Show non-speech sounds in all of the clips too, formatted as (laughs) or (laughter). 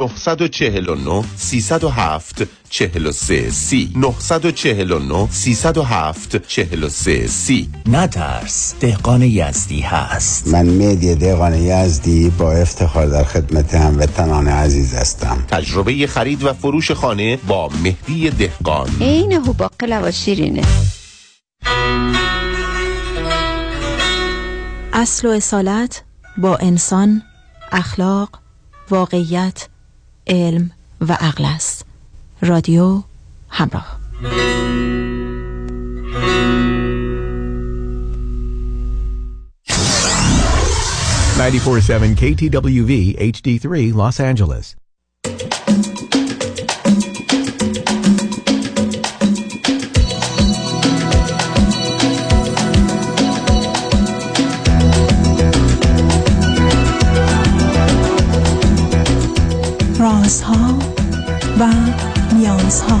949 307 43 سی. 949 307 43 سی. نترس دهقان یزدی هست. من مهدی دهقان یزدی با افتخار در خدمت هموطنان عزیز هستم. تجربه خرید و فروش خانه با مهدی دهقان. عین هو باقلا و شیرینه. اصل و اصالت با انسان اخلاق واقعیت علم و عقل است رادیو همراه. 947 KTWV HD3 Los Angeles رازها و نیازها.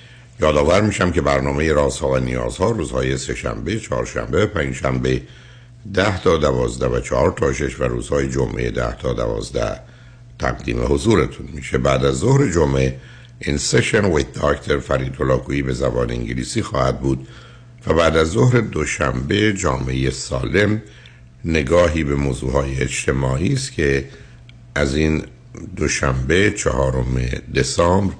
یادآور میشم که برنامه رازها و نیازها روزهای سهشنبه، چهارشنبه، پنجشنبه ده تا دوازده و چهار تا شش و روزهای جمعه ده تا دوازده تقدیم حضورتون میشه. بعد از ظهر جمعه این سشن ویت داکتر فرید هلاکویی به زبان انگلیسی خواهد بود و بعد از ظهر دوشنبه جامعه سالم نگاهی به موضوعهای اجتماعی است که از این دوشنبه چهارم دسامبر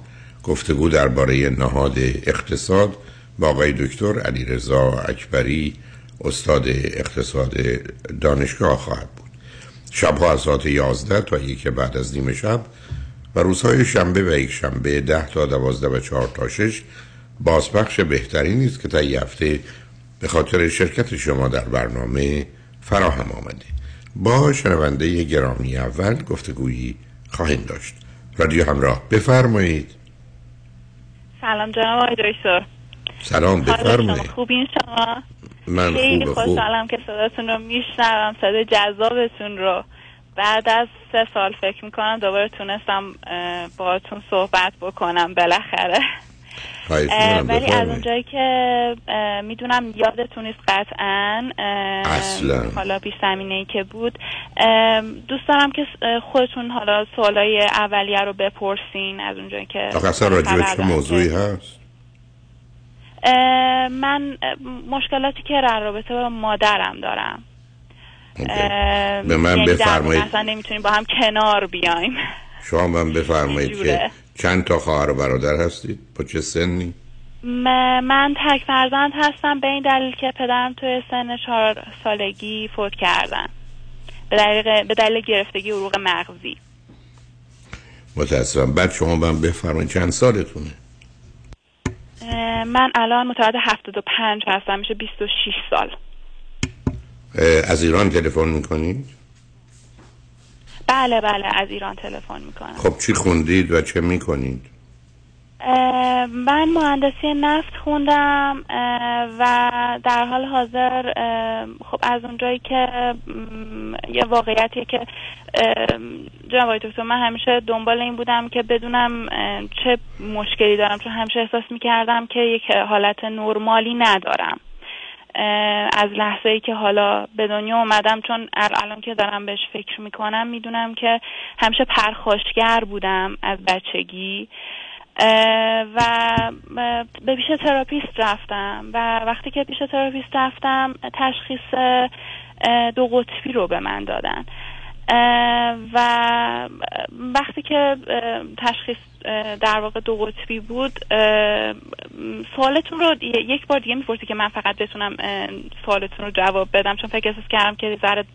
گفتگو درباره نهاد اقتصاد با آقای دکتر علیرضا اکبری استاد اقتصاد دانشگاه خواهد بود. شبها از ساعت 11 تا یک بعد از نیم شب و روزهای شنبه و یک شنبه 10 تا 12 و 4 تا 6 بازپخش بهتری نیست که یه هفته به خاطر شرکت شما در برنامه فراهم آمده. با شنونده گرامی اول گفتگویی خواهیم داشت. رادیو همراه بفرمایید. سلام جناب آقای دکتر. سلام بفرمایید. خوبین شما؟ من خیلی خوشحالم که صداتون رو میشنوم صدای جذابتون رو. بعد از سه سال فکر می‌کنم دوباره تونستم اه، باهاتون صحبت بکنم بالاخره. ولی از. اونجایی که می‌دونم یادتون نیست قطعا اصلاً. حالا بی زمینه ای که بود دوست دارم که خودتون حالا سوالای اولیه رو بپرسین از اونجایی که آخه اصلا راجع به خبر چه موضوعی هست من مشکلاتی که در رابطه با مادرم دارم به من یعنی بفرمایید. اصلا نمی‌تونیم با هم کنار بیایم شما من بفرمایید که. (laughs) چند تا خواهر و برادر هستید؟ با چه سنی؟ من تک فرزند هستم. به این دلیل که پدرم توی سن چهار سالگی فوت کردن. به دلیل, به دلیل گرفتگی عروق مغزی. متاسفم. بعد شما من بفرمایید. چند سالتونه؟ من الان متولد 75 هستم. میشه 26 سال. از ایران تلفن می‌کنید؟ بله بله از ایران تلفن می‌کنم. خب چی خوندید و چه می‌کنید؟ من مهندسی نفت خوندم و در حال حاضر خب از اونجایی که یه واقعیتیه که جناب دکتر من همیشه دنبال این بودم که بدونم چه مشکلی دارم چون همیشه احساس می‌کردم که یک حالت نرمالی ندارم. از لحظه ای که حالا به دنیا اومدم چون ال- الان که دارم بهش فکر می‌کنم می‌دونم که همیشه پرخاشگر بودم از بچگی. و به پیش therapist رفتم و وقتی که پیش therapist رفتم تشخیص دو قطبی رو به من دادن. و وقتی که تشخیص در واقع دو قطبی بود سوالتون رو یک بار دیگه می‌پرسی که من فقط بتونم سوالتون رو جواب بدم چون فکر احساس کردم که ذره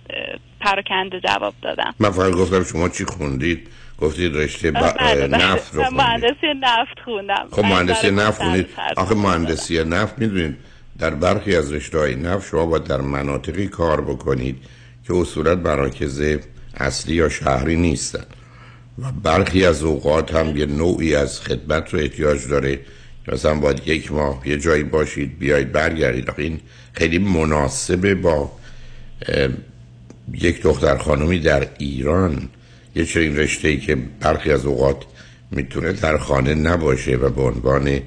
پراکنده جواب دادم. من فقط گفتم شما چی خوندید؟ گفتید رشته با... بله، بله. نفت رو خوندید. مهندسی نفت خوندم. خب مهندسی نفت خوندید. آخه مهندسی نفت می‌دونید در برخی از رشته های نفت شما باید در مناطقی کار بکنید که اصولت مراکز اصلی یا شهری نیستن. و برخی از اوقات هم یه نوعی از خدمت رو احتیاج داره. مثلا باید یک ماه یه جایی باشید بیاید برگردید. این خیلی مناسبه با یک دختر خانمی در ایران. یه چنین رشته ای که برخی از اوقات می‌تونه در خانه نباشه و به عنوان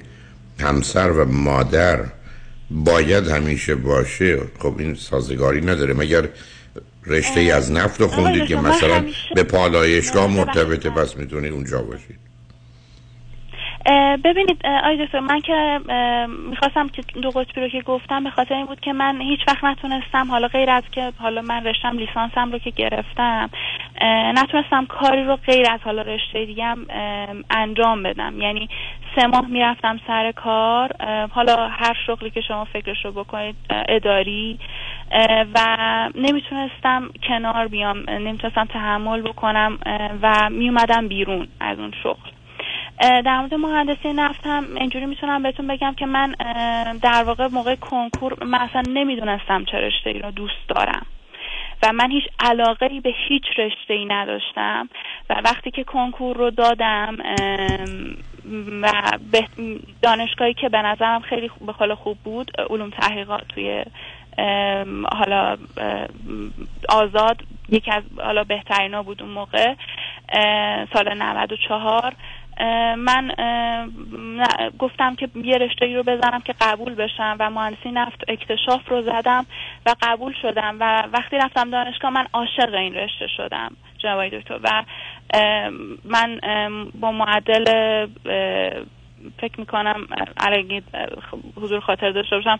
همسر و مادر باید همیشه باشه. خب این سازگاری نداره. مگر رشته ای از نفت رو خوندید که مثلا به پالایشگاه مرتبطه پس می‌تونید اونجا باشید ببینید آی دکتر من که می‌خواستم که دو قطبی رو که گفتم به خاطر این بود که من هیچ وقت نتونستم حالا غیر از که حالا من رشتم لیسانسم رو که گرفتم نتونستم کاری رو غیر از حالا رشته دیگم انجام بدم. یعنی سه ماه می‌رفتم سر کار حالا هر شغلی که شما فکرش رو بکنید اداری و نمی‌تونستم کنار بیام نمی‌تونستم تحمل بکنم و میومدم بیرون از اون شغل. در مورد مهندسی نفت هم اینجوری می‌تونم بهتون بگم که من در واقع موقع کنکور مثلا نمی‌دونستم چه رشته ای رو دوست دارم. و من هیچ علاقه ای به هیچ رشته ای نداشتم. و وقتی که کنکور رو دادم و دانشگاهی که به نظرم خیلی به خوب بود علوم تحقیقات توی حالا آزاد یکی از حالا بهترینا بود اون موقع سال 94 من گفتم که یه رشته ای رو بزنم که قبول بشم و مهندسی نفت اکتشاف رو زدم و قبول شدم و وقتی رفتم دانشگاه من عاشق این رشته شدم جناب دکتر. و من با معدل فکر می‌کنم اگه حضور خاطر داشته باشم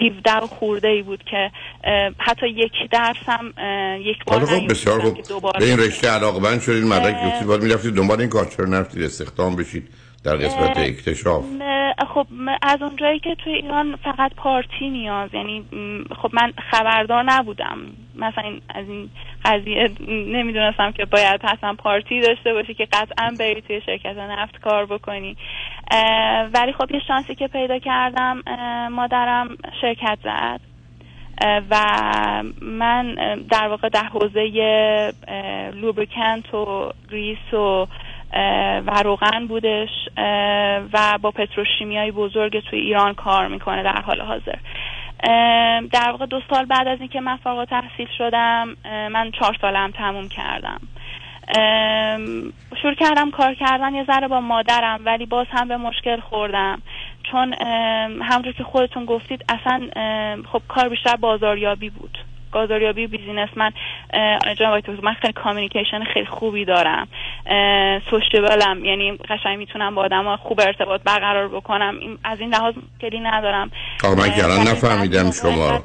17 خورده ای بود که حتی یک درس هم یک بار خب بسیار خوب. به این رشته علاقه شدید. مدرک گفتید باید می‌رفتید دنبال این کار. چرا نرفتید؟ استخدام بشید در قسمت اکتشاف. خب از اونجایی که توی ایران فقط پارتی نیاز یعنی خب من خبردار نبودم. مثلا از این قضیه نمی‌دونستم که باید حتما پارتی داشته باشی که قطعا بری توی شرکت نفت کار بکنی. ولی خب یه شانسی که پیدا کردم مادرم شرکت زد. و من در واقع در حوزه لوبریکنت و گریس و و روغن بودش و با پتروشیمیای بزرگ توی ایران کار می‌کنه در حال حاضر. در واقع دو سال بعد از اینکه من تحصیل شدم من چهار سالم تموم کردم. شروع کردم کار کردن یه ذره با مادرم ولی باز هم به مشکل خوردم. چون همونطور که خودتون گفتید اصلا خب کار بیشتر بازاریابی بود. بازاریابی بیزینس من جناب من خیلی کامیکیشن خیلی خوبی دارم. سوشتبلم یعنی قشنگ می‌تونم با آدم خوب ارتباط برقرار بکنم. از این لحاظ کلی ندارم. من که نفهمیدم شما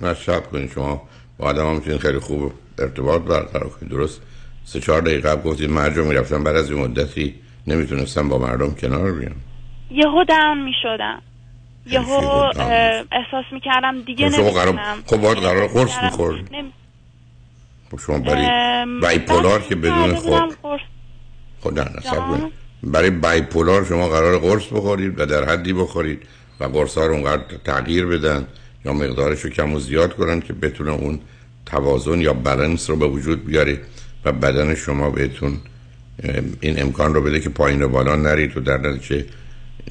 مشرب کنید شما. با آدم می‌تونید خیلی خوب ارتباط برقرار کنید. درست. سه چهار دقیقه قبل گفتید مرجع می‌رفتم. بعد از این مدتی نمی‌تونستم با مردم کنار بیام. یهو دم می‌شدم. یهو احساس می‌کردم دیگه نمی‌تونم. خب باید قرار قرص می‌خورد خب شما برای بایپولار که بدون خود خود نه برای بایپولار شما قرار قرص بخورید و در حدی بخورید و قرص ها رو اونقدر تغییر بدن یا مقدارش رو کم و زیاد کنن که بتونه اون توازن یا بالانس رو به وجود بیاره و بدن شما بهتون این امکان رو بده که پایین و بالا نرید و در نتیجه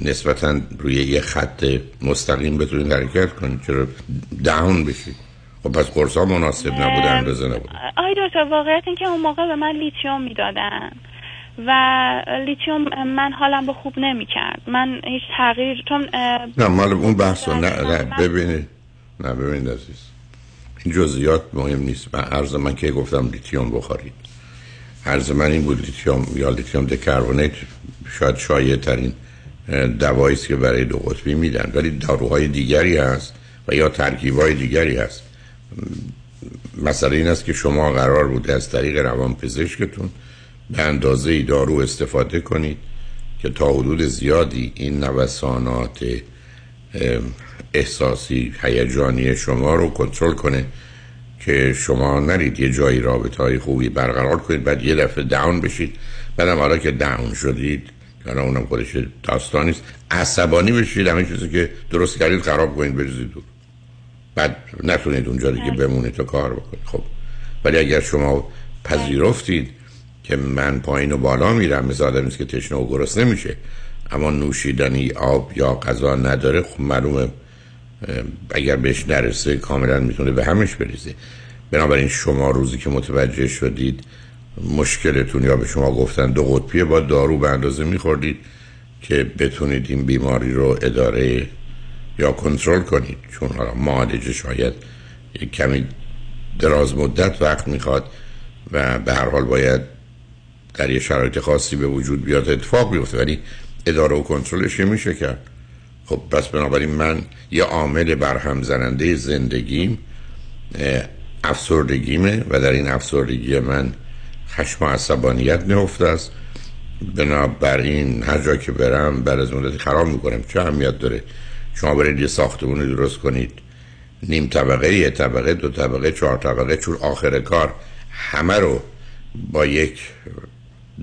نسبتا روی یه خط مستقیم بتونید حرکت کنید چرا داون بشید خب پس قرص ها مناسب نبود اندازه نبود. آی دکتر واقعیت این که اون موقع به من لیتیوم می‌دادن و لیتیوم من حالم به خوب نمی کرد من هیچ تغییر چون نه مال اون بحث نه نه ببینید. نه ببینید عزیز. این جزئیات مهم نیست. و عرض من که گفتم لیتیوم بخورید. عرض من این بود لیتیوم یا lithium carbonate شاید شایع ترین دوایی که برای دو قطبی میدن. ولی داروهای دیگری هست و یا ترکیب های دیگری هست. مسئله این است که شما قرار بوده از طریق روان پزشکتون به اندازه دارو استفاده کنید که تا حدود زیادی این نوسانات احساسی هیجانی شما رو کنترل کنه که شما نرید یه جایی رابطه های خوبی برقرار کنید بعد یه دفعه داون بشید. بعدم حالا که داون شدید که اونم خودش داستانی است عصبانی بشید همه چیزی که درست کردید خراب کنید بریزید دور. بعد نتونید اونجا دیگه بمونید تا کار بکنید. خب. ولی اگر شما پذیرفتید که من پایین و بالا میرم مثل آدمی که تشنه و گرسنه نمیشه. اما نوشیدنی آب یا غذا نداره خب معلومه اگر بهش نرسه کاملا می‌تونه به همش بریزه. بنابراین شما روزی که متوجه شدید مشکلتون یا به شما گفتن دو قطبیه با دارو به اندازه میخوردید که بتونید این بیماری رو اداره یا کنترل کنید. چون حالا معالجه شاید یک کمی دراز مدت وقت می‌خواد و به هر حال باید در یه شرایط خاصی به وجود بیاد اتفاق بیفته. ولی اداره و کنترلش میشه کرد؟ خب پس بنابراین من یه عامل برهم زننده زندگیم افسردگیمه و در این افسردگی من خشم و عصبانیت نهفته است. بنابراین هر جا که برم بر از مدتی خراب می‌کنم. چه اهمیت داره؟ شما برید یه ساختمون درست کنید. نیم طبقه یه طبقه دو طبقه چهار طبقه چون آخر کار همه رو با یک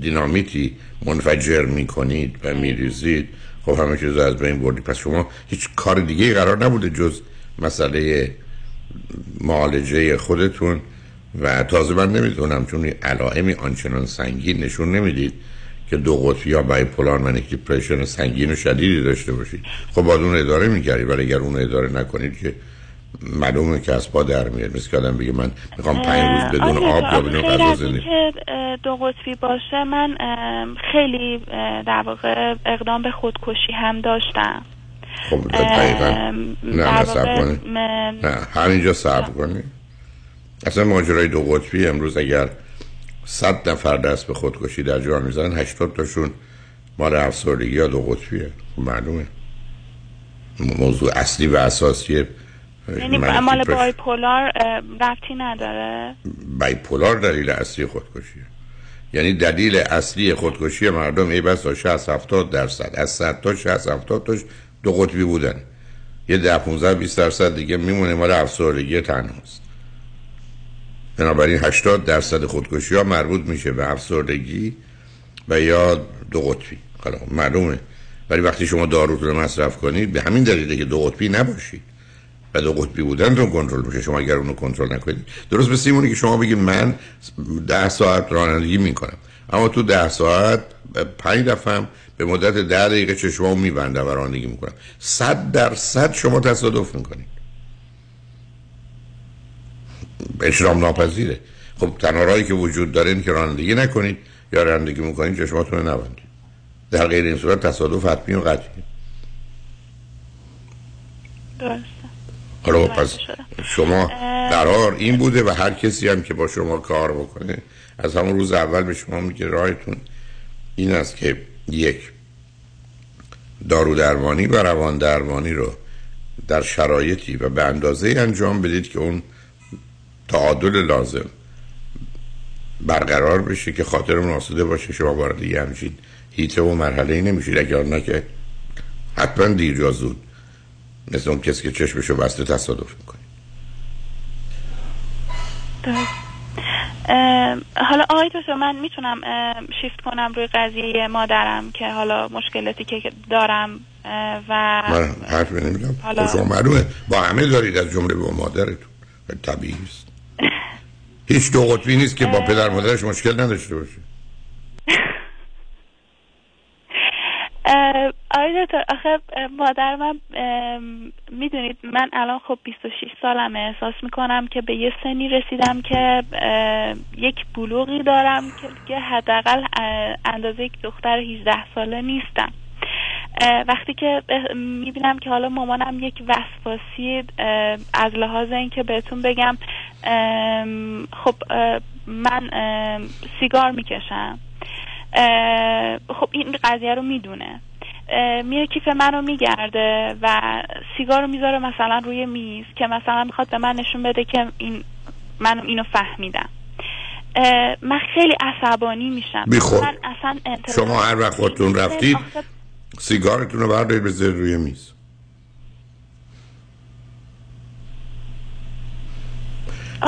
دینامیتی منفجر می‌کنید و میریزید. خب همه چیز از بین بردید. پس شما هیچ کار دیگه قرار نبوده جز مسئله معالجه خودتون. و تازه من نمی‌دونم چون علائمی آنچنان سنگین نشون نمی‌دید که دو قطبی یا بایپولار منیک دیپرشن سنگین و شدیدی داشته باشید. خب باید اون اداره می‌کردید ولی اگر اون اداره نکنید که معلومه که از پا در میاد. مثل که آدم بگه من می‌خوام پنج روز بدون آب یا بدون غذا زندگی که دو قطبی باشه من خیلی در واقع اقدام به خودکشی هم داشتم. خب دقیقا. نه صبر نه همینجا صبر کنی. اصلا ماجرای دو قطبی امروز اگر صد نفر دست به خودکشی در جهان می‌زنن هشتاد تاشون مال افسردگی یا دو قطبیه. خب معلومه. موضوع اصلی و اساسیه یعنی مال بایپولار رفتی نداره؟ بایپولار دلیل اصلی خودکشیه. یعنی دلیل اصلی خودکشی مردم ای بس تا 60 70 درصد. از 100 تا 60 70 تاش دو قطبی بودن. یه 10 15 20 درصد دیگه میمونه مال افسردگی تنهاست. بنابراین 80 درصد خودکشی ها مربوط میشه به افسردگی و یا دو قطبی. حالا معلومه. ولی وقتی شما داروتون رو مصرف کنید به همین دلیله که دو قطبی نباشید. و دو قطبی بودن رو کنترل میشه شما اگر اونو کنترل نکنید. درست مثل اینه که شما بگید من ده ساعت رانندگی می‌کنم. اما تو ده ساعت پنج دفعه به مدت ده دقیقه چشمامو میبندم و رانندگی می‌کنم. صد درصد شما تصادف می‌کنید. اشرام ناپذیره خب تنها که وجود داره این که رانندگی نکنید یا رانندگی می‌کنید چشماتون رو نبندید. در غیر این صورت تصادف حتمی و قطعی. حالا پس شما قرار این بوده و هر کسی هم که با شما کار بکنه از همون روز اول به شما میگه راهتون این است که یک دارو درمانی و روان درمانی رو در شرایطی و به اندازه انجام بدید که اون تعادل لازم. برقرار بشه که خاطر مناسده باشه شما وارد یه همچین هیته و مرحله ای نمیشید. اگر نه که حتما دیر یا زود. مثل اون کسی که چشمشو بسته تصادف می‌کنه. حالا آقای دکتر من می‌تونم شیفت کنم روی قضیه مادرم که حالا مشکلاتی که دارم و من حرف نمیدم حالا... خب شما معلومه. با همه دارید از جمله با مادرتون. طبیعی است. هیچ دو قطبی نیست که با پدر مادرش مشکل نداشته باشه. آقای دکتر آخه مادر من می‌دونید من الان خب 26 سالمه. احساس می‌کنم که به یه سنی رسیدم که یک بلوغی دارم که حداقل اندازه یک دختر 18 ساله نیستم. وقتی که می‌بینم که حالا مامانم یک وسواسی از لحاظ اینکه بهتون بگم خب من سیگار می‌کشم. خب این قضیه رو می‌دونه. میره کیف من رو میگرده و سیگار رو می‌ذاره مثلا روی میز که مثلا می‌خواد به من نشون بده که این من اینو فهمیدم. من خیلی عصبانی میشم. بیخور شما هر وقت خودتون رفتید سیگارتون رو بردارید بذارید روی میز.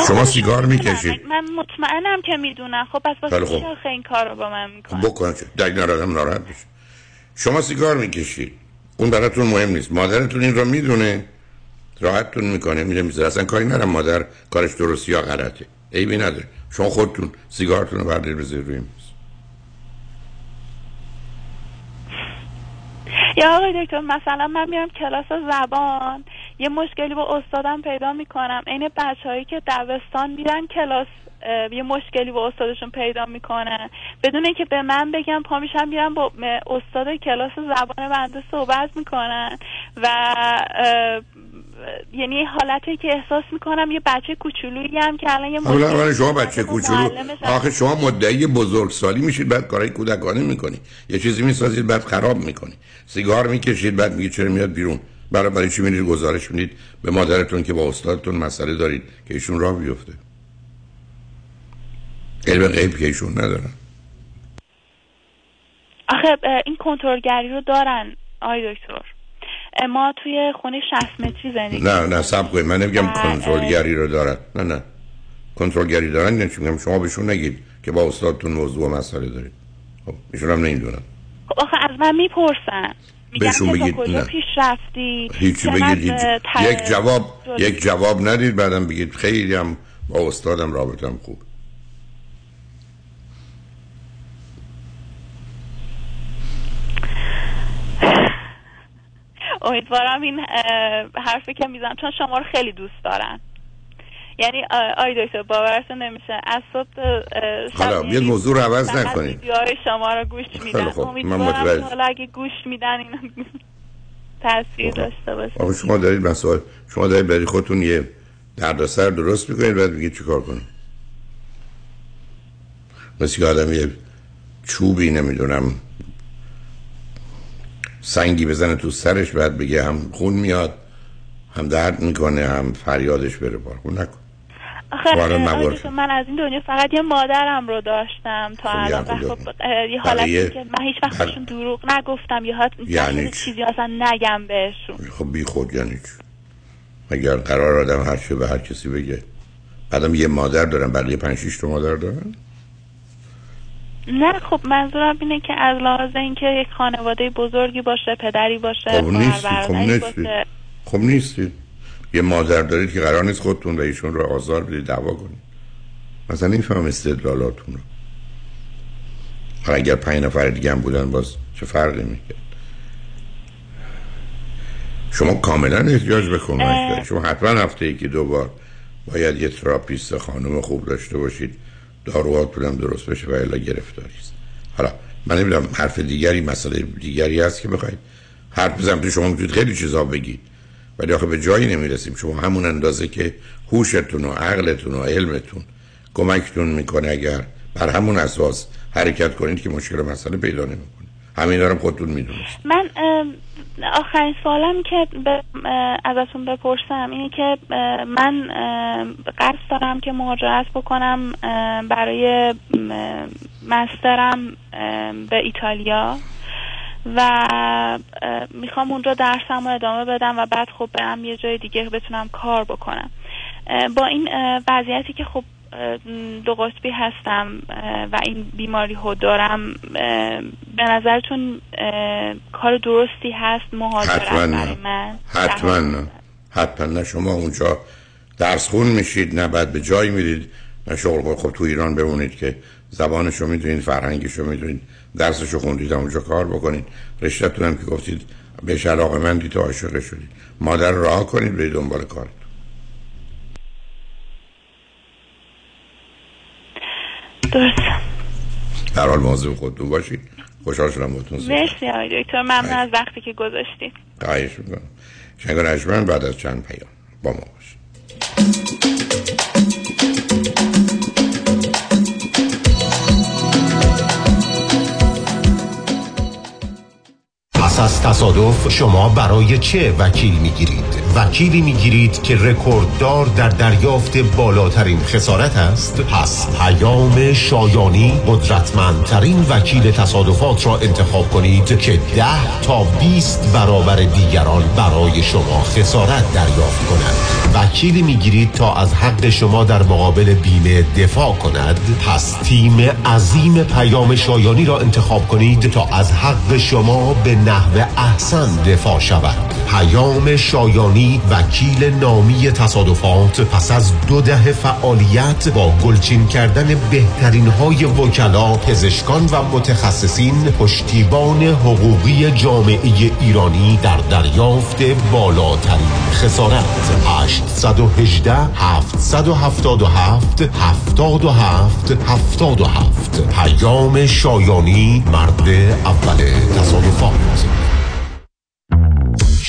شما سیگار می‌کشید. من مطمئنم که می‌دونم. خب پس واسه خب. این کار رو با من می‌کنه بکنه در این ناراحت بشه. شما سیگار می‌کشید. اون براتون مهم نیست. مادرتون این رو می‌دونه. راحتتون می‌کنه میره می‌ذاره. اصلا کاری نرم مادر کارش درست یا غلطه. عیبی نداره. شما خودتون سیگارتون رو بردارید بذارید روی میز. یا آقای دکتر مثلا من میرم کلاس زبان یه مشکلی با استادم پیدا می‌کنم. عین بچههایی که دبستان میرن کلاس یه مشکلی با استادشون پیدا می‌کنه. بدون اینکه به من بگم پا میشم میرم با استاد کلاس زبان بنده صحبت می‌کنن و یعنی حالتی که احساس می‌کنم یه بچه کوچولویی هم که الان یه مشکل شما بچه کوچولو. آخه شما مدعی بزرگسالی میشید بعد کارهای کودکانه می‌کنی یه چیزی می‌سازید بعد خراب می‌کنی سیگار می‌کشید بعد میگه چرا میاد بیرون؟ برای برای چی میرید؟ گزارش می‌دید؟ به مادرتون که با استادتون مسئله دارید که ایشون راه بیفته. علم غیب که ایشون ندارن آخه این کنترلگری رو دارن آی دکتر. ما توی خونه 60 متری زندگی نه نه سب کنید. من نمیگم کنترلگری رو دارن. نه نه. کنترلگری دارن نه میگم شما بهشون نگید که با استادتون موضوع و مسئله دارید. خب ایشون هم نمی‌دونن خب آخه از من می‌پرسن. بهشون بگید نه. پیش رفتی؟ هیچی بگید یک جواب یک جواب ندید بعدم بگید خیلی هم با استادم رابطم خوب. امیدوارم این حرفی که می‌زنم چون شما رو خیلی دوست دارن یعنی آی دکتر باورتون نمیشه. از حالا یه موضوع رو عوض نکنید. شما رو گوش میدن امیدوارم حالا اگه گوش میدن این (laughs) تاثیر داشته باشه. شما دارید مسائل شما دارید برای خودتون یه دردسر درست می‌کنید بعد میگید چیکار کنید مثل که آدم یه چوبی نمی‌دونم سنگی بزنه تو سرش بعد بگه هم خون میاد هم درد می‌کنه هم فریادش بره بار خون نکن. آخه من از این دنیا فقط یه مادرم رو داشتم تا خب الان. خب یه حالتی که من هیچ وقت بهشون دروغ نگفتم یا یعنی چیزی اصلا نگم بهشون. خب بی خود یعنی اگر قرار آدم هر چه به هر کسی بگه؟ بعدم یه مادر دارم بقیه پنج شیش تا مادر دارن؟ نه خب منظورم اینه که از لحاظ اینکه یک خانواده بزرگی باشه پدری باشه خب نیستی خب نیستی. خب نیستی. یه مادر دارید که قرار نیست خودتون و ایشون رو آزار بدید دعوا کنید. مثلا این فهم استدلالاتون رو. حالا اگر پنج نفر دیگه هم بودن باز چه فرقی می‌کرد؟ شما کاملا احتیاج به کمک شما حتما هفته ای که دوبار باید یه تراپیست خانم خوب داشته باشید. داروهات پولم درست بشه و الا گرفتاری است. حالا من نمی‌دونم حرف دیگری مسئله دیگری هست که بخواید حرف بزنم تو شما می‌تونید خیلی چیزا بگید. ولی آخه به جایی نمی‌رسیم. شما همون اندازه که هوشتون و عقلتون و علمتون کمکتون می‌کنه اگر بر همون اساس حرکت کنید که مشکل مسئله پیدا نمی‌کنه. همین دارم خودتون می‌دونست من آخرین سوالم که ازتون بپرسم اینه که من قصد دارم که مهاجرت بکنم برای مسترم به ایتالیا و می‌خوام اونجا درسم رو ادامه بدم و بعد خب برم یه جای دیگه بتونم کار بکنم. با این وضعیتی که خب دو قطبی هستم و این بیماری ها دارم. به نظرتون کار درستی هست؟ مهاجرت برای من؟ حتما نه. حتما نه. شما اونجا درس خون میشید نه بعد به جایی میرید نه شغل خب تو ایران بمونید که زبانشو می‌دونید فرهنگشو می‌دونید درسشو خوندید اونجا کار بکنید. رشتهتون هم که گفتید به علاقه من دید عاشق شدید. مادر راه کنید به دنبال کار. درست در حال مواظب خودتون باشید. خوشحال شدم باتون مرسی آقای دکتر. ممنون از وقتی که گذاشتید. خواهش می‌کنم. شنگ رجمن بعد از چند پیام. با ما باشید. پس از تصادف شما برای چه وکیل می‌گیرید؟ وکیلی می‌گیرید که رکورددار در دریافت بالاترین خسارت است؟ پس پیام شایانی قدرتمندترین وکیل تصادفات را انتخاب کنید که ده تا 20 برابر دیگران برای شما خسارت دریافت کند وکیلی می‌گیرید تا از حق شما در مقابل بیمه دفاع کند. پس تیم عظیم پیام شایانی را انتخاب کنید تا از حق شما به نحو احسن دفاع شود. پیام شایانی وکیل نامی تصادفات پس از دو دهه فعالیت با گلچین کردن بهترین های وکلا پزشکان و متخصصین پشتیبان حقوقی جامعه ایرانی در دریافت بالاترین خسارت. 818 777 77 77 پیام شایانی مرد اول تصادفات.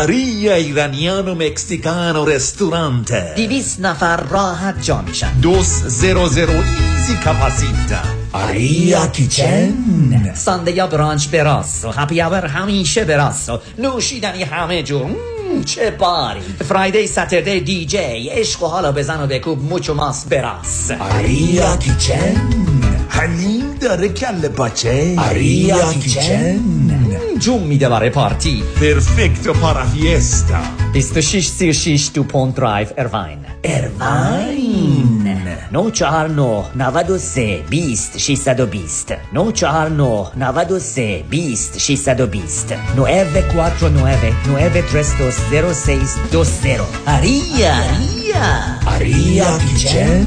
آریا ایرانیان و مکسیکان و رستورانت دیویس نفر راحت جا میشن. دوس زیرو زیرو ایزی کپاسیتا. آریا کیچن سانده یا برانچ براس و هپی اور همیشه براس و نوشیدنی همه جور. چه باری. Friday Saturday DJ عشق و حالا بزن و بکوب. mucho más براس آریا Kitchen حلیم داره کله پاچه آریا Kitchen جون میده برای پارتی perfecto para fiesta 26 36 DuPont Drive اروین اروین 949 93 20 620 949 93 20 620 949 932 0620 Aria. Aria. آریا کیچن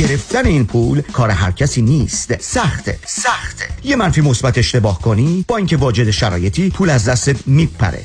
گرفتن این پول کار هر کسی نیست. سخته سخته. یه منفی مثبت اشتباه کنی با اینکه واجد شرایطی پول از دستت میپره.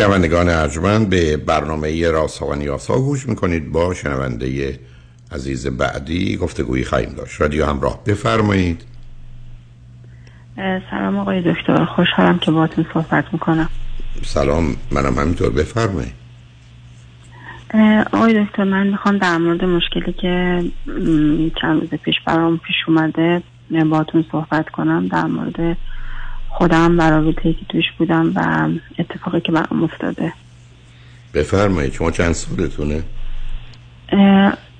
شنوندگان ارجمند به برنامه راست و نیاز ها گوش می‌کنید با شنونده عزیز بعدی گفتگویی خواهیم داشت. رادیو همراه بفرمایید. سلام آقای دکتر خوشحالم که باتون صحبت می‌کنم. سلام منم همینطور بفرمایید. آقای دکتر من می‌خوام در مورد مشکلی که چند روز پیش برام پیش اومده باتون صحبت کنم در مورد خودم و رابطه که توش بودم و اتفاقی که برام افتاده. بفرمایید شما چند سالتونه؟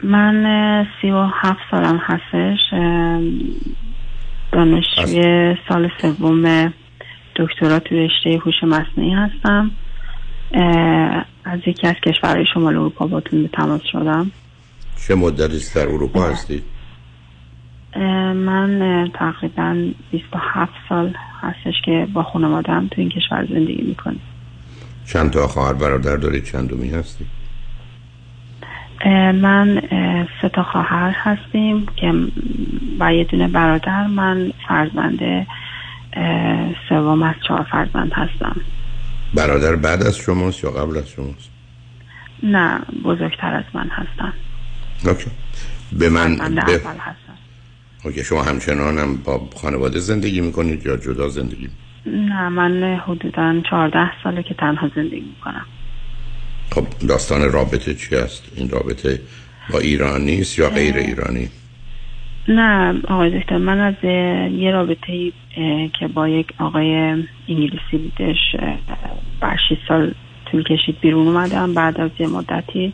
من سی و هفت سالم هستش. دانشجوی سال سوم دکترا تو رشته هوش مصنوعی هستم. از یکی از کشورهای شمال اروپا باتون به تماس شدم. چه مدتی در اروپا هستید؟ من تقریبا 27 سال هستش که با خانوادم تو این کشور زندگی می‌کنیم. چند تا خواهر برادر دارید؟ چند دومی هستید؟ من سه تا خواهر هستیم که و یه دونه برادر. من فرزند سوم از چهار فرزند هستم. برادر بعد از شماست یا قبل از شماست؟ نه بزرگتر از من هستن. اوکی. به من ب... هستم. اوکی شما همچنان هم با خانواده زندگی می‌کنید یا جدا زندگی؟ نه من حدودا 14 ساله که تنها زندگی می‌کنم. خب داستان رابطه چی است؟ این رابطه با ایرانی است یا غیر ایرانی؟ نه آقای دکتر من از یه رابطه که با یک آقای انگلیسی بودش بر 6 سال طول کشید بیرون اومدم. بعد از یه مدتی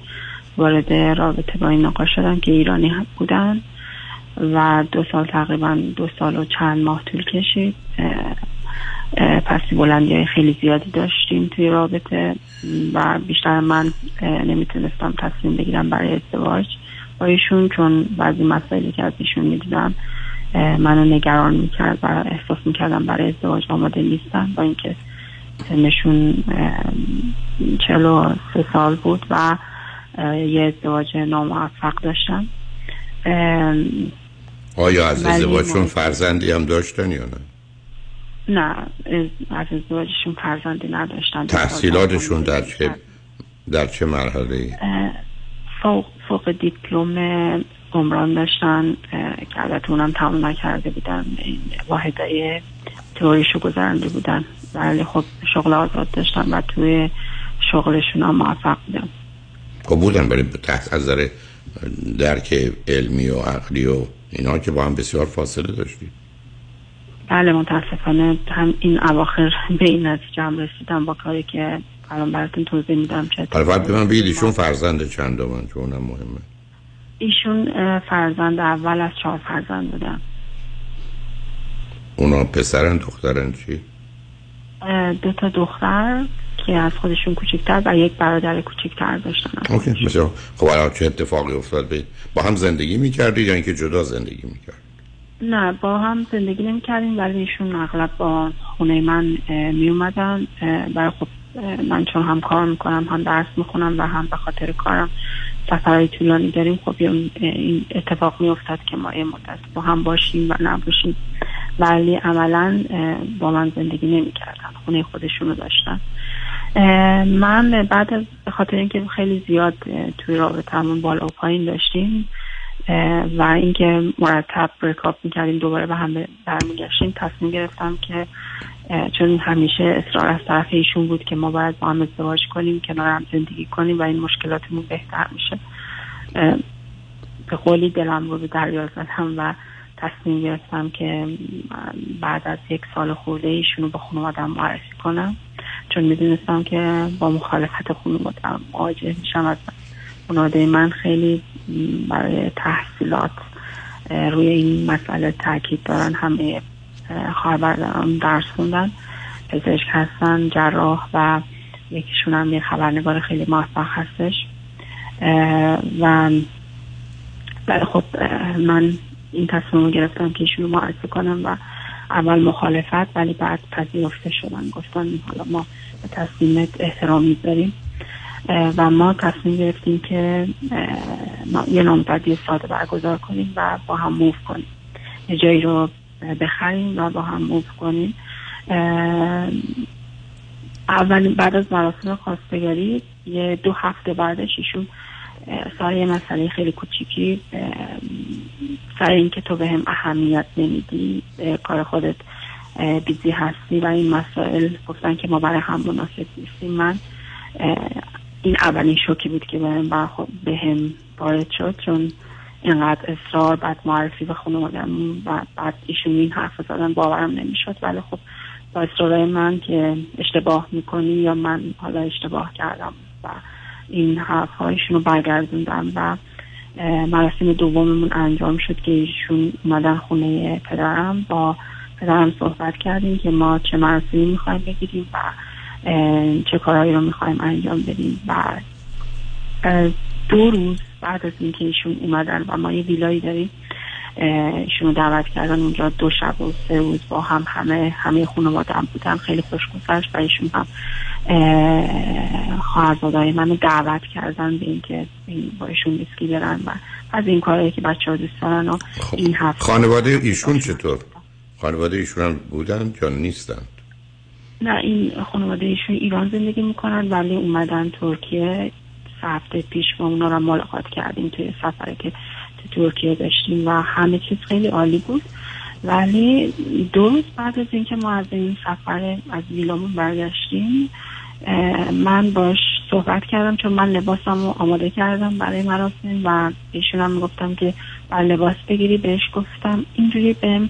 وارد رابطه با این آقا شدم که ایرانی هم بودن. و دو سال تقریبا دو سال و چند ماه طول کشید. پسی بلندی های خیلی زیادی داشتیم توی رابطه و بیشتر من نمی‌تونستم تصمیم بگیرم برای ازدواج با ایشون چون بعضی مسائلی که از ایشون می‌دیدم منو نگران می‌کرد و احساس می‌کردم برای ازدواج آماده نیستم. با اینکه سنشون چلو سه سال بود و یه ازدواج ناموفق داشتم. آیا از ازدواجشون فرزندی هم داشتن یا نه؟ نه از ازدواجشون فرزندی نداشتن. تحصیلاتشون در چه در چه مرحله فوق, فوق دیپلم عمران داشتن. که البته اونم تمام نکرده بودن. واحدای تئوریشو گذرنده بودن. ولی خب شغل آزاد داشتن و توی شغلشون هم موفق بودن. خب بودن برای از درک علمی و عقلی و اینا که با هم بسیار فاصله داشتید بله متاسفانه هم این اواخر به این نتیجه هم رسیدم با کاری که الان براتون توضیح میدم چه حالا به من بگید ایشون فرزند چند من چون اونم مهمه. ایشون فرزند اول از چهار فرزند بودن. اونا پسرن دخترن چی؟ دو تا دختر. که از خودشون کوچکتر و یک برادر کوچکتر داشتن. اوکی بسیار خب الان چه اتفاقی افتاد بید با هم زندگی می‌کردید یا اینکه جدا زندگی می‌کرد نه با هم زندگی نمی کردیم ولی ایشون اغلب با خونه من می اومدن برای خب من چون هم کار می‌کنم هم درس می‌خونم و هم به خاطر کارم سفرهای طولانی داریم. خب این اتفاق می افتاد که ما یه مدت با هم باشیم و نباشیم. ولی عملا با من زندگی نمی کردن خونه خودشون رو داشتن. من بعد از خاطر اینکه خیلی زیاد توی رابطه همون بالا و پایین داشتیم و اینکه مرتب بریکاپ می‌کردیم دوباره به هم برمیگشتیم تصمیم گرفتم که چون همیشه اصرار از طرف ایشون بود که ما باید با هم ازدواج کنیم کنار هم زندگی کنیم و این مشکلاتمون بهتر میشه. به قولی دلم رو به دریا زدم و تصمیم گرفتم که بعد از یک سال خورده ایشون رو به خانوادم معرفی کنم. چون می‌دونستم که با مخالفت خانوادم مواجه میشم از خانواده من خیلی برای تحصیلات روی این مسئله تاکید دارن. همه خواهر برادران درس خوندن پزشک هستن جراح و یکیشون هم یه خبرنگار خیلی موفق هستش. و خب من این تصمیم رو گرفتم که ایشون رو معرفی کنم و اول مخالفت ولی بعد پذیرفته شدن. گفتن حالا ما به تصمیمت احترام می‌ذاریم. و ما تصمیم گرفتیم که یه نامزدی ساده برگزار کنیم و با هم موف کنیم. یه جایی رو بخریم و با هم موف کنیم. اولین بعد از مراسم خواستگاری یه دو هفته بعدش ایشون سر یه مسئله خیلی کوچیکی سر اینکه تو به هم اهمیت نمیدی کار خودت بیزی هستی و این مسائل گفتن که ما برای هم مناسب نیستیم. من این اولین شوکی بود که بهم برخورد بهم وارد شد چون اینقدر اصرار بعد معرفی به خانوادم و بعد ایشون این حرف زدن باورم نمی‌شد. ولی خب با اصرارای من که اشتباه می‌کنی یا من حالا اشتباه کردم و این حرف هایشون رو برگردوندم و مراسم دوممون انجام شد که ایشون اومدن خونه پدرم. با پدرم صحبت کردیم که ما چه مراسمی می‌خوایم بگیریم و چه کارهایی رو می‌خوایم انجام بدیم. و دو روز بعد از اینکه ایشون اومدن و ما یه ویلایی داریم ایشون دعوت کردن اونجا دو شب و سه روز با هم همه همه خانواده هم بودن. خیلی خوش گذشت و ایشون هم خواهرزادهای منو دعوت کردن به اینکه با ایشون ویسکی برن و از این کارهایی که بچه ها دوست دارن و خب. این هفته خانواده ایشون چطور؟ خانواده ایشون هم بودن یا نیستن؟ نه این خانواده ایشون ایران زندگی می‌کنن ولی اومدن ترکیه هفته پیش با اونا رو ملاقات کردیم توی سفره که تو ترکیه داشتیم و همه چیز خیلی عالی بود ولی دو روز بعد از اینکه ما از این سفر از ویلامون برگشتیم من باش صحبت کردم چون من لباسم رو آماده کردم برای مراسم و ایشون هم گفتم که بر لباس بگیری بهش گفتم. اینجوری بهم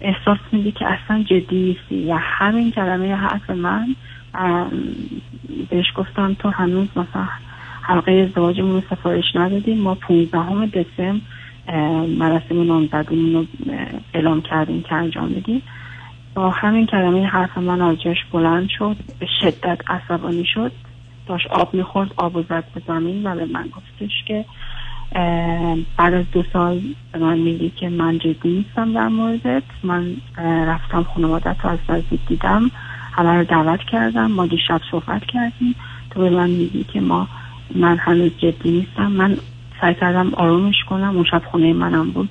احساس میدی که اصلا جدی نیستی و همین کلمه حرف من بهش گفتم تو هنوز مثلا حلقه ازدواجمون رو سفارش ندادیم ما 15 دسامبر مراسم نامزدیمون رو اعلام کردیم که انجام بدیم با همین کلمه حرف من از بلند شد به شدت عصبانی شد. داشت آب می‌خورد آب و زد به زمین و به من گفتش که بعد از دو سال به من میگی که من جدی نیستم در موردت. من رفتم خانوادت رو از نزدیک دیدم همه رو دعوت کردم ما دیشب صحبت کردیم. تو به من میگی که ما من هنوز جدی نیستم. من سعی کردم آرومش کنم اون شب خونه منم بود.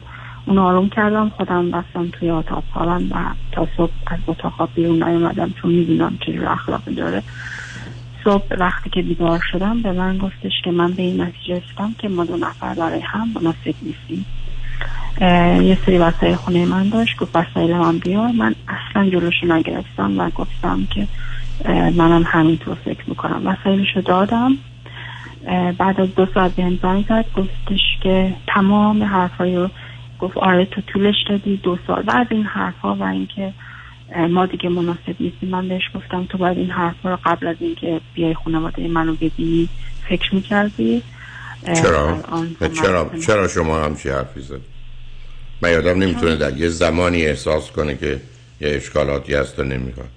اون آروم کردم خودم بستم توی اتاق خوابم و تا صبح از اتاق خواب بیرون نیومدم چون می‌دونم چجور اخلاقی داره. صبح وقتی که بیدار شدم به من گفتش که من به این نتیجه رسیدم که ما دو نفر برای هم مناسب نیستیم. یه سری وسایل خونه من داشت گفت وسایل من بیار. من اصلا جلوشو نگرفتم و گفتم که منم همینطور فکر می‌کنم. وسایلشو دادم. بعد از دو ساعت به زنگ زد گفتش که تمام حرفای رو گفت آره تو طولش دادی دو سال بعد این حرفا و اینکه ما دیگه مناسب نیستیم من بهش گفتم تو باید این حرفا رو قبل از اینکه بیای خانواده منو ببینی فکر می‌کردی چرا؟ چرا؟ چرا شما همچی حرفی زد؟ من یادم نمی‌تونه در یه زمانی احساس کنه که یه اشکالاتی هست و نمی‌خواد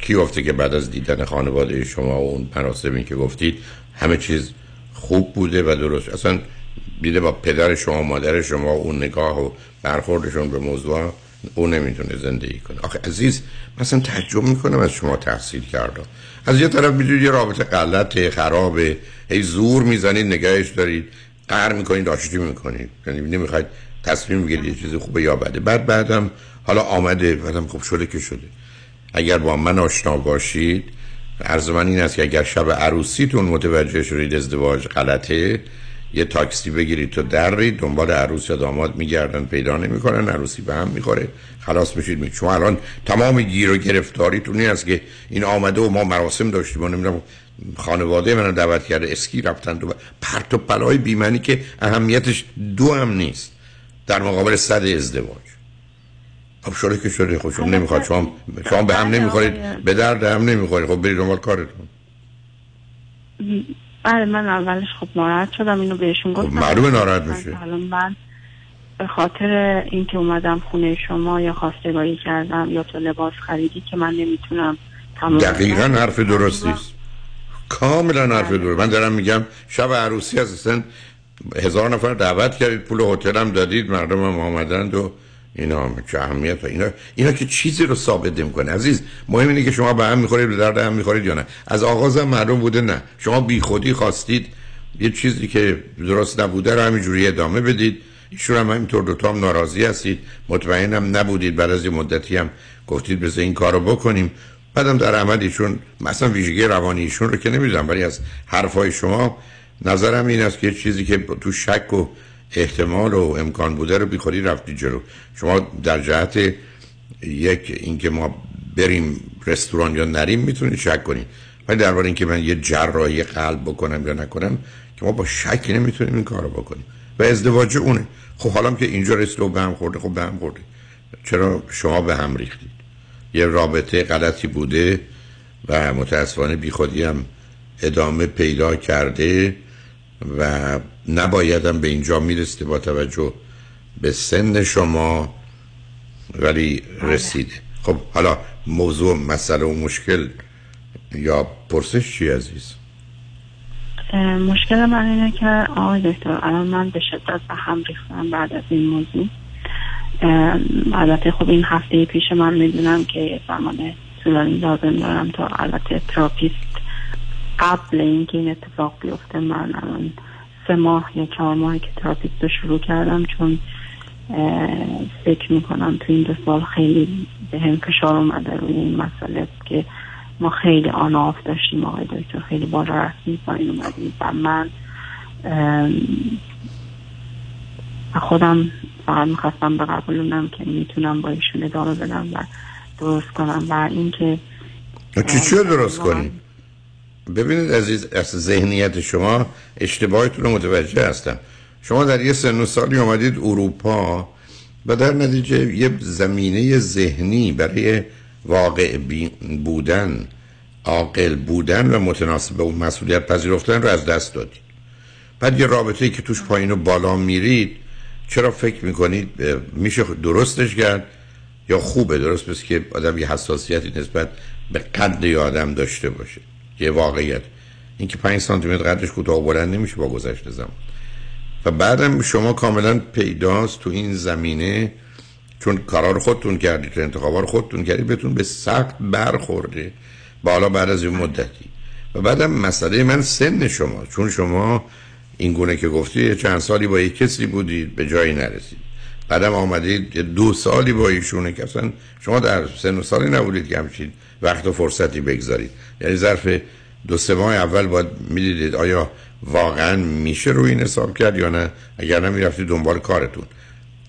کی گفته که بعد از دیدن خانواده شما و اون مراسمی که گفتید همه چیز خوب بوده و درست اصلا دیده با پدر شما مادر شما اون نگاه و برخوردشون به موضوع او نمی‌تونه زندگی کنه. آخه عزیز مثلا تعجب می‌کنم از شما تحصیل کرده. از یه طرف می‌دونید یه رابطه غلط خرابه. هی زور می‌زنید نگهش دارید. قهر می‌کنید آشتی می‌کنید. یعنی نمی‌خواید تصمیم بگیرید یه چیز خوبه یا بده. بعد بعدم حالا آمده بعدم خب شده که شده. اگر با من آشنا باشید عرض من این است که اگر شب عروسیتون متوجه شدید ازدواج غلطه یه تاکسی بگیرید تو درید دنبال عروس یا داماد میگردن پیدا نمی‌کنن عروسی به هم می‌خوره. خلاص میشید می شما الان تمام گیر و گرفتاریتون این است که این آمده و ما مراسم داشتیم و نمی‌دونم خانواده منو دعوت کرده اسکی رفتن تو پرت و پلای بیمنی که اهمیتش دو هم نیست. در مقابل صد ازدواج. خب شده که شده خب شما نمی‌خواد شما شما به هم نمی‌خورید به درد هم نمی‌خورید. خب برید دنبال کارتون. بله من اولش خب ناراحت شدم اینو بهشون گفتم. خب معلومه ناراحت میشه. حالا من به خاطر اینکه اومدم خونه شما یا خواستگاری کردم یا تو لباس خریدی که من نمی‌تونم دقیقا حرف درستی است. کاملا حرف بله. درست. من دارم میگم شب عروسی از اصلا هزار نفر دعوت کردید پول هتل دادید مردم هم آمدند و اینا چه اهمیت اینا اینا که چیزی رو ثابت نمی‌کنه. عزیز مهم اینه که شما به هم می‌خورید به درد هم می‌خورید یا نه؟ از آغاز هم معلوم بوده نه. شما بی خودی خواستید یه چیزی که درست نبوده رو همینجوری ادامه بدید. ایشون هم همینطور دوتا هم ناراضی هستید. مطمئنم نبودید. بعد از یه مدتی هم گفتید بذار این کارو بکنیم. بعدم در عمل ایشون مثلا ویژگی روانی ایشون رو که نمی‌دونم ولی از حرفای شما نظرم این است که چیزی که تو شک و احتمال و امکان بوده رو بیخودی رفتی جلو. شما در جهت یک اینکه ما بریم رستوران یا نریم می‌تونید شک کنید ولی درباره اینکه من یه جراحی قلب بکنم یا نکنم که ما با شک نمی‌تونیم این کارو بکنیم. و ازدواج اونه. خب حالا که اینجا رسید و به هم خورده خب به هم خورده. چرا شما به هم ریختید؟ یه رابطه غلطی بوده و متاسفانه بیخودی هم ادامه پیدا کرده و نبایدم به اینجا میرسته با توجه به سن شما ولی رسیده خب حالا موضوع مسئله و مشکل یا پرسش چی عزیز؟ مشکل من اینه که آقای دکتر الان من به شدت به هم ریختم بعد از این موضوع. البته خب این هفته پیش من می‌دونم که زمان طولانی لازم دارم تا البته therapist قبل اینکه این اتفاق بیفته من الان سه ماه یا چهار ماه که therapist رو شروع کردم چون فکر می‌کنم تو این دو سال خیلی به هم فشار اومده روی این مسئله که ما خیلی on off داشتیم آقای دکتر خیلی بالا رفتیم پایین اومدیم و من خودم فقط می‌خواستم به قبولونم که می‌تونم با ایشون ادامه بدم و درست کنم و اینکه چی چی درست کنیم ببینید عزیز از ذهنیت شما اشتباهتون رو متوجه هستم. شما در یه سن و سالی آمدید اروپا و در نتیجه یه زمینه ذهنی برای واقع بودن عاقل بودن و متناسب اون مسئولیت پذیرفتن رو از دست دادید. بعد یه رابطه ای که توش پایین و بالا میرید چرا فکر می‌کنید میشه درستش کرد؟ یا خوبه درست بس که آدم یه حساسیتی نسبت به قد آدم داشته باشه. یه واقعیت. اینکه 5 سانتی متر قدش کوتاه بلند نمیشه با گذشته زمان. و بعدم شما کاملا پیداست تو این زمینه چون کارا رو خودتون کردید تو انتخابا خودتون کردید بهتون به سخت برخورده. بالا بعد از این مدتی. و بعدم مسئله من سن شما. چون شما این گونه که گفتی چند سالی با یک کسی بودید به جایی نرسید. بعدم آمدید دو سالی با ایشونه که اصلا شما در سن و سالی نبودید که همچین وقت و فرصتی بگذارید. یعنی ظرف دو سه ماه اول باید می‌دیدید آیا واقعا میشه روی این حساب کرد یا نه. اگر نمی‌رفتید دنبال کارتون.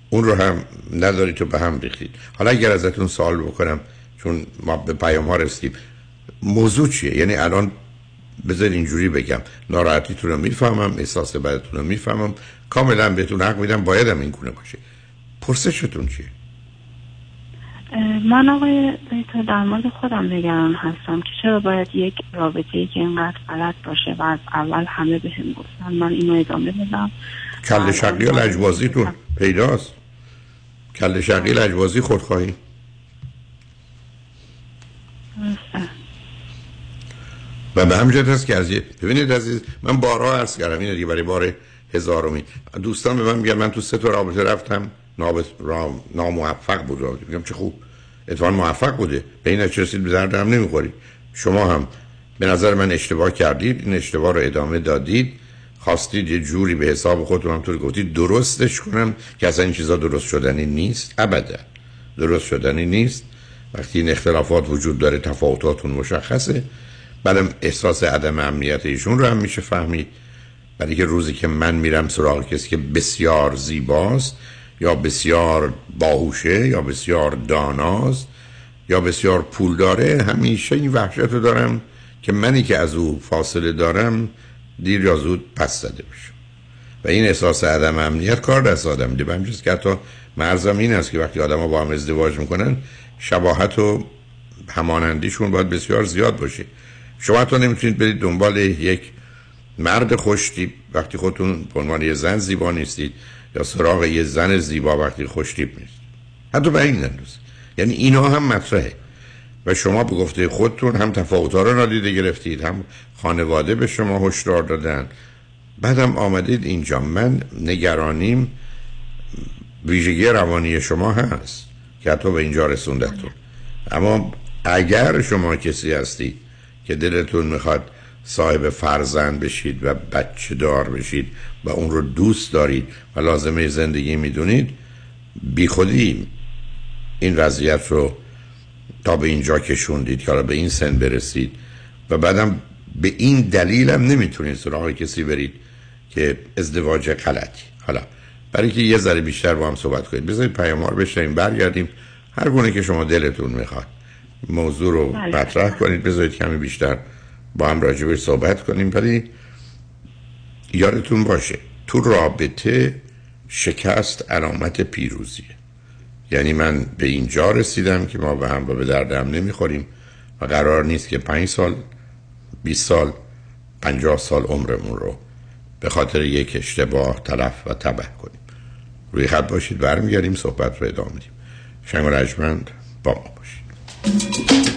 اون رو هم ندارید تو به هم ریختید. حالا اگر ازتون سوال بکنم چون ما به پیام ها رسیدیم موضوع چیه؟ یعنی الان بذار اینجوری بگم. ناراحتیتون رو می‌فهمم احساس بدتون رو می‌فهمم. کاملا بهتون حق میدم بایدم این گونه باشه. پرسشتون چیه؟ من آقای دیتا در مورد خودم نگران هستم که چرا باید یک رابطه ای که اینقدر غلط باشه و از اول همه به هم گفتن من اینو ادامه بدم. کل شقی و لجبازیتون پیداست. کل شقی لجبازی خودخواهی و به همجد هست که از ببینید عزیز من بارها عرض کردم این دیگه برای بار هزارمی. دوستان به من میگن من تو سه تا رابطه رفتم. ناموفق بود میگم چه خوب. اتفاقا موفق بوده. به این رسید به هم نمی‌خوری شما هم به نظر من اشتباه کردید این اشتباه رو ادامه دادید. خواستید یه جوری به حساب خودتون همطور گفتید درستش کنم که اصلا این چیزا درست شدنی نیست. ابدا. درست شدنی نیست. وقتی این اختلافات وجود داره تفاوتاتون مشخصه. بعدم احساس عدم امنیت ایشون رو هم میشه فهمید. برای که روزی که من میرم سراغ کسی که بسیار زیباست یا بسیار باهوشه یا بسیار داناست یا بسیار پول داره همیشه این وحشت رو دارم که منی که از او فاصله دارم دیر یا زود پس زده بشم و این احساس عدم امنیت کار دست آدم میده. به که حتی مرزم این است که وقتی آدم با هم ازدواج می‌کنن شباهت و همانندیشون باید بسیار زیاد باشه. شما حتی نمی‌تونید برید دنبال یک مرد خوشتیب وقتی خودتون به عنوان یه زن زیبا نیستید. یا سراغ یه زن زیبا وقتی خوشتیب نیست. حتی به این اندازه یعنی اینا هم مطرحه. و شما به گفته خودتون هم تفاوت‌ها رو نادیده گرفتید هم خانواده به شما هشدار دادن. بعدم آمدید اینجا. من نگرانیم. ویژگی روانی شما هست که حتی به اینجا رسوندتون. اما اگر شما کسی هستید که دلتون می‌خواد صاحب فرزند بشید و بچه دار بشید و اون رو دوست دارید و لازمه زندگی می‌دونید بی خودی این وضعیت رو تا به اینجا کشوندید که به این سن برسید و بعدم به این دلیل هم نمی‌تونید سراغ کسی برید که ازدواج غلطی حالا برای که یه ذره بیشتر با هم صحبت کنید بذارید پیام رو بشنیم برگردیم. هر گونه که شما دلتون می‌خواد. موضوع رو بله. مطرح کنید. بذارید کمی بیشتر با هم راجع بهش صحبت کنیم. ولی یادتون باشه تو رابطه شکست علامت پیروزیه. یعنی من به اینجا رسیدم که ما به هم و به دردم نمی‌خوریم و قرار نیست که پنج سال 20 سال 50 سال عمرمون رو به خاطر یک اشتباه تلف و تبه کنیم. روی خط باشید برمیگردیم صحبت رو ادامه میدیم. شنگ و رجمند با ما باشید.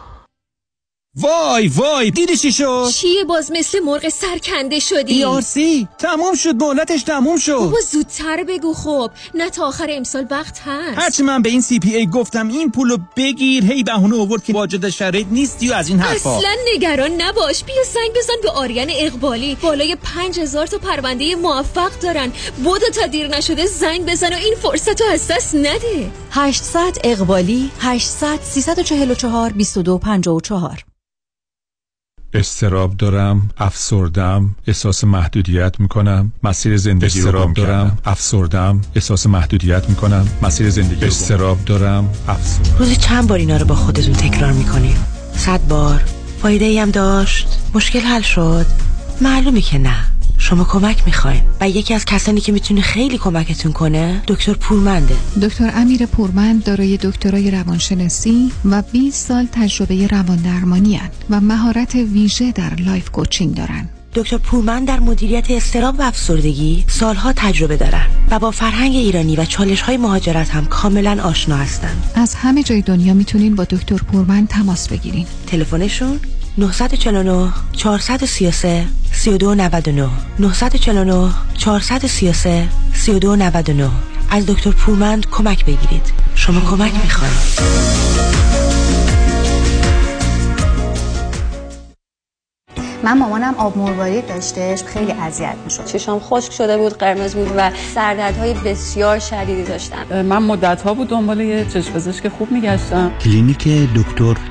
وای وای دیدی چی شد؟ چیه باز مثل مرغ سرکنده شدی؟ ERC تموم شد مهلتش تموم شد. بابا زودتر بگو خب. نه تا آخر امسال وقت هست. هرچی من به این CPA گفتم این پولو بگیر. هی بهونه آورد که واجد شرایط نیستی و از این حرفا. اصلا نگران نباش. بیا زنگ بزن به آریان اقبالی. بالای پنج هزار تا پرونده موفق دارن. بدو تا دیر نشده زنگ بزن و این فرصت رو از دست نده. 800 اقبالی 800 344 2254 اضطراب دارم افسردم احساس محدودیت می‌کنم. مسیر زندگی اضطراب دارم افسردم احساس محدودیت می‌کنم. مسیر زندگی اضطراب دارم افسردم. روزی چند بار اینا رو با خودتون تکرار می‌کنین صد بار. فایده ای هم داشت؟ مشکل حل شد؟ معلومه که نه. شما کمک می‌خواین و یکی از کسانی که می‌تونه خیلی کمکتون کنه دکتر پورمنده. دکتر امیر پورمند دارای دکترای روانشناسی و 20 سال تجربه روان درمانی هستن و مهارت ویژه در life coaching دارن. دکتر پورمن در مدیریت استراب و افسردگی سالها تجربه دارن و با فرهنگ ایرانی و چالش های مهاجرت هم کاملا آشنا هستن از همه جای دنیا می‌تونین با دکتر پورمن تماس بگیرین. تلفنشون 949 433 3299 949 433 3299 از دکتر پورمند کمک بگیرید. شما کمک می‌خواید. من مامانم آب مروارید داشتش خیلی اذیت می‌شد. چشام خشک شده بود قرمز بود و سردردهای بسیار شدیدی داشتم. من مدت ها بود دنبال یه چشم پزشک خوب میگشتم. کلینیک دکتر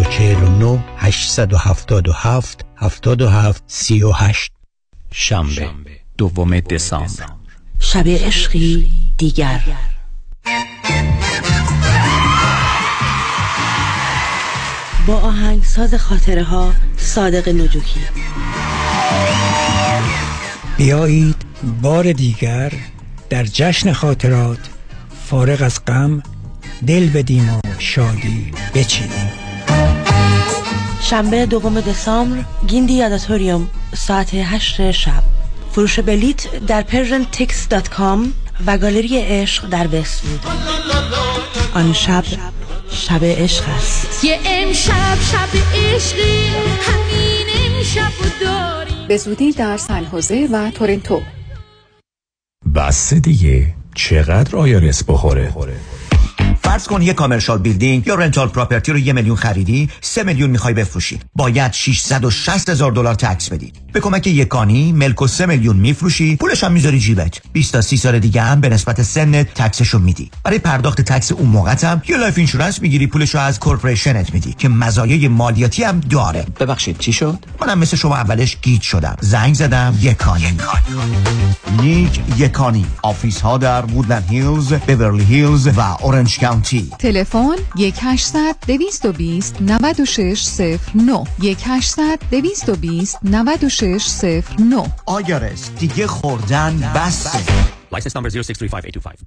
949 877 77 38 شنبه دوم دسامبر. شب عشقی دیگر. با آهنگساز خاطره ها صادق نجوکی. بیایید بار دیگر در جشن خاطرات فارغ از غم دل بدیم و شادی بچینیم. شنبه دوم دسامبر گیندی یاداتوریوم ساعت هشت شب. فروش بلیت در persiantix.com و گالری عشق در وستوود آن شب شب عشق است. یه امشب شب عشقی همین امشب داری به زودی در سن حوزه و تورنتو. بس دیگه چقدر IRS بخوره؟ فرض کن یه commercial building یا rental property رو یه میلیون خریدی سه میلیون می‌خوای بفروشی. باید 660 هزار دلار tax بدی. به کمک یکانی ملکو سه میلیون میفروشی پولش هم می‌ذاری جیبت. 20 تا 30 سال دیگه هم به نسبت سنت tax شو میدی. برای پرداخت tax اون موقع هم یه life insurance می‌گیری پولشو از corporation ت میدی که مزایای مالیاتی هم داره. ببخشید چی شد؟ منم مثل شما اولش گیج شدم. زنگ زدم یکانی نیک یکانی office ها در وودلند هیلز بیورلی هیلز و اورنج کانتی تلفن 1800 220 9609 1800 220 9609 IRS دیگه خوردن بسه License number 0635825.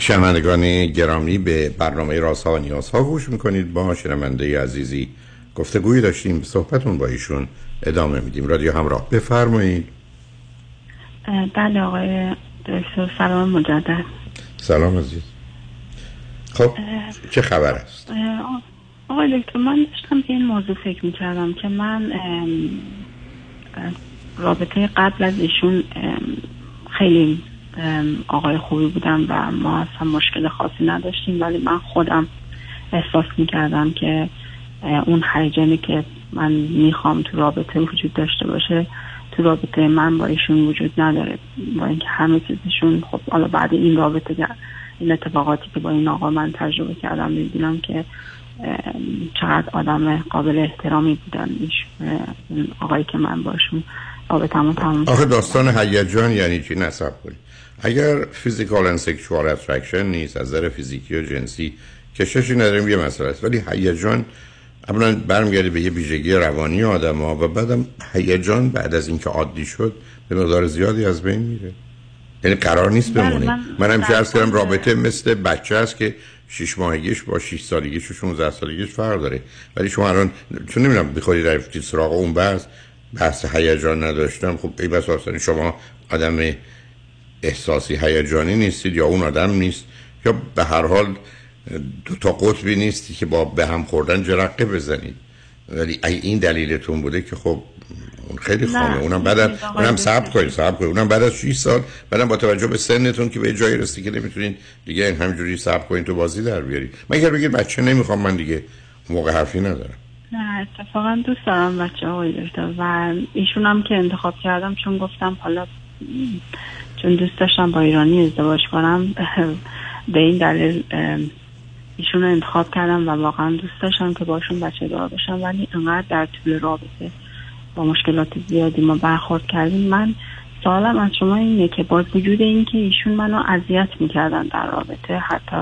شنوندگان گرامی به برنامه رازها و نیازها گوش می‌کنید. با شنونده عزیزی گفتگویی داشتیم صحبتون با ایشون ادامه میدیم. رادیو همراه. بفرمایید. بله آقای دکتر سلام مجدد. سلام عزیز. خب چه خبر است؟ آقای دکتر من داشتم به این موضوع فکر می‌کردم که من رابطه قبل از ایشون خیلی آقای خوبی بودم و ما اصلا مشکل خاصی نداشتیم ولی من خودم احساس می‌کردم که اون هیجانی که من می‌خوام تو رابطه وجود داشته باشه تو رابطه من با ایشون وجود نداره. با اینکه همه چیزشون خب حالا بعد این رابطه این اتفاقاتی که با این آقا من تجربه کردم می‌بینم که چقدر آدم قابل احترامی بودن. ایش- اه، اون آقایی که من باشون رابطمون تموم آخه. داستان هیجان یعنی چی؟ نه صبر کنید. اگر physical and sexual attraction نیست از نظر فیزیکی و جنسی کششی نداریم یه مسئله است. ولی هیجان اولا برمیگرده به یه ویژگی روانی آدم ها و بعدم هیجان بعد از اینکه عادی شد به مقدار زیادی از بین میره. یعنی قرار نیست بله، بمونه. من- من هم عرض کردم رابطه مثل بچه است که شش ماهگیش با 6 سالگیش و 16 سالگیش فرق داره. ولی شما الان چون نمی‌دونم بخواد رفتید سراغ اون بحث بحث هیجان نداشتم خب ای بس شما آدم احساسی هیجانی نیستید یا اون آدم نیست یا به هر حال دو تا قطبی نیستی که با به هم خوردن جرقه بزنید. ولی ای این دلیلتون بوده که خب اون خیلی نه، خانه اونم بعد این آقای اونم. صبر کنید صبر کنید. اونم بعد از 6 سال بعدم با توجه به سنتون که به جایی رسید که نمی‌تونین دیگه همینجوری صبر کنید تو بازی در بیارید. مگر بگید بچه نمی‌خوام من دیگه موقع حرفی ندارم. نه اتفاقا دوست دارم بچه دکتر. و ایشون هم که انتخاب کردم چون گفتم حالا چون دوست داشتم با ایرانی ازدواج کنم (laughs) به این دلیل ایشون رو انتخاب کردم و واقعا دوست داشتم که باشون بچه دار باشم ولی انقدر در طول رابطه با مشکلات زیادی ما برخورد کردیم. من سوالم از شما اینه که با وجود اینکه ایشون منو اذیت می‌کردن در رابطه حتی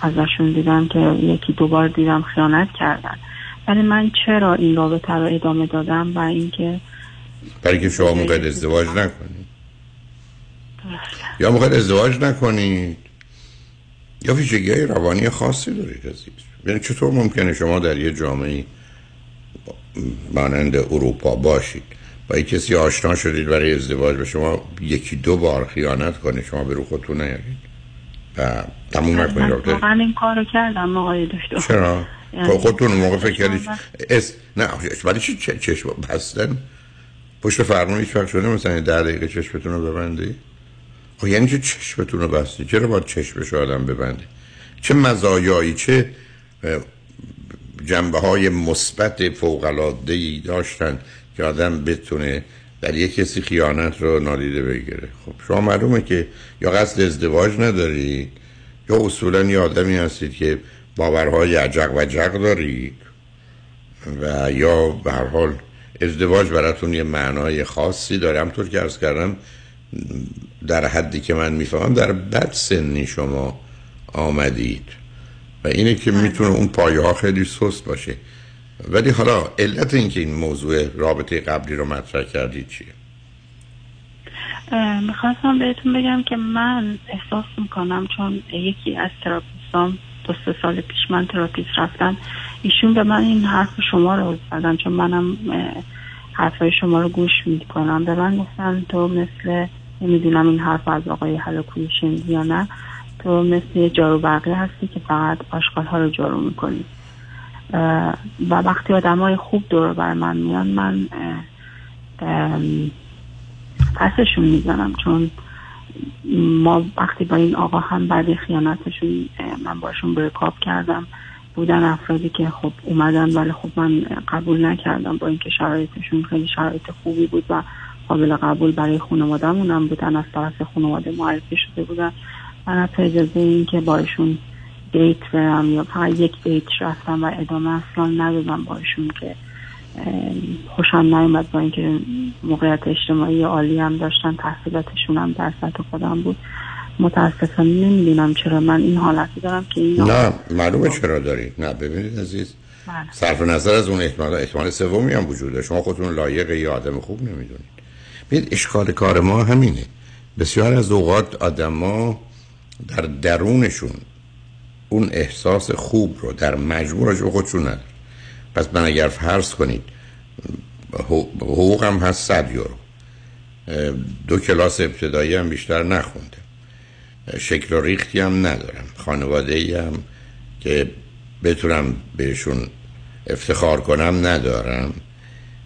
ازشون دیدم که یکی دوبار دیدم خیانت کردن. ولی من چرا این رابطه رو ادامه دادم و اینکه برای که شما موقع ازدواج نکنید یا موقع ازدواج نکنید یا ویژگی های روانی خاصی دارید عزیز. یعنی چطور ممکنه شما در یه جامعه مانند اروپا باشید با یک کسی آشنا شدید برای ازدواج به شما یکی دو بار خیانت کنه شما به رو خودتون نیارید؟ و تموم نکنید من رابطه این کارو کردم آقای دکتر. چرا؟ یعنی- خب خودتون موقع فکر کردید اس... نه ولی چی چه چشم بستن؟ پشت فرمون هیچ وقت شده؟ مثلا ده دقیقه چشمتون رو ببندی؟ خب یعنی چه چشمتون رو بستی چرا باید چشمش آدم ببنده؟ چه مزایایی چه جنبه های مثبت فوق ای داشتن که آدم بتونه در یک کسی خیانت رو نادیده بگیره. خب شما معلومه که یا قصد ازدواج ندارید یا اصولا یه آدمی هستید که باورهای عجق و جق دارید و یا به هر حال ازدواج براتون یه معنای خاصی داره. همطور که ارز کردم در حدی که من می‌فهمم در بد سنی شما آمدید. و اینه که می‌تونه اون پایه ها خیلی سست باشه. ولی حالا علت اینکه این موضوع رابطه قبلی رو مطرح کردید چیه؟ می‌خواستم بهتون بگم که من احساس می‌کنم چون یکی از therapist ام دو سه سال پیش من therapist رفتم ایشون به من این حرف شما رو زدن چون منم حرفای شما رو گوش می‌کنم. به من گفتن تو مثل نمی‌دونم این حرف از آقای هلاکوی شنیدی یا نه. تو مثل یه جارو برقی هستی که فقط آشغال ها رو جارو می‌کنی. و وقتی آدم های خوب دور بر من میان من پسشون می‌زنم. چون ما وقتی با این آقا هم بعد خیانتشون من باشون برکاب کردم بودن افرادی که خب اومدن ولی خب من قبول نکردم با اینکه شرایطشون خیلی شرایط خوبی بود و قابل قبول برای خانوادهمونم بودن. از طرف خانواده معرفی شده بودن. من حتی اجازه این که باشون دیت برم یا فقط یک دیت رفتم و ادامه اصلا ندادم باشون که خوشم نیومد با اینکه موقعیت اجتماعی عالی هم داشتن تحصیلاتشون هم در سطح خودم بود. متاسفانه نمی‌دونم چرا. من این حالتی دارم که این نه معلومه چرا داری. نه ببینید عزیز. بله. صرف نظر از اون احتمال احتمال سومی هم وجود داره. شما خودتون لایق یه آدم خوب نمی‌دونید. ببینید اشکال کار ما همینه. بسیار از اوقات آدما در درونشون اون احساس خوب رو در مجموعش خودشون نداره پس من اگر فرض کنید حقوقم هست صد یورو. دو کلاس ابتدایی هم بیشتر نخونده. شکل و ریختی هم ندارم. خانواده هم که بتونم بهشون افتخار کنم ندارم.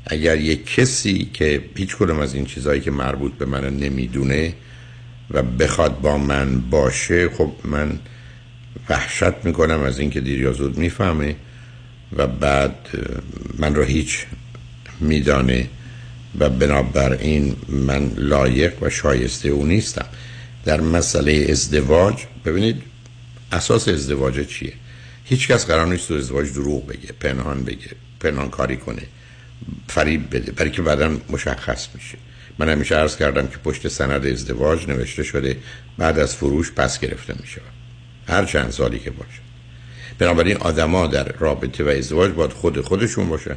اگر یک کسی که هیچ کدوم از این چیزهایی که مربوط به من نمی‌دونه و بخواد با من باشه خب من وحشت می‌کنم از اینکه دیر یا زود می‌فهمه و بعد من رو هیچ میدانه و بنابراین من لایق و شایسته او نیستم. در مسئله ازدواج ببینید اساس ازدواج چیه؟ هیچ کس قرار نیست تو ازدواج دروغ بگه پنهان بگه پنهان کاری کنه. فریب بده برای که بعدا مشخص میشه. من همیشه عرض کردم که پشت سند ازدواج نوشته شده بعد از فروش پس گرفته میشه. هر چند سالی که باشه. بنابراین آدما در رابطه و ازدواج باید خود خودشون باشن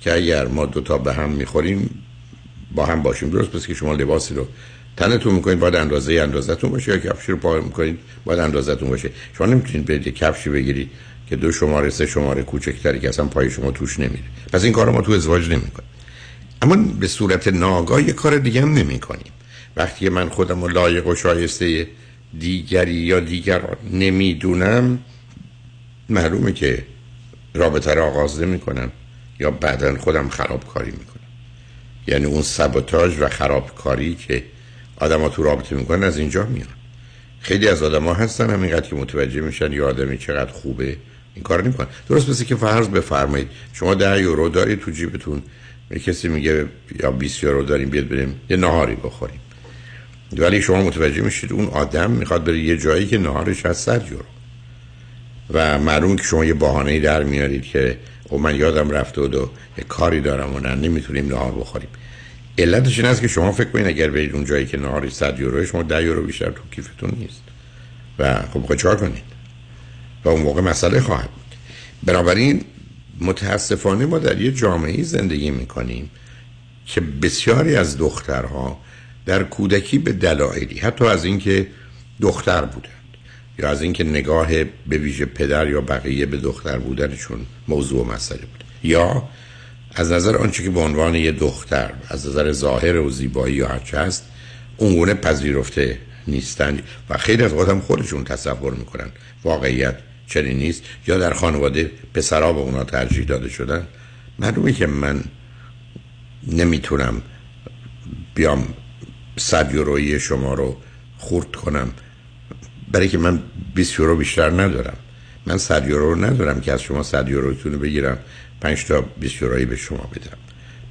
که اگر ما دوتا به هم می‌خوریم با هم باشیم. درست پس که شما لباسی رو تنتون می‌کنید باید اندازه اندازتون باشه یا کفشی رو پای می‌کنید باید اندازتون باشه. شما نمی‌تونید برید کفشی بگیرید که دو شماره سه شماره کوچکتری که اصلا پای شما توش نمیره. پس این کار ما تو ازدواج نمی‌کنیم. اما به صورت ناگاه یه کار دیگه هم نمی کنیم وقتی من خودم لایق و شایسته دیگری یا دیگر نمی‌دونم معلومه که رابطه را آغاز نمی کنم یا بعدا خودم خرابکاری می‌کنم. یعنی اون سبوتاژ و خرابکاری که آدم تو رابطه می‌کنن از اینجا میاد خیلی از آدم ها هستن همینقدر که متوجه میشن یا آدمی چقدر خوبه این کار نمی‌کنن درست مثل که فرض بفرمایید شما ده یورو دارید تو جیبتون. کسی میگه یا 20 یورو داریم بیاد بریم یه نهاری بخوریم. ولی شما متوجه میشید اون آدم می‌خواد بره یه جایی که نهارش از 100 یورو. و معلوم که شما یه بهانه در میارید که او من یادم رفته و دو یه کاری دارم و نه نمی‌تونیم نهار بخوریم. علتش این است که شما فکر کنید اگر برید اون جایی که نهاری 100 یورو شما 10 یورو بیشتر تو کیفتون نیست. و خب چهار کنید؟ و اون موقع مسئله خواهد بود. بنابراین متاسفانه ما در یه جامعه زندگی می‌کنیم که بسیاری از دخترها در کودکی به دلایلی حتی از اینکه دختر بودند یا از اینکه نگاه به ویژه پدر یا بقیه به دختر بودنشون موضوع و مسئله بود یا از نظر آنچه که به عنوان یه دختر از نظر ظاهر و زیبایی یا هرچه هست اونگونه پذیرفته نیستن و خیلی از هم خودشون تصور می‌کنن واقعیت چنین نیست یا در خانواده پسرها به اونا ترجیح داده شدن؟ معلومه که من نمی‌تونم بیام صد یورویی شما رو خورد کنم. برای که من 20 یورو بیشتر ندارم. من 100 یورو رو ندارم که از شما 100 یوروتون رو بگیرم 5 تا 20 یورویی به شما بدم.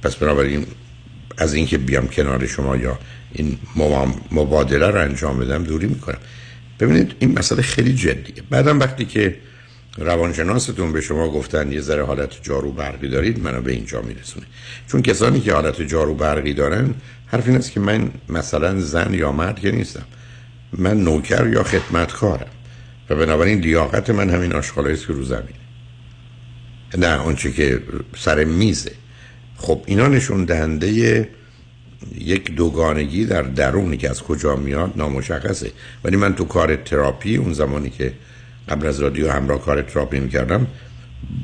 پس بنابراین از اینکه بیام کنار شما یا این مبادله رو انجام بدم دوری می‌کنم. ببینید این مسئله خیلی جدیه. بعدم وقتی که روانشناستون به شما گفتن یه ذره حالت جارو برقی دارید منو به اینجا میرسونه. چون کسانی که حالت جارو برقی دارن حرف این است که من مثلا زن یا مرد که نیستم. من نوکر یا خدمتکارم. و بنابراین لیاقت من همین آشغالایی است که رو زمینه نه آنچه که سر میزه. خب اینا نشون دهنده یک دوگانگی در درونی که از کجا میاد نامشخصه. ولی من تو کار تراپی اون زمانی که قبل از رادیو همراه کار تراپی می‌کردم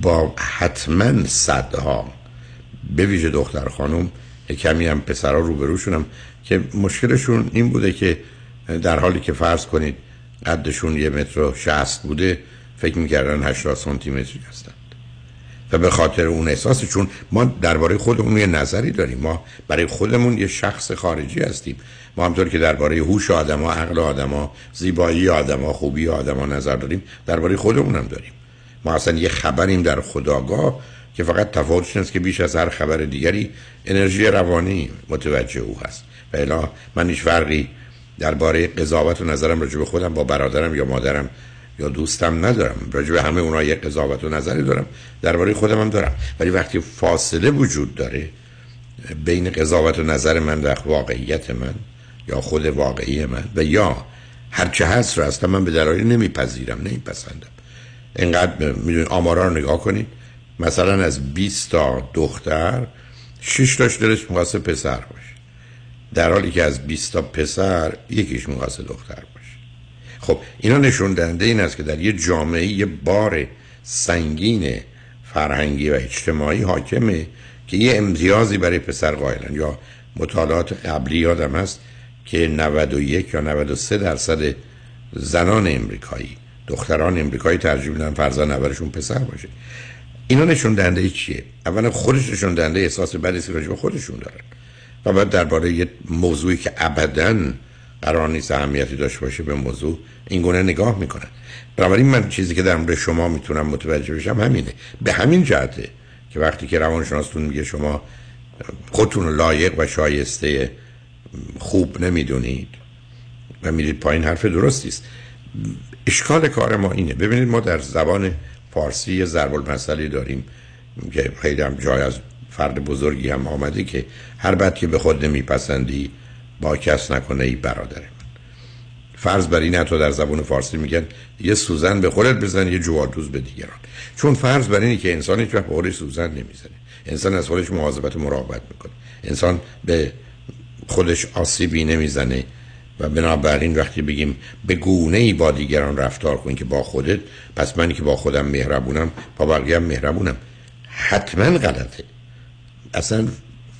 با حتما صدها به ویژه دختر خانم کمی هم پسرها روبروشونم که مشکلشون این بوده که در حالی که فرض کنید قدشون یه متر و شست بوده فکر می‌کردن 80 سانتی متری هستند و به خاطر اون احساس چون ما درباره خودمون یه نظری داریم. ما برای خودمون یه شخص خارجی هستیم. ما همطور که درباره هوش آدما عقل آدما زیبایی آدما خوبی آدما نظر داریم درباره خودمون هم داریم. ما اصلا یه خبریم در خداگاه که فقط تفاوتش است که بیش از هر خبر دیگری انرژی روانی متوجه او هست. و من هیچ فرقی درباره قضاوت و نظرم راجع به خودم با برادرم یا مادرم یا دوستم ندارم. راجع به همه اونها یک قضاوت و نظری دارم. درباره خودم هم دارم. ولی وقتی فاصله وجود داره بین قضاوت و نظر من در واقعیت من یا خود واقعی من و یا هرچه هست رو اصلا من به دلایل نمیپذیرم نمیپسندم. اینقدر می‌دونید آمارا رو نگاه کنید. مثلا از 20 تا دختر 6 تاش دلش می‌خواسته پسر باشه. در حالی که از 20 تا پسر یکیش می‌خواسته دختر خب اینا نشون دهنده این است که در یه جامعه یه بار سنگین فرهنگی و اجتماعی حاکمه که یه امتیازی برای پسر قائلن. یا مطالعات قبلی یادم هست که 91 یا 93 درصد زنان امریکایی دختران امریکایی ترجیح میدن فرزند اولشون پسر باشه. اینا نشون دهنده چیه؟ اولا خودش نشون دهنده احساس بدی که به خودشون دارن. و بعد درباره یه موضوعی که ابدا قرار نیست اهمیتی داشته باشه به موضوع. این گونه نگاه می‌کنن بنابراین من چیزی که در مورد شما می‌تونم متوجه بشم همینه. به همین جهته که وقتی که روانشناستون میگه شما خودتون لایق و شایسته خوب نمی‌دونید و میرید پایین حرف درستی است. اشکال کار ما اینه. ببینید ما در زبان فارسی یه ضرب المثلی داریم که خیلی هم جای از فرد بزرگی هم آمده که هر بد که به خود نمیپسندی با کس نکنه ای برادر من. فرض بر این حتی در زبان فارسی میگن یه سوزن به خودت بزن یه جوادوز به دیگران. چون فرض بر اینه که انسان هیچ وقت سوزن نمی‌زنه. انسان از خودش مواظبت و مراقبت می‌کنه. انسان به خودش آسیبی نمی‌زنه و بنابراین وقتی بگیم به گونه ای با دیگران رفتار کن که با خودت پس منی که با خودم مهربونم با بقیه مهربونم. حتما غلطه. اصلا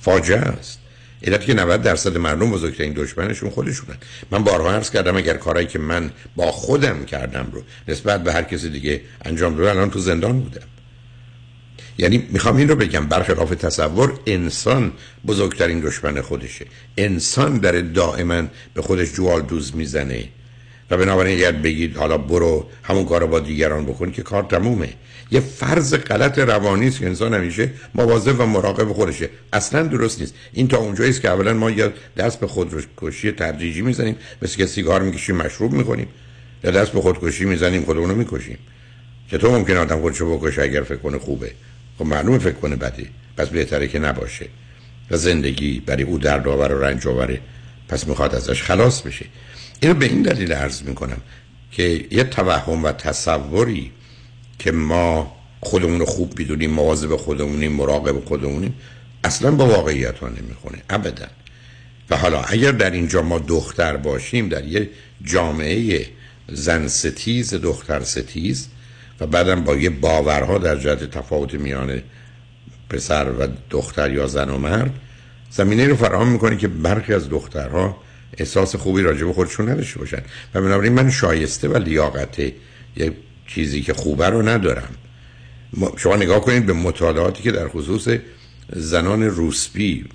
فاجعه است. علت که 90 درصد مردم بزرگترین دشمنشون خودشونن. من بارها عرض کردم اگر کارایی که من با خودم کردم رو نسبت به هر کسی دیگه انجام دادم الان تو زندان بودم. یعنی می‌خوام این رو بگم برخلاف تصور انسان بزرگترین دشمن خودشه. انسان در دائما به خودش جوال دوز می‌زنه. و بنابراین اگر بگید حالا برو همون کار رو با دیگران بکن که کار تمومه. یه فرض غلط روانی است که انسان همیشه مواظب و مراقب خودشه. اصلا درست نیست. این تا اونجایی است که اولا ما یا دست به خودکشی تدریجی می‌زنیم. مثل که سیگار می‌کشیم مشروب می‌کنیم یا دست به خودکشی می‌زنیم خودمون رو می‌کشیم. چطور ممکن آدم خودشو بکشه اگر فکر کنه خوبه؟ خب معلومه فکر کنه بده پس بهتره که نباشه. و زندگی برای او دردآور و رنج آوره پس می‌خواد ازش خلاص بشه. اینو به این دلیل عرض می‌کنم که یه توهم و تصوری که ما خودمون رو خوب بدونیم مواظب خودمونیم مراقب خودمونیم اصلا با واقعیت ها نمی‌خونه ابدا. و حالا اگر در اینجا ما دختر باشیم در یه جامعه زن ستیز دختر ستیز و بعدم با یه باورها در جهت تفاوت میان پسر و دختر یا زن و مرد زمینه رو فراهم می‌کنه که برخی از دخترها احساس خوبی راجع به خودشون نداشته باشن. و بنابراین من شایسته و لیاقت یه چیزی که خوبه رو ندارم. شما نگاه کنید به مطالعاتی که در خصوص زنان روسپی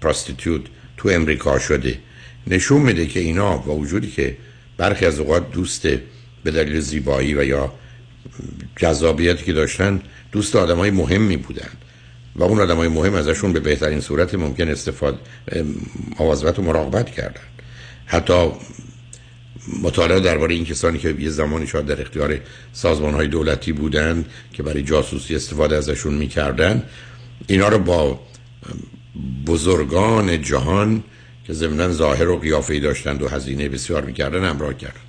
پراستیتیوت تو امریکا شده. نشون میده که اینا با وجودی که برخی از اوقات دوست به دلیل زیبایی و یا جذابیتی که داشتن دوست آدم های مهمی بودن. و اون آدم های مهم ازشون به بهترین صورت ممکن استفاده مواظبت و مراقبت کردن. حتی مطالعه درباره این کسانی که یه زمانی شاید در اختیار سازمان های دولتی بودن که برای جاسوسی استفاده ازشون می‌کردن اینا رو با بزرگان جهان که ضمنا ظاهر و قیافه‌ای داشتند و هزینه بسیار می‌کردن همراه کردن.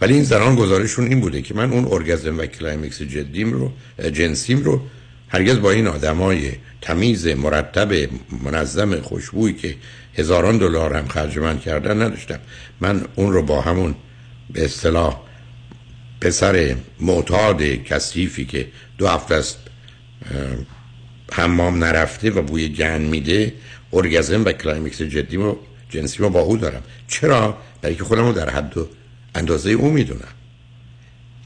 ولی این زنان گزارششون این بوده که من اون ارگزم و climax جدیم رو جنسیم رو هرگز با این آدمای تمیز مرتب منظم خوشبوی که هزاران دلار هم خرج من کردن نداشتم. من اون رو با همون به اصطلاح پسر معتاد کثیفی که دو هفته است حمام نرفته و بوی گند میده ارگزم و climax جدی و جنسی رو با او دارم. چرا؟ برای که خودم رو در حد و اندازه او می‌دونم.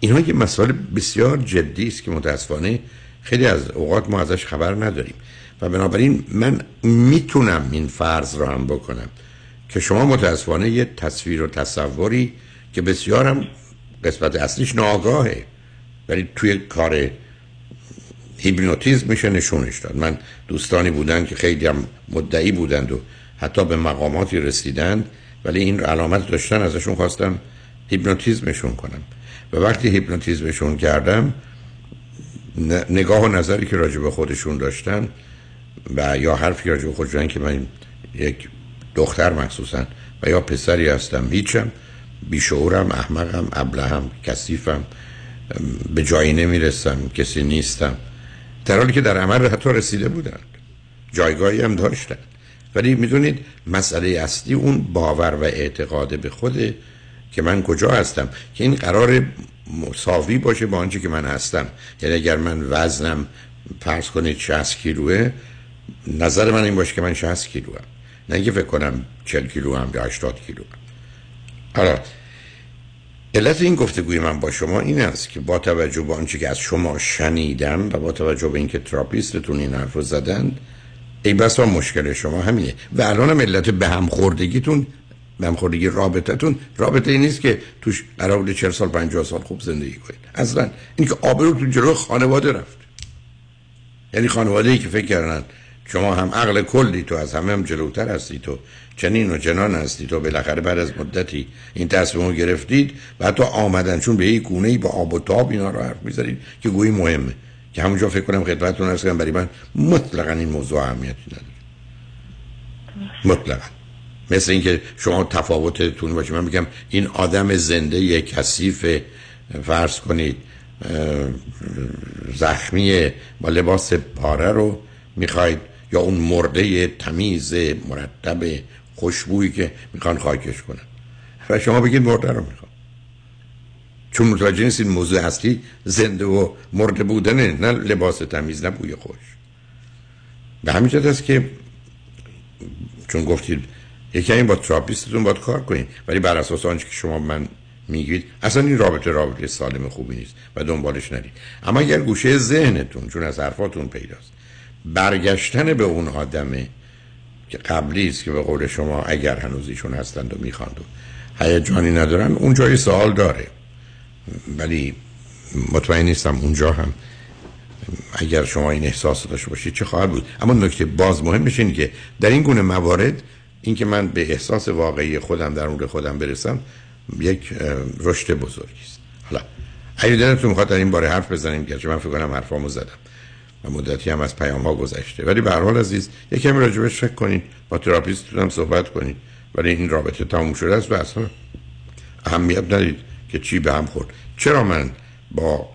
اینها یه مسئله بسیار جدی است که متاسفانه خیلی از اوقات ما ازش خبر نداریم. و بنابراین من می‌تونم این فرض رو هم بکنم که شما متاسفانه یه تصویر و تصوری که بسیارم قسمت اصلیش ناگاهه ولی توی کار هیپنوتیزم میشه نشونش داد. من دوستانی بودن که خیلی هم مدعی بودند و حتی به مقاماتی رسیدند ولی این علامت داشتن ازشون خواستم هیپنوتیزمشون کنم. و وقتی هیپنوتیزمشون کردم نگاه و نظری که راجع به خودشون داشتن و یا حرفی راجع به که من یک دختر مخصوصا و یا پسری هستم هیچم بیشعورم احمقم ابلهم کثیفم به جایی نمی‌رسم کسی نیستم. در حالی که در عمل حتی رسیده بودند جایگاهی هم داشتن. ولی می‌دونید مسئله اصلی اون باور و اعتقاد به خوده که من کجا هستم. که این قرار مساوی باشه با آنچه که من هستم. یعنی اگر من وزنم فرض کنید 60 کیلوه نظر من این باشه که من 60 کیلو هم نه اینکه فکر کنم 40 کیلو هم یا 80 کیلو هم حالا علت این گفتگوی من با شما این است که با توجه به آنچه که از شما شنیدم و با توجه به اینکه تراپیستتون این حرف رو زدن ای بس مشکل شما همینه. و الان هم علت به هم خوردگیتون به هم خوردگی رابطتون رابطه ای نیست که توش قرار بوده 40 سال 50 سال خوب زندگی کنید. اصلا این که آبرو تو جلو خانواده رفت. یعنی خانواده ای که فکر کردن شما هم عقل کلی تو از همه هم جلوتر هستی تو. چنین و جنان هستی تو. بالاخره بعد از مدتی این تصمیم رو گرفتید و حتی آمدن چون به یک گونه ای با آب و تاب اینا رو حرف می‌زنید که گویی مهمه. که همونجا فکر کنم خدمتتون هست برای من مطلقا این موضوع اهمیتی نداره. مطلقا. مثل اینکه شما تفاوتتون باشه. من میگم این آدم زنده یک کثیف فرض کنید زخمی با لباس پاره رو می‌خواید یا اون مرده تمیز مرتب خوشبویی که می‌خوان خاکش کنن. و شما بگید مرده رو می‌خوام. چون متوجه نیستید موضوع اصلی زنده و مرده بودنه نه لباس تمیز نه بوی خوش. به همین جد است که چون گفتید یکی این با تراپیستتون باید کار کنید ولی بر اساس آنچه که شما من میگید اصلا این رابطه رابطه سالم خوبی نیست و دنبالش نرید. اما اگر گوشه ذهنتون چون از حرفاتون پیداست برگشتن به اون آدمه که قبلی است که به قول شما اگر هنوز ایشون هستند و می‌خواند و هیجانی ندارن اون جای سوال داره. ولی مطمئن نیستم اونجا هم اگر شما این احساس داشته باشید چه خواهد بود. اما نکته باز مهم میشه که در این گونه موارد اینکه من به احساس واقعی خودم در مورد خودم برسم یک رشد بزرگی است. حالا اگه دلتون می‌خواد در این باره حرف بزنیم که من فکر کنم حرفامو زدم. و مدتی هم از پیام ها گذشته. ولی به هر حال عزیز یکم راجبش فکر کنید با تراپیستتون هم صحبت کنید ولی این رابطه تموم شده است و اصلا اهمیت ندید که چی به هم خورد. چرا من با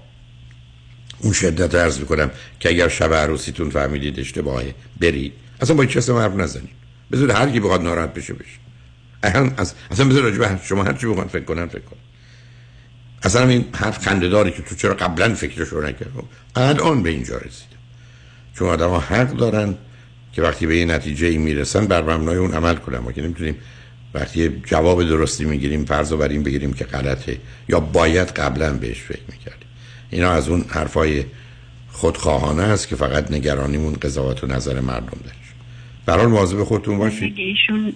اون شدت عرض می‌کنم که اگر شب عروسیتون فهمیدید اشتباهه برید. اصلا با کسی حرف نزنید. بذار هر کی بخواد ناراحت بشه بشه. اصلا اصلا بذار راجب شما هر چی بخواد فکر کنن فکر کنن اصلا این حرف خنده‌داری که تو چرا قبلا فکرش رو نکردم الان به اینجا رسید. چون آدم ها حق دارن که وقتی به یه نتیجه ای می‌رسن بر مبنای اون عمل کنن. ما که نمی‌تونیم وقتی جواب درستی می‌گیریم فرض بر این بگیریم که غلطه یا باید قبلا بهش فکر می‌کردیم. اینا از اون حرفای خودخواهانه است که فقط نگرانیمون قضاوت و نظر مردم داره. برحال مواظب خودتون باشید. ایشون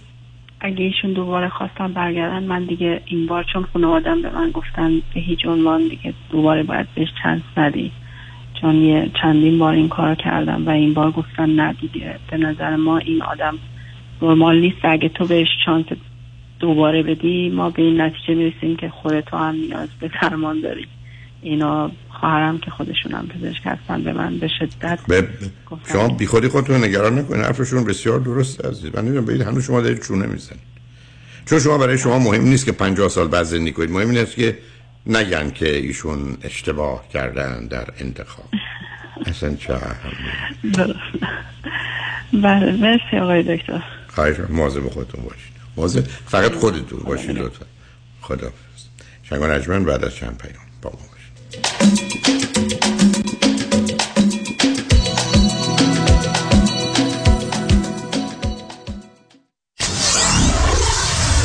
اگه ایشون دوباره خواستم برگردن من دیگه این بار چون خانوادم به من گفتن به هیچ عنوان دیگه دوباره باید بهش چند ندی. چون یه چندین بار این کار کردم و این بار گفتن نه دیگه. به نظر ما این آدم نرمال نیست. اگه تو بهش چانس دوباره بدی ما به این نتیجه می‌رسیم که خودتو هم نیاز به درمان داری. اینا خواهرم که خودشون هم پزشک هستن به من به شدت به شما بی خودی خودتون نگران نکنید حرفشون بسیار درست عزیز من نمی‌دونم بگید هنوز شما دارید چونه می‌زنید. چون شما برای شما مهم نیست که 50 سال بعد زندگی کنید. مهم نیست که نگن که ایشون اشتباه کردن در انتخاب. (laughs) اصلا چه بله مرسی آقای دکتر. خواهش مواظب خودتون باشید. مواظب فقط خودتون باشید لطفا. خدا شنگان اجمن بعد از چند پیام با ما باشید.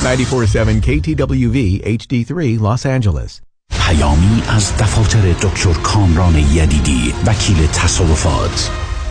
94.7 KTWV HD3 Los Angeles. پیامی از دفاتر دکتر کامران یدیدی وکیل تصادفات.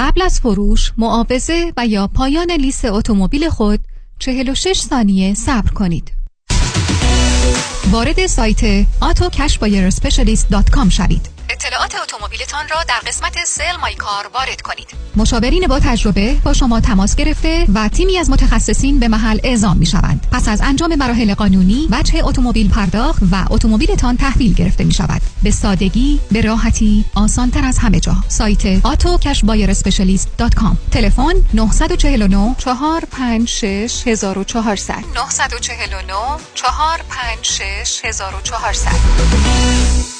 قبل از فروش، معاوضه و یا پایان لیست اتومبیل خود 46 ثانیه صبر کنید. وارد سایت autocashbuyerspecialist.com شوید. اطلاعات اتومبیلتان را در قسمت سل مای کار وارد کنید. مشاورین با تجربه با شما تماس گرفته و تیمی از متخصصین به محل اعزام می شوند. پس از انجام مراحل قانونی، وجه اتومبیل پرداخت و اتومبیلتان تحویل گرفته می شود. به سادگی، به راحتی، آسان تر از همه جا. سایت autocashbuyerspecialist.com تلفن 949 456 1400 949 456 1400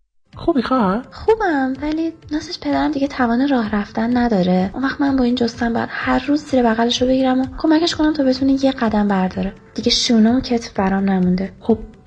خوبی خواه؟ خوبم ولی ناسش پدرم دیگه توان راه رفتن نداره. اون وقت من با این جستن باید هر روز زیر بغلش رو بگیرم و کمکش کنم تا بتونه یه قدم برداره. دیگه شونه و کتف برام نمونده. خب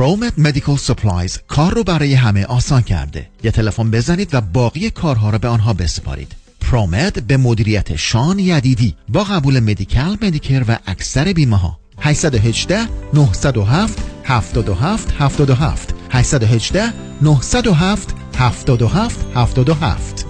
ProMed Medical Supplies کار رو برای همه آسان کرده. یه تلفن بزنید و باقی کارها رو به آنها بسپارید. ProMed به مدیریت شان یدیدی با قبول Medi-Cal Medicare و اکثر بیمه ها 818 907 77 77 818 907 77 77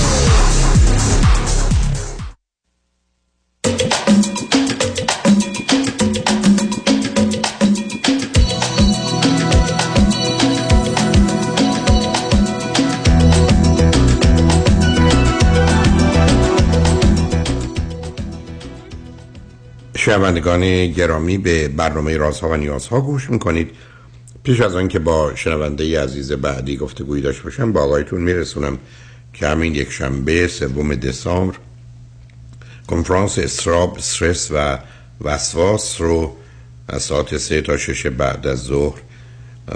شنوندگان گرامی به برنامه رازها و نیازها گوش می‌کنید. پیش از آنکه با شنونده عزیز بعدی گفتگویی داشته باشم با آقایتون میرسونم که همین یک شنبه سوم دسامبر کنفرانس استراب استرس و وسواس رو از ساعت سه تا شش بعد از ظهر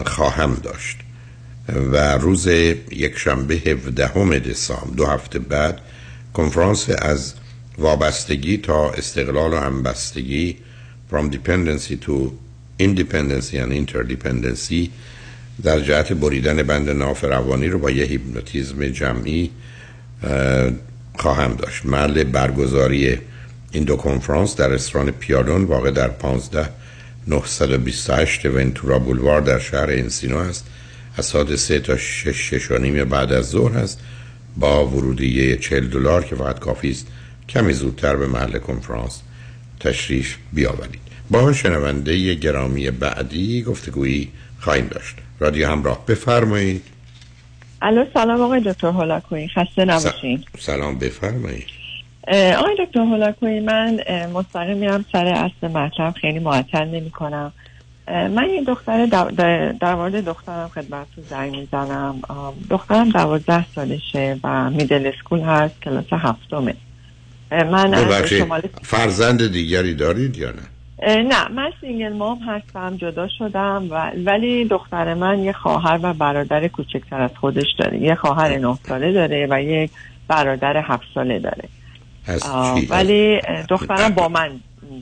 خواهم داشت. و روز یک شنبه 17 دسامبر دو هفته بعد کنفرانس از وابستگی تا استقلال و همبستگی from dependency to independency and interdependency در جهت بریدن بند ناف روانی رو با یه هیپنوتیزم جمعی خواهم داشت. محل برگزاری این دو کنفرانس در رستوران پیالون واقع در 15 928 ونتورا بولوار در شهر انسینو است از ساعت 3 تا 6 6 و نیم بعد از ظهر است با ورودی 40 دلار که فقط کافی است کمی زودتر به محل کنفرانس تشریف بیاورید. با شنونده گرامی بعدی گفتگویی خواهیم داشت. رادیو همراه بفرمایید. الو سلام آقای دکتر هولاکویی. خسته نباشین. سلام بفرمایید. آقای دکتر هولاکویی من مستقیم میرم سر اصل مطلب خیلی معطل نمی کنم من یه دختر در مورد دخترم خدمتتون زنگ می‌زنم. دخترم دوازده سالشه و middle school هست کلاس هفتمه. من. فرزند دیگری دارید یا نه؟ نه من single mom هستم جدا شدم و ولی دختر من یه خواهر و برادر کوچکتر از خودش داره. یه خواهر نه ساله داره و یک برادر هفت ساله داره. ولی دخترم با من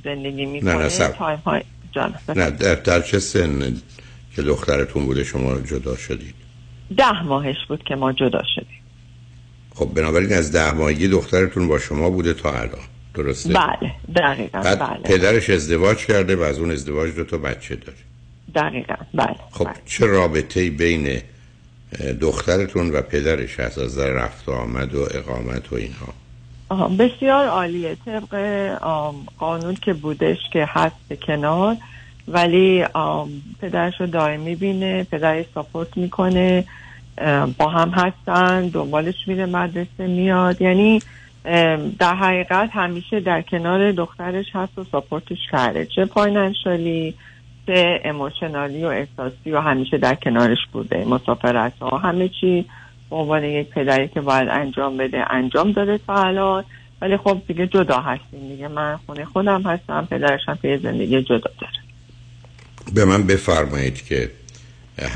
زندگی می‌کنه نه نه تایم های جان نه در, در چه سن که دخترتون بوده شما جدا شدید؟ ده ماهش بود که ما جدا شدیم. خب بنابراین از ده ماهگی دخترتون با شما بوده تا الان. درسته؟ بله دقیقا بعد بله. پدرش ازدواج کرده و از اون ازدواج دو تا بچه داره. دقیقا بله خب بله. چه رابطه بین دخترتون و پدرش هست؟ از نظر رفت آمد و اقامت و اینها. بسیار عالیه. طبق قانون که بودش که هست کنار. ولی پدرش رو دائم می‌بینه پدرش ساپورت می‌کنه. با هم هستن دنبالش میره مدرسه میاد. یعنی در حقیقت همیشه در کنار دخترش هست و ساپورتش کرده. چه فاینانشالی چه اموشنالی و احساسی و همیشه در کنارش بوده. مسافرت ها همه چی به عنوان یک پدری که باید انجام بده انجام داده تا الان. ولی خب دیگه جدا هستیم. دیگه من خونه خودم هستم پدرش هم یه زندگی جدا داره. به من بفرمایید که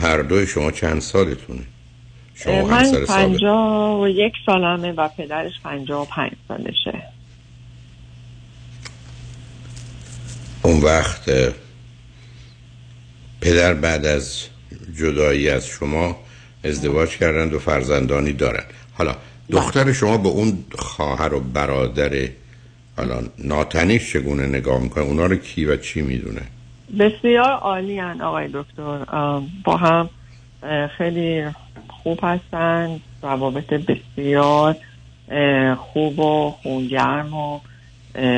هر دوی شما چند سالتونه؟ من پنجا و یک سالمه و پدرش پنجا و پنج سالشه. اون وقت پدر بعد از جدایی از شما ازدواج کردند و فرزندانی دارند. حالا دختر شما به اون خواهر و برادر حالا ناتنیش چگونه نگاه می‌کنه؟ اونا رو کی و چی می‌دونه؟ بسیار عالی هن آقای دکتر. با هم خیلی خوب هستن روابط بسیار خوب و خونگرم و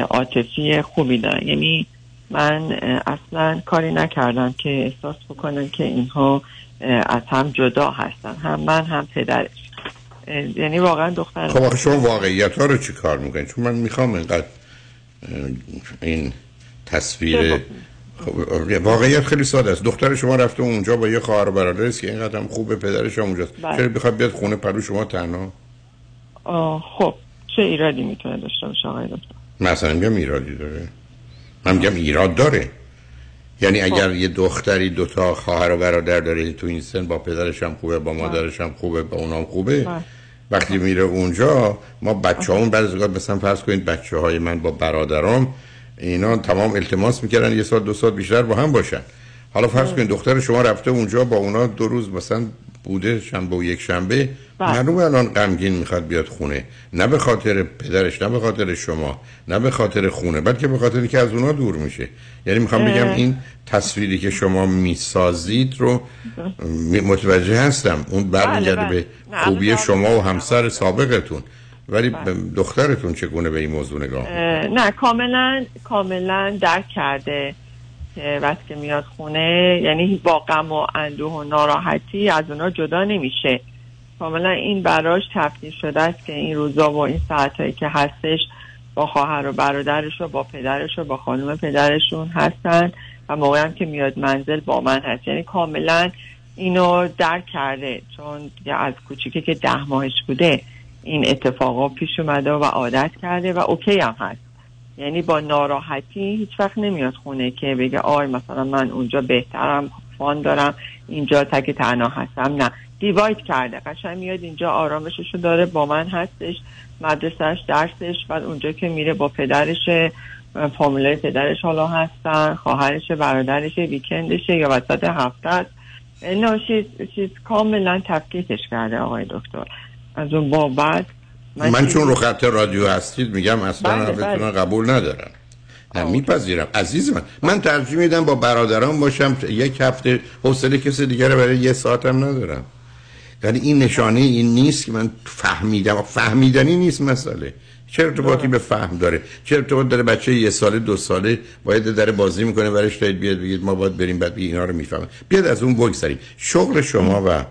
عاطفی خوبی دارن. یعنی من اصلا کاری نکردم که احساس بکنم که اینها از هم جدا هستن هم من هم پدرش. یعنی واقعا دختر خب شما واقعیت ها رو چی کار می‌کنید چون من می‌خوام اینقدر این تصویر خب واقعیت خیلی ساده است. دختر شما رفته اونجا با یه خواهر و برادر است که اینقدر هم خوبه پدرش هم اونجاست. چرا بخواد بیاد خونه پلو شما تنها؟ خب. چه ایرادی می‌تونه داشته باشه آقای دکتر؟ مثلا میگم ایرادی داره. من میگم ایراد داره. یعنی اگر یه دختری دوتا خواهر و برادر داره تو این سن با پدرش هم خوبه با مادرش هم خوبه با اونام خوبه. وقتی میره اونجا ما بچه بعد از مثلا فرض کنید بچه های من با برادرام اینا تمام التماس می‌کردن یه سال دو سال بیشتر با هم باشن. حالا فرض کنید دختر شما رفته اونجا با اونا دو روز مثلا بوده شنبه و یک شنبه معلومه الان غمگین می‌خواد بیاد خونه. نه به خاطر پدرش نه به خاطر شما نه به خاطر خونه بلکه به خاطر که از اونا دور میشه. یعنی می‌خوام بگم این تصویری که شما می‌سازید رو متوجه هستم. اون برمیگرده به خوبی شما و همسر سابقتون. ولی دخترتون چگونه به این موضوع نگاه نه کاملا کاملا درک کرده وقتی که میاد خونه. یعنی با غم و اندوه و ناراحتی از اونا جدا نمیشه. کاملا این براش تفکیک شده است که این روزا و این ساعتهایی که هستش با خواهر و برادرش و با پدرش و با خانم پدرشون هستن و موقعی هم که میاد منزل با من هست. یعنی کاملا اینو درک کرده چون از کوچیکی که ده ماهش بوده. این اتفاقا پیش اومده و عادت کرده و اوکی هم هست. یعنی با ناراحتی هیچ وقت نمیاد خونه که بگه آی مثلا من اونجا بهترم فان دارم اینجا تک تنها هستم. نه. دیواید کرده. قشنگ میاد اینجا آرامششو داره با من هستش مدرسهش درسش بعد اونجا که میره با پدرش فامیلای پدرش حالا هستن خواهرش برادرش ویکندشه یا وسط هفته است. نه چیز کاملا تفکیکش کرده آقای دکتر. از اون بابت من, من چون رو خط رادیو هستید میگم اصلا بله بله. قبول ندارم. نه میپذیرم. عزیز من من ترجیح میدم با برادران باشم. یک هفته حوصله کسی دیگر برای یه ساعتم ندارم. یعنی این نشانه این نیست که من فهمیدم. فهمیدنی نیست مسئله. چه ارتباطی به فهم داره؟ چه ارتباط داره بچه یه ساله دو ساله؟ باید در بازی می‌کنه برش دارید بیاد بگید ما باید بریم بعد اینا رو می‌فهمه بیاد از اون بگذاریم شغل شما و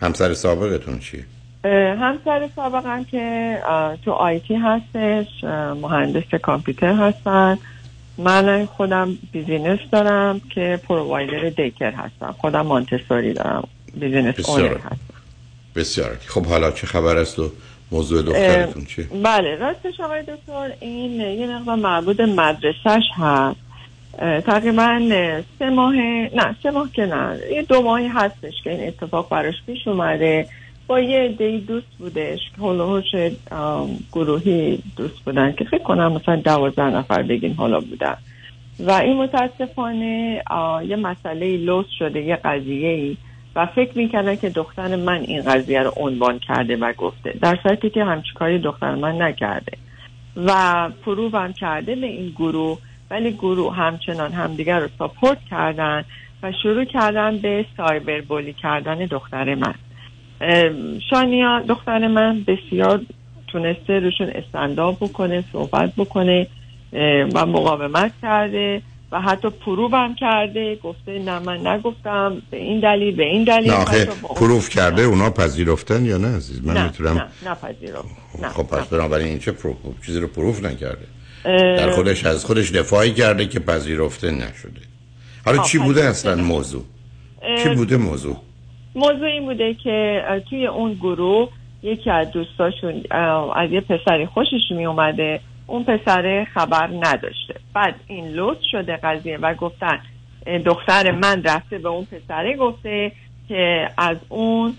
همسر سابقتون چیه؟ همسر سابقم که تو IT هستش مهندس کامپیوتر هستن. من خودم business دارم که provider daycare هستم. خودم Montessori دارم business owner هستم. بسیار خب حالا چه خبر است و موضوع دخترتون چیه؟ بله راستش آقای دکتر این یه نقضا معبود مدرسهش هست. تقریبا سه ماه نه سه ماه که نه یه دو ماهی هستش که این اتفاق براش پیش اومده. با یه دی دوست بودش که هلوهوش گروهی دوست بودن که فکر کنم مثلا دوازده نفر بگین حالا بودن. و این متاسفانه یه مسئله لوس شده یه قضیه ای و فکر می‌کردن که دختر من این قضیه رو عنوان کرده و گفته. در صورتی که همچی دختر من نکرده. و پروف هم کرده به این گروه ولی گروه همچنان همدیگر رو ساپورت کردن و شروع کردن به سایبر بولی کردن دختر من. شانیا دختر من بسیار تونسته روشون استنداب بکنه صحبت بکنه و مقاومت کرده و حتی پروف هم کرده. گفته نه من نگفتم به این دلیل به این دلیل. نه پروف کرده اونا پذیرفتن یا نه عزیز؟ من نه می‌تونم نه نپذیرفت خب پس بنابراین این چه پروف چیزی رو پروف نکرده؟ در خودش از خودش دفاعی کرده که پذیرفته نشده. حالا چی بوده اصلا موضوع؟ چی بوده موضوع؟ موضوع این بوده که توی اون گروه یکی از دوستاشون از یه پسری خوشش می اومده اون پسر خبر نداشته. بعد این لوت شده قضیه و گفتن دختر من رفته به اون پسره گفته که از اون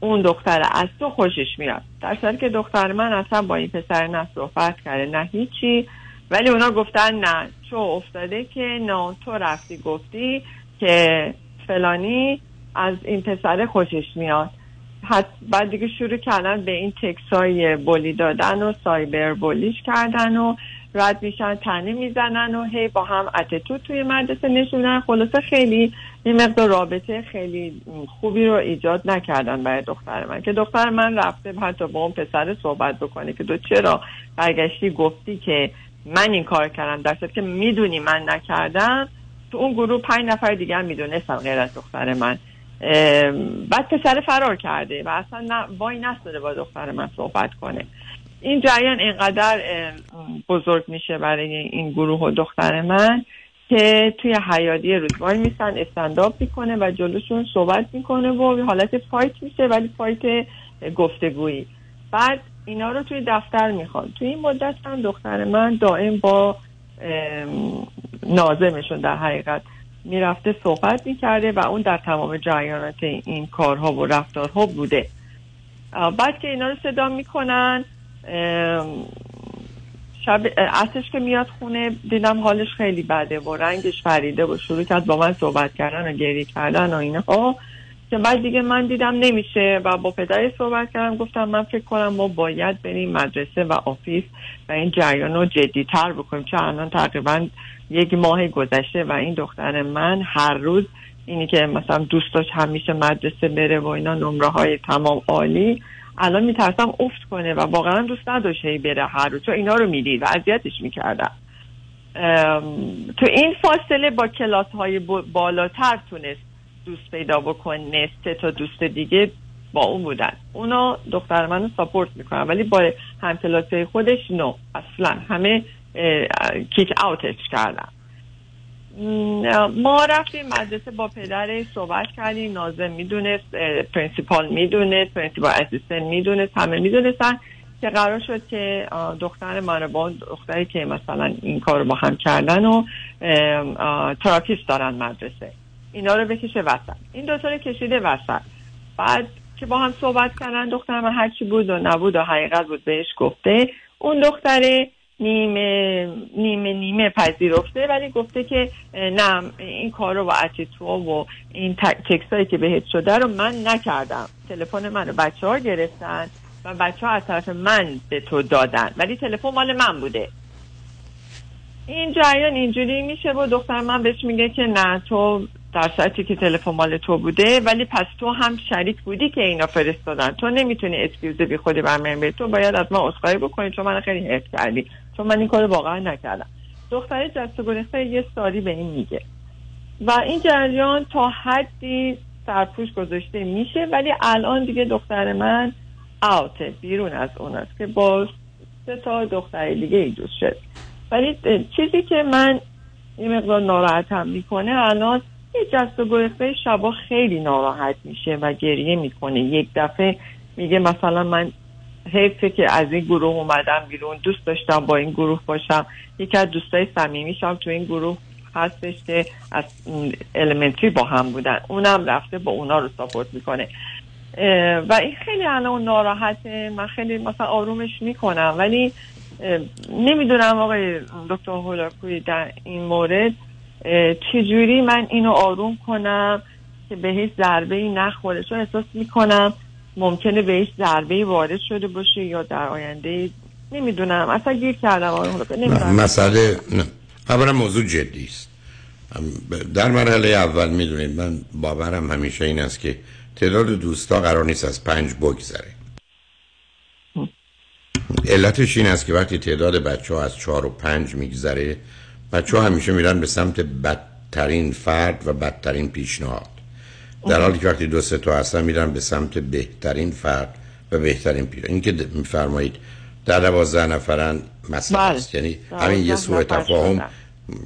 اون دختر از تو خوشش میاد در صورتی که دختر من اصلا با این پسر نه صحبت کرده نه هیچی. ولی اونا گفتن نه. چو افتاده که نه تو رفتی گفتی که فلانی از این پسر خوشش میاد. بعد دیگه شروع کردن به این تکس های بولی دادن و سایبر بولیش کردن و رد میشن تنه می‌زنن و هی با هم اتتو توی مدرسه نشونن. خلاصه خیلی این مقدار رابطه خیلی خوبی رو ایجاد نکردن برای دختر من. که دختر من رفته حتی با اون پسر صحبت بکنه که دو چرا برگشتی گفتی که من این کار کردم؟ در که می‌دونی من نکردم. تو اون گروه پنج نفر دیگر می‌دونستن غیر از دختر من. بعد پسر فرار کرده و اصلا نه وای نستده با دختر من صحبت کنه. این جریان اینقدر بزرگ میشه برای این گروه و دختر من که توی حیادی روز وای میسن استنداپ می‌کنه و جلوشون صحبت می‌کنه و حالت فایت میشه ولی فایت گفتگویی. بعد اینا رو توی دفتر می‌خواد توی این مدت هم دختر من دائم با نازمشون در حقیقت می‌رفته صحبت می‌کرده و اون در تمام جریانات این کارها و رفتارها بوده. بعد که اینا رو صدا می‌کنن شب اصلش که میاد خونه دیدم حالش خیلی بده و رنگش فریده و شروع کرد با من صحبت کردن و گریه کردن و اینها. که بعد دیگه من دیدم نمیشه و با پدری صحبت کردم. گفتم من فکر کنم ما باید بریم مدرسه و آفیس و این جریان رو جدیتر بکنیم چون الان تقریبا یک ماه گذشته و این دختر من هر روز اینی که مثلا دوست داشت همیشه مدرسه بره و اینا نمره های تمام عالی الان میترسم افت کنه و واقعا دوست نداشت هی بره هر روز. چون اینا رو می‌دید و اذیتش می‌کردم. تو این فاصله با کلاس های بالاتر تونست دوست پیدا بکنه سه تا دوست دیگه با اون بودن. اونا دختر منو ساپورت می‌کنن ولی با همکلاسی خودش نو اصلا همه کیک اوتش کردن ما رفتیم مدرسه با پدر صحبت کردیم. نازم می‌دونست principal می‌دونست principal assistant می‌دونست همه می‌دونستن که قرار شد که دختر من با دختری که مثلا این کار رو با هم کردن و therapist دارن مدرسه. اینا رو بکشه وسط. این دوتا رو کشیده وسط. بعد که با هم صحبت کردن دختر من هرچی بود و نبود و حقیقت بود بهش گفته. اون دختره نیمه نیمه نیمه پذیرفته ولی گفته که نه این کار رو با attitude و این تکس هایی که بهت شده رو من نکردم. تلفن من رو بچه ها گرفتن و بچه ها از طرف من به تو دادن ولی تلفن مال من بوده. این جریان اینجوری میشه و دختر من بهش میگه که نه تو در ساعتی که تلفن مال تو بوده ولی پس تو هم شریک بودی که اینا فرستادن. تو نمی‌تونی excuse بی خودی برمیاری تو باید از من عذرخواهی بکنی چون من خیلی حفظ کردی. چون من این کار واقعا نکردم. دختر جست و گریخته یه سالی به این میگه. و این جریان تا حدی سرپوش گذاشته میشه ولی الان دیگه دختر من اوته بیرون از اون است که با سه تا دختر دیگه ای دوست شد. ولی چیزی که من یه مقدار ناراحتم می‌کنه الان یه جست و گریخته شبا خیلی ناراحت میشه و گریه می‌کنه. یک دفعه میگه مثلا من حیفه که از این گروه اومدم بیرون دوست داشتم با این گروه باشم. یکی از دوستای صمیمیشم تو این گروه هستش که از المنتری با هم بودن. اونم رفته با اونا رو ساپورت می‌کنه. و این خیلی الان ناراحته. من خیلی مثلا آرومش می‌کنم. ولی نمی‌دونم آقای دکتر هولاکوی در این مورد چجوری من اینو آروم کنم که به هیچ ضربه ای نخوره. چون احساس می‌کنم ممکنه به هیچ ضربه وارد شده باشه یا در آینده نمی‌دونم. اصلا گیر کردم نه، نمی‌دونم مسئله. اولا موضوع جدی است. در مرحله اول می‌دونید من باورم همیشه این است که تعداد دوستا قرار نیست از پنج بگذره. علتش این است که وقتی تعداد بچه ها از چهار و پنج میگذره بچه ها همیشه میرن به سمت بدترین فرد و بدترین پیشنهاد. در حالی که وقتی دو سه تا هستن میرن به سمت بهترین فرد و بهترین پیشنهاد این که میفرمایید در دوازده نفرن مسئله بله. است. یعنی همین یه سوء تفاهم.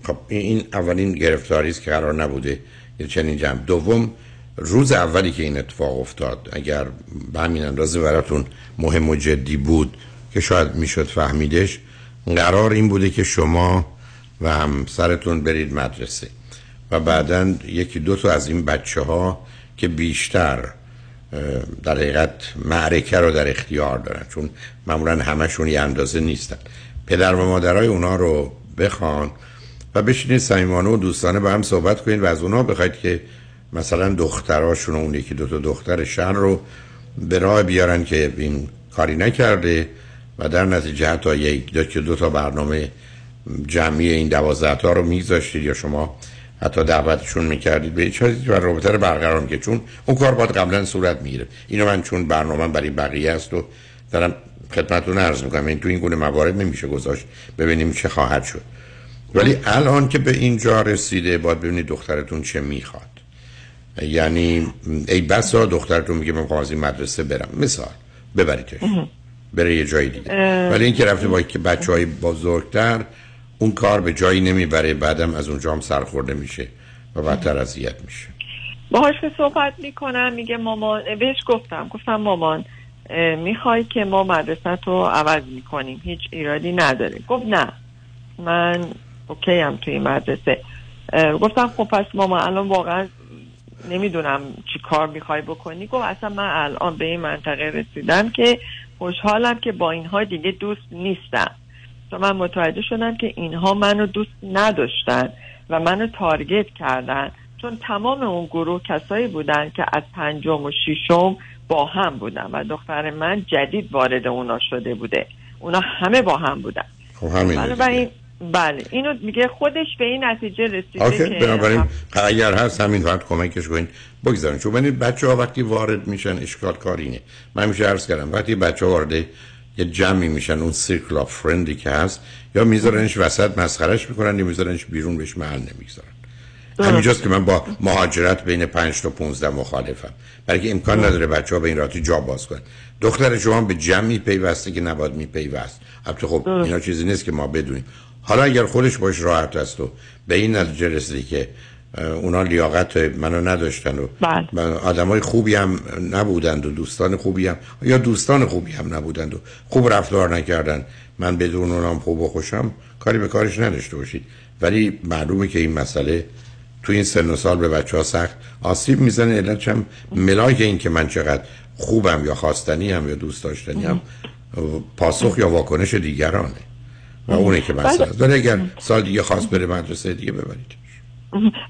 خب این- این اولین گرفتاری است که قرار نبوده یه چنین جمع. دوم روز اولی که این اتفاق افتاد اگر به همین اندازه براتون مهم و جدی بود که شاید می‌شد فهمیدش قرار این بوده که شما و همسرتون برید مدرسه. و بعدا یکی دو تا از این بچه ها که بیشتر در حقیقت معرکه رو در اختیار دارن چون معمولا همشون یه اندازه نیستن. پدر و مادرای اونا رو بخوان و بشینید صمیمانه و دوستانه با هم صحبت کنید و از اونا بخواید که مثلا دختراشون و اون یکی دو تا دختر شهر رو به راه بیارن که این کاری نکرده و در نتیجه حتی یک دو, دو تا برنامه جمعی این دوازده تا رو میگذاشتید یا شما حتی دعوتشون می‌کردید. به چیزی و رابطه رو برقرار می‌کرد. چون اون کار باید قبلا صورت می‌گیره اینو من چون برنامه برای بقیه است و دارم خدمتتون عرض می‌کنم. این تو این گونه موارد نمیشه گذاشت. ببینیم چه خواهد شد. ولی الان که به اینجا رسیده باید ببینید دخترتون چه می‌خواد. یعنی ای بسا دخترتون میگه من از این مدرسه برم. مثال ببریدش. بره یه جای دیگه. ولی اینکه رفته با که بچه های بزرگتر اون کار به جایی نمی‌بره بعدم از اونجا هم سرخورده میشه و بدتر اذیت میشه. باهاش که صحبت می‌کنم میگه مامان بهش گفتم گفتم مامان می‌خوای که ما مدرسه رو عوض می‌کنیم هیچ ایرادی نداره. گفت نه من اوکی هم توی مدرسه. گفتم خب پس ماما الان واقعا نمی‌دونم چی کار می‌خوای بکنی. گفت اصلا من الان به این منطقه رسیدم که خوشحالم که با اینها دیگه دوست نیستم. من متوجه شدم که اینها منو دوست نداشتن و منو تارگت کردن. چون تمام اون گروه کسایی بودن که از پنجم و ششم با هم بودن و دختر من جدید وارد اونا شده بوده. اونا همه با هم بودن. خب همین بله اینو میگه خودش به این نتیجه رسیده اوکی که بنابراین اگر هست همین وقت کمکش کنین. بگذارین چون ببینید بچه ها وقتی وارد میشن اشکال کارینه من همیشه عرض کردم وقتی بچه ها وارد یه جمعی میشن اون سیرکل آف فرندی که هست یا میذارنش وسط مسخرش می‌کنن یا میذارنش بیرون بهش محل نمی‌ذارن همینجاست که من با مهاجرت بین 5 تا 15 مخالفم. برای امکان نداره بچه ها به این راحتی جا باز کنن. دختر شما به جمعی پیوسته که نباید میپیوست. البته خب اینا چیزی نیست که ما بدونیم. حالا اگر خودش باش راحت است و به این نتیجه رسیده که اونا لیاقت منو نداشتن و بله. آدمای خوبی هم نبودند و دوستان خوبی هم یا دوستان خوبی هم نبودند و خوب رفتار نکردن. من بدون اونام خوب و خوشم کاری به کارش نداشته باشید. ولی معلومه که این مسئله تو این سن و سال به بچه ها سخت آسیب می‌زنه. علتش هم ملاک این که من چقدر خوبم یا خواستنی هم یا دوست داشتنی هم پاسخ یا واکنش دیگرانه. و اونه که مسئله است. ولی اگر سال دیگه خواست بره مدرسه دیگه ببرید.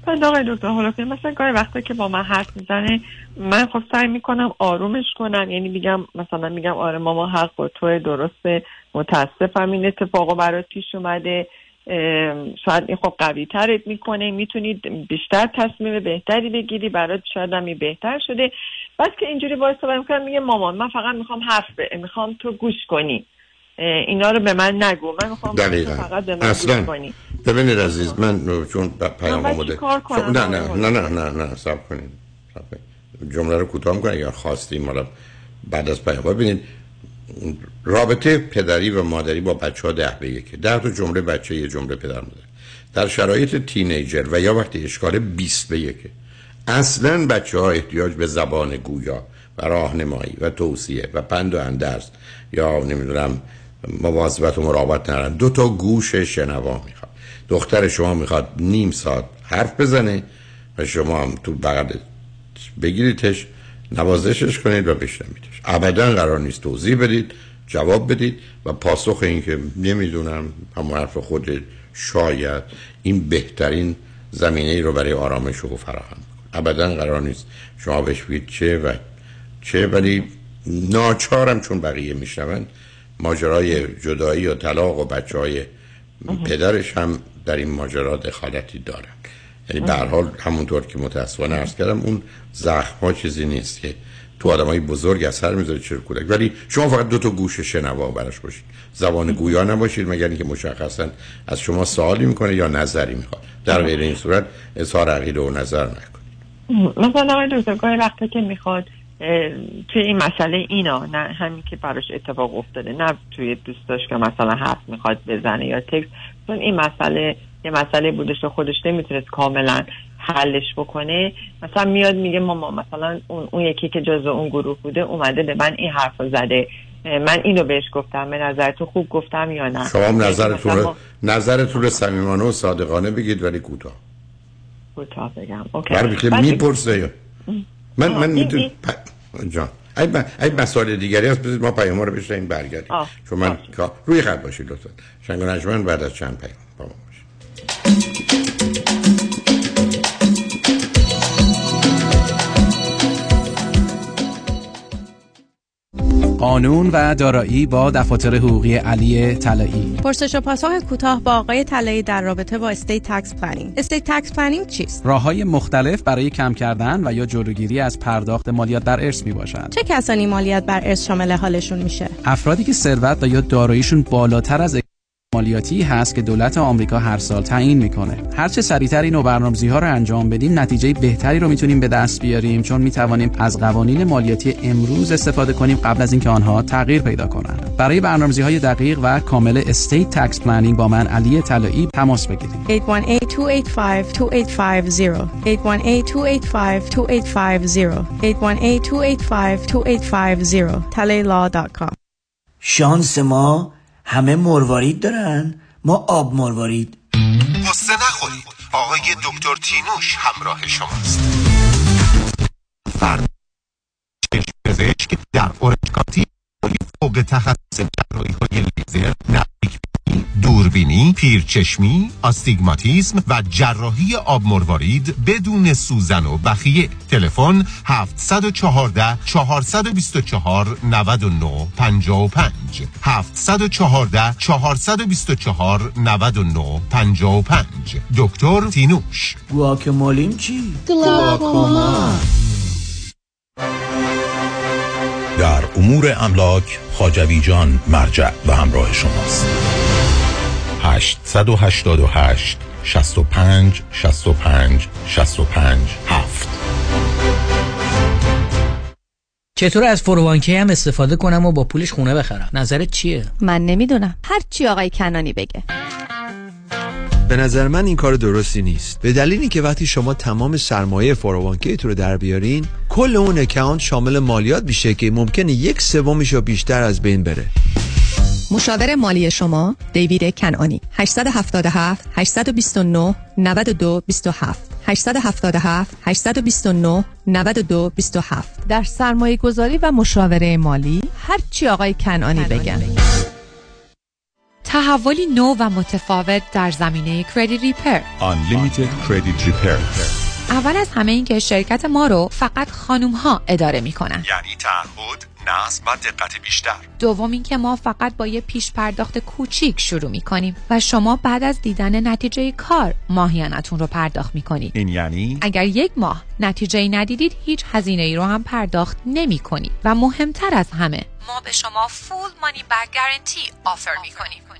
بعد آقای دکتر حالا مثلا گاهی وقتا که با من حرف می‌زنه من خب سعی می‌کنم آرومش کنم. یعنی میگم مثلا میگم آره ماما حق با تو درسته متاسفم این اتفاقا برات پیش اومده. شاید این خب قوی ترت می‌کنه. می‌تونید بیشتر تصمیم بهتری بگیری. برات شاید هم بهتر شده. بس که اینجوری صحبت می‌کنم میگه مامان من فقط می‌خوام حرف می‌خوام تو گوش کنی. اینا رو به من نگو. من می‌خوام فقط به من اصلا. ببینید عزیز من چون پیام آمده. کنم؟ نه نه نه نه نه نه سب کنید. جمله رو کوتاه کنید اگر خواستیم حالا بعد از پیام. ببینید رابطه پدری و مادری با بچه ها ده به یکه. ده تا جمله بچه یه جمله پدر مادر. در شرایط تینیجر و یا وقتی اشکال 20 به یکه. اصلا بچه ها احتیاج به زبان گویا و راهنمایی و توصیه و پند و اندرز یا نمی‌دونم مواظبت و مراقبت ندارن. دو تا گوش شنوا می‌خواد. دختر شما می‌خواد نیم ساعت حرف بزنه و شما هم تو بغل بگیریدش نوازشش کنید و بشنویدش. ابدا قرار نیست توضیح بدید جواب بدید و پاسخ این که نمی‌دونم همون حرف خود شاید این بهترین زمینه ای رو برای آرامش رو فراهم ابدا قرار نیست شما بهش بگید چه و چه ولی ناچارم چون بقیه میشنون ماجرای جدایی و طلاق و بچه های پدرش هم در این ماجرا دخالتی دارن یعنی به هر حال همونطور که متاسفانه عرض کردم اون زخم ها چیزی نیست که تو آدم های بزرگ اثر می‌ذاره چرا کودک. ولی شما فقط دو تا گوش شنوا براش باشید. زبان گویا نباشید مگر اینکه مشخصا از شما سوالی می‌کنه یا نظری می‌خواد. در غیر این صورت اظهار عقیده و نظر نکنید. مثلا آقای دکتر گاهی وقتا که می‌خواد توی این مسئله اینا نه همین که براش اتفاق افتاده نه توی دوستاش که مثلا حرف می‌خواد بزنه یا تکس. چون این مسئله یه مسئله بودش که خودش نمی‌تونست کاملا حلش بکنه. مثلا میاد میگه ماما مثلا اون, اون یکی که جزو اون گروه بوده اومده به من این حرف زده. من اینو بهش گفتم به نظر تو خوب گفتم یا نه؟ شما هم نظرتون رو نظرتون رو صمیمانه و صادقانه بگید ولی کوتاه. کوتاه بگم. اوکی. می‌پرسه. من آه، من می‌تونم جان. ای ب... ای مسائل دیگری هست بذارید ما پیام رو بشنیم برگردیم. آه، چون من کار- روی خط باشید لطفا. شنگ بعد از چند پیام با ما باشید. قانون و دارایی با دفاتر حقوقی علی طلایی. پرسش و پاسخ کوتاه با آقای طلایی در رابطه با estate tax planning estate tax planning چیست؟ راه های مختلف برای کم کردن و یا جلوگیری از پرداخت مالیات بر ارث می باشد. چه کسانی مالیات بر ارث شامل حالشون میشه؟ افرادی که ثروت و یا داراییشون بالاتر از مالیاتی هست که دولت آمریکا هر سال تعیین می‌کنه. هر چه سریعتر این برنامه‌ریزی ها رو انجام بدیم نتیجه بهتری رو می‌تونیم به دست بیاریم چون می‌توانیم از قوانین مالیاتی امروز استفاده کنیم قبل از اینکه آنها تغییر پیدا کنند. برای برنامه‌ریزی های دقیق و کامل estate tax planning با من علی طلایی تماس بگیرید. 818-285-2850 818-285-2850 talaylaw.com شانس ما همه مروارید دارن. ما آب مروارید. قصه نخورید آقای دکتر تینوش همراه شماست. فرد چشم پزشک در اورنج کانتی فوق تخصص جراحی های لیزر بینی، دوربینی پیرچشمی آستیگماتیسم و جراحی آب مروارید بدون سوزن و بخیه. تلفن 714 424 99 55 714 424 99 55 دکتر تینوش. گواکمولین چی؟ در امور املاک خاجوی جان مرجع و همراه شماست. 888 65 65 65 7 چطور از فروانکی هم استفاده کنم و با پولش خونه بخرم؟ نظرت چیه؟ من نمی‌دونم. هر چی آقای کنانی بگه. به نظر من این کار درستی نیست. به دلیلی که وقتی شما تمام سرمایه فوروانکی تو رو در بیارین کل اون اکانت شامل مالیات میشه که ممکنه یک سومیش یا بیشتر از بین بره. مشاور مالی شما دیوید کنانی 877 829 92 27 877 829 92 27 در سرمایه گذاری و مشاوره مالی هرچی آقای کنانی بگن. تحولی نو و متفاوت در زمینه کردیت ریپر. Unlimited Credit Repair. اول از همه این که شرکت ما رو فقط خانوم ها اداره می‌کنن. یعنی تعهد نظم و دقت بیشتر. دوم اینکه ما فقط با یه پیش پرداخت کوچیک شروع می‌کنیم و شما بعد از دیدن نتیجه کار ماهیانتون رو پرداخت می‌کنید. این یعنی؟ اگر یک ماه نتیجه ندیدید هیچ هزینه ای رو هم پرداخت نمی کنید و مهمتر از همه ما به شما فول مانی بک گارنتی آفر می کنیم.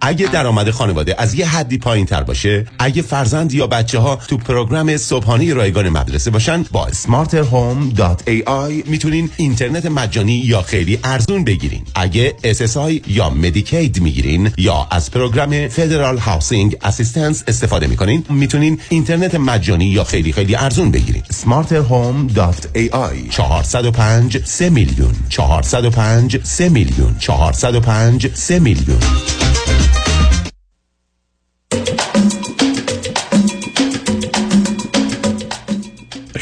اگه درآمد خانواده از یه حدی پایین تر باشه اگه فرزند یا بچه ها تو program صبحانه رایگان مدرسه باشن با smarterhome.ai می‌تونین اینترنت مجانی یا خیلی ارزون بگیرین. اگه SSI یا Medicaid می‌گیرین یا از program federal housing assistance استفاده می‌کنین می‌تونین اینترنت مجانی یا خیلی خیلی ارزون بگیرین. smarterhome.ai 405 3 میلیون. 405 3 میلیون. 405 3 میلیون.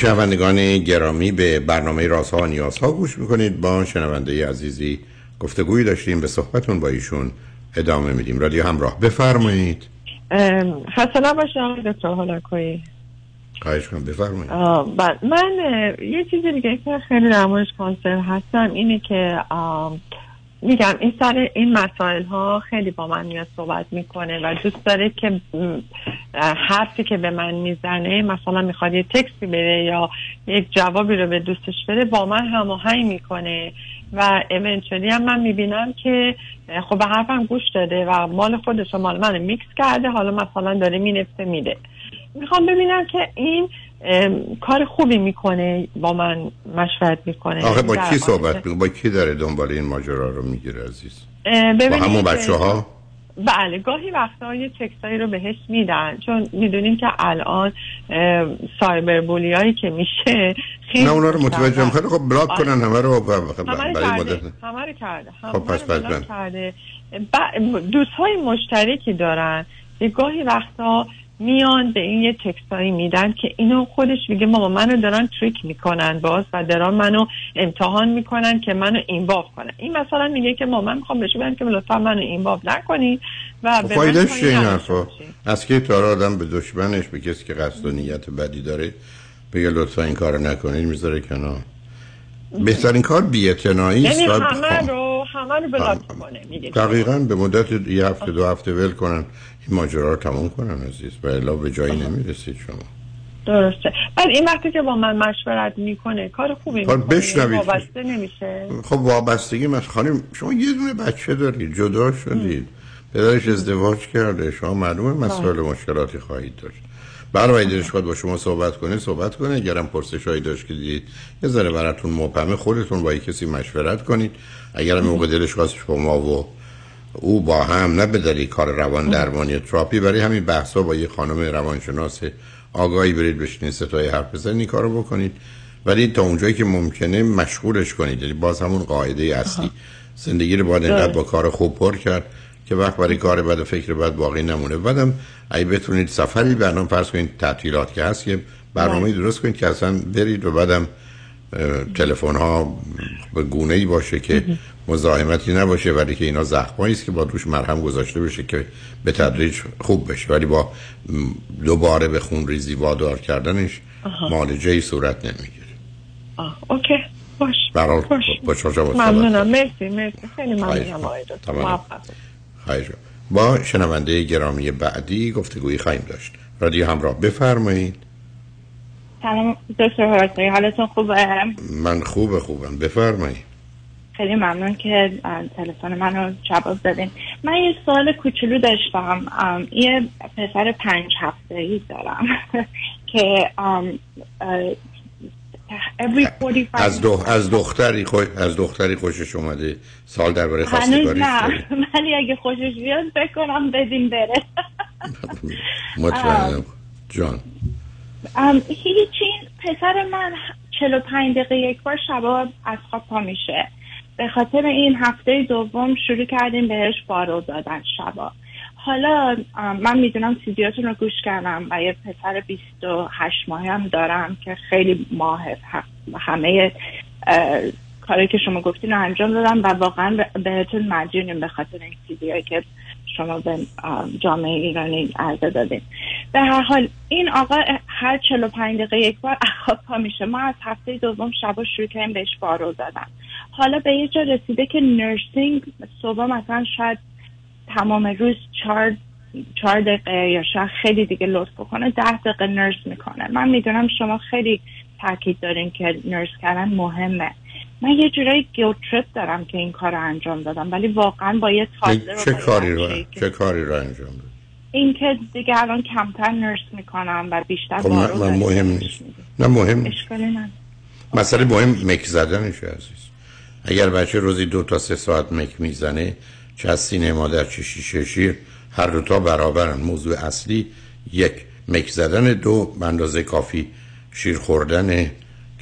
شنوندگان گرامی به برنامه رازها و نیازها گوش می‌کنید. با شنونده عزیزی گفتگویی داشتیم به صحبتون با ایشون ادامه میدیم. رادیو همراه بفرمایید. خسته نباشید آقای دکتر هلاکویی. خواهش کنم بفرمایید. بله. من یه چیزی دیگه که خیلی در موردش هستم اینه که آم، میگم این سر این مسائل ها خیلی با من میاد صحبت می‌کنه و دوست داره که حرفی که به من می‌زنه مثلا می‌خواد یه تکستی بده یا یک جوابی رو به دوستش بده با من هماهنگ می‌کنه و ایونچولی هم من می‌بینم که خب به حرفم گوش داده و مال خودش و مال من میکس کرده حالا مثلا داره مینفته میده. می‌خوام ببینم که این کار خوبی می‌کنه با من مشورت می‌کنه. آخه با کی. صحبت می‌کنه با کی داره دنبال این ماجرا رو می‌گیره عزیز؟ با همون بچه ها بله گاهی وقتا یه تکستایی رو بهش میدن. چون می‌دونیم که الان سایبر بولی هایی که میشه خیلی نه اونا رو متوجهم خیلی خب بلاک آره. کنن همه رو و- و- همه رو کرده مدت. همه رو کرده خب پس بله. کرده. دوست های مشترکی دارن. که گاهی وقتا میان به این یه تکستایی میدن که اینو خودش میگه ماما منو دارن تریک می‌کنن باز و دارن منو امتحان می‌کنن که منو اینواف کنن. این مثلا میگه که ماما من می‌خوام بهش بگم که لطفا منو اینواف نکنی و خب به چیه این حرفا. از که تا آدم به دشمنش به کسی که قصد و نیت بدی داره بگه لطفا این کار نکنید می‌ذاره کنار. بهترین کار بی‌اعتنایی است یعنی همه رو همه رو بلاک کنه میگه دقیقا به مدت یه هفته دو هفته ول کنن. این ماجرا رو تموم کنن عزیز. و الا به جایی نمی‌رسید شما. درسته. بعد این وقتی که با من مشورت می‌کنه کار خوبی کار می‌کنه بشنوید. وابسته نمیشه. خب وابستگی مثلا خانم شما یه دونه بچه دارید جدا شدید. پدرش ازدواج کرده. شما معلومه مسائل و مشکلاتی خواهید داشت. برای دلش با شما صحبت کنه صحبت کنه. اگرم پرسش هایی داشت که دیدید یه ذره براتون مبهمه خودتون با یه کسی مشورت کنید. اگرم موقع دلش خواست شما و او با هم نه دلیل کار روان درمانی تراپی برای همین بحثا با یه خانم روانشناس آگاهی برید بشینید ستای حرف بزنید این کارو بکنید. ولی تا اونجایی که ممکنه مشغولش کنید یعنی باز همون قاعده اصلی. زندگی رو باید اینقدر با کار خوب پر کرد که وقت برای کار بد و فکر بد باقی نمونه. بعدم اگه بتونید سفری برنامه فرض کنید تعطیلات که هست یه برنامه درست کنید که اصلا برید و بعدم تلفن ها به گونه ای باشه که مزاحمتی نباشه ولی که اینا زخمایی است که با روش مرهم گذاشته بشه که به تدریج خوب بشه. ولی با دوباره به خون ریزی وادار کردنش آها. معالجه ای صورت نمی‌گیره. آه، اوکی. باش. برحال باش. با شما ممنونم. مرسی مرسی. خیلی ممنونم. آقای کنم. با شنونده گرامی بعدی گفتگویی خواهیم داشت. رادیو همراه بفرمایید. سلام دکتر حالتون خوبه؟ من خوب خوبم. بفرمایید. خیلی ممنون که تلفن منو جواب دادین. من یه سوال کوچولو داشتم. یه پسر پنج هفته ای دارم (laughs) که از, دخ... از دختری خو... از دختری خوشش اومده. سال درباره خواستگاریش نه. (laughs) ولی اگه خوشش بیاد بکنم بدین بره. (laughs) مطمئنم. جان. هیچی پسر من 45 دقیقه یک بار شبا از خواب پا میشه. به خاطر این هفته دوم شروع کردیم بهش بارو دادن شبا. حالا من می‌دونم سیدیاتون رو گوش کردم و یه پسر 28 ماه هم دارم که خیلی ماه همه کاری که شما گفتین رو انجام دادم و واقعا بهتون مدیونیم به خاطر این سیدی که شما به جامعه ایرانی عرضه دادین. به هر حال این آقا هر 45 دقیقه یک بار اخواب پا میشه. ما از هفته دوم شبا شروع کردیم بهش بارو دادن. حالا به یه جا رسیده که نرسینگ صبح مثلا شاید تمام روز چهار چهار دقیقه یا شاید خیلی دیگه لطف بکنه ده دقیقه نرس می‌کنه. من می‌دونم شما خیلی تاکید دارین که نرس کردن مهمه. من یه جورایی گیل تریپ دارم که این کار رو انجام دادم ولی واقعا با یه تازه چه کاری رو چه کاری رو انجام دادم این که دیگه الان کمتر نرس می‌کنم و بیشتر خب من, مهم نیست. نه مهم نیست. مسئله مهم مک زدنش عزیز. اگر بچه روزی دو تا سه ساعت مک می‌زنه چه از سینه مادر چه شیشه شیر هر دوتا برابرن. موضوع اصلی یک مک زدن دو به اندازه کافی شیر خوردن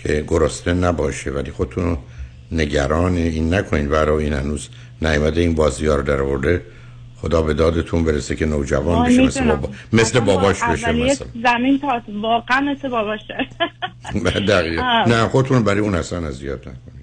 که گرسنه نباشه ولی خودتون نگران این نکنین برای این هنوز نیامده این بازی ها رو در ورده خدا به دادتون برسه که نوجوان بشه مثل, بابا. مثل باباش بشه مثلا. زمین تا واقعا مثل باباشه. (laughs) نه خودتون برای اون اصلا اذیت نکنید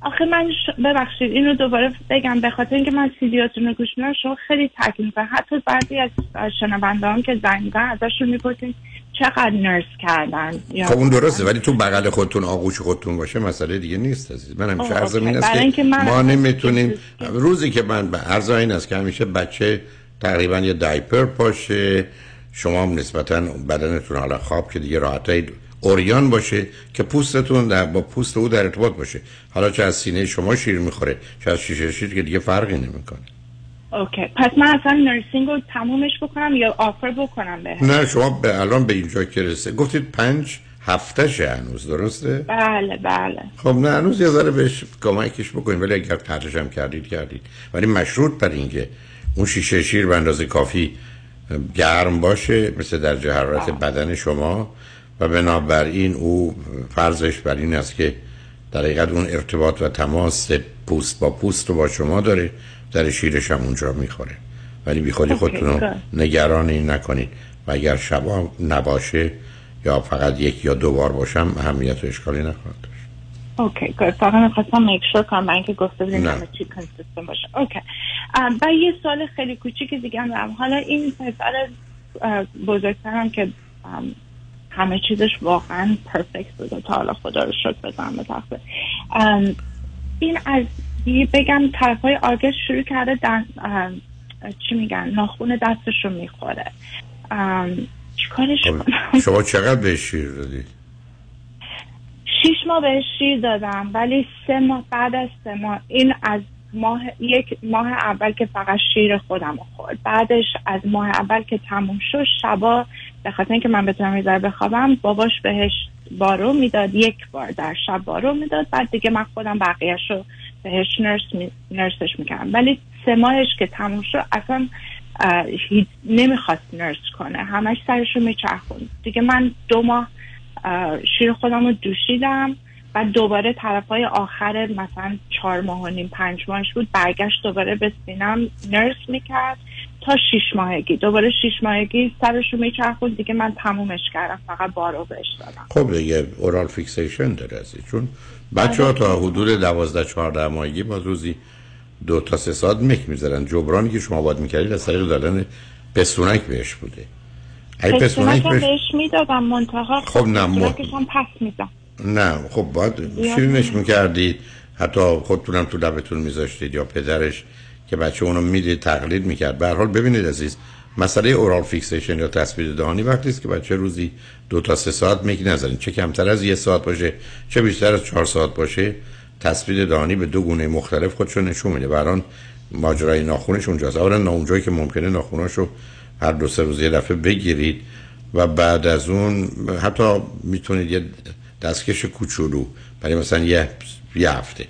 آخه من ش... ببخشید اینو دوباره بگم. به خاطر اینکه من سیدیاتون رو گوش میدم شما خیلی می‌کنید حتی بعضی از شنونده هم که زنگ ازشون می‌پرسید چقدر نرس کردن؟ خب اون درسته ولی تو بغل خودتون آغوش خودتون باشه مسئله دیگه نیست عزیز. من همیشه عرضم این است که ما نمی‌تونیم روزی که من به عرض این است که همیشه بچه تقریبا یه دایپر پاشه شما هم نسبتا بدنتون حالا خواب که دیگه راحتید اوریان باشه که پوستتون در با پوست او در ارتباط باشه. حالا چه از سینه شما شیر می‌خوره چه از شیشه شیر که دیگه فرقی نمی‌کنه. اوکی. پس من اصلا نرسینگ رو تمومش بکنم یا آفر بکنم به نه شما به الان به اینجا که رسه گفتید پنج هفته هنوز درسته؟ بله بله. خب نه هنوز یه ذره بهش کمکش بکنید ولی اگر ترجش هم کردید کردید. ولی مشروط بر اینکه اون شیشه شیر به اندازه کافی گرم باشه مثل در حرارت بدن شما. و بنابراین او فرضش بر این است که در حقیقت اون ارتباط و تماس پوست با پوست رو با شما داره. در شیرش هم اونجا می‌خوره. ولی بی خودی خودتون رو نگران این نکنید. و اگر شبا نباشه یا فقط یک یا دو بار باشم اهمیت و اشکالی نخواهد داشت. OK good فقط می‌خواستم make sure کنم اینکه گفته بودیم همه چی consistent باشه. OK. و یه سوال خیلی کوچیک دیگه هم حالا این پسر بزرگترم که همه چیزش واقعا perfect بوده تا حالا خدا رو شکر بزن به این از بگم طرف های آگست شروع کرده در چی میگن؟ ناخون دستش رو می‌خوره چیکارش خب، شما چقدر به شیر دادی؟ شیش ماه به شیر دادم ولی سه ماه بعد از سه ماه این از ماه یک ماه اول که فقط شیر خودم خورد. بعدش از ماه اول که تموم شد شبا به خاطر اینکه من بتونم یه بخوابم باباش بهش بارو می‌داد یک بار در شب بارو می‌داد. بعد دیگه من خودم بقیهش رو بهش نرس می، نرسش می‌کردم. ولی سه ماهش که تموم شد اصلا نمی‌خواست نرس کنه. همش سرش رو میچرخون دیگه من دو ماه شیر خودم رو دوشیدم. و دوباره طرف های آخر مثلا چهار ماه و نیم پنج ماهش بود برگشت دوباره به سینم نرس می‌کرد تا شیش ماهگی. دوباره شیش ماهگی سرش رو میچرخون دیگه من تمومش کردم فقط بارو بهش دادم. خب دیگه oral fixation داره چون بچه ها تا حدود دوازده چهارده ماهگی با روزی دو تا سه ساعت مک می‌ذارن. جبرانی که شما باید می‌کردید از طریق دادن پستونک بهش بوده. ای پستونک بهش, بهش می‌دادم منتها. خب نه م... پس میدم نه خب باید شیرینش می‌کردید؟ حتی خودتونم تو لبتون میذاشتید یا پدرش که بچه اونو می‌دید تقلید می‌کرد. به حال ببینید عزیز مسئله اورال فیکسیشن یا تصویر دهانی وقتی است که بچه روزی دو تا سه ساعت میگی نزنید چه کمتر از یه ساعت باشه چه بیشتر از چهار ساعت باشه تثبیت دهانی به دو گونه مختلف خودشو نشون میده. بران ماجرای ناخونش اونجاست. اولا نه اونجایی که ممکنه ناخوناشو هر دو سه روز یه دفعه بگیرید و بعد از اون حتی می‌تونید یه دستکش کوچولو برای مثلا یه, یه هفته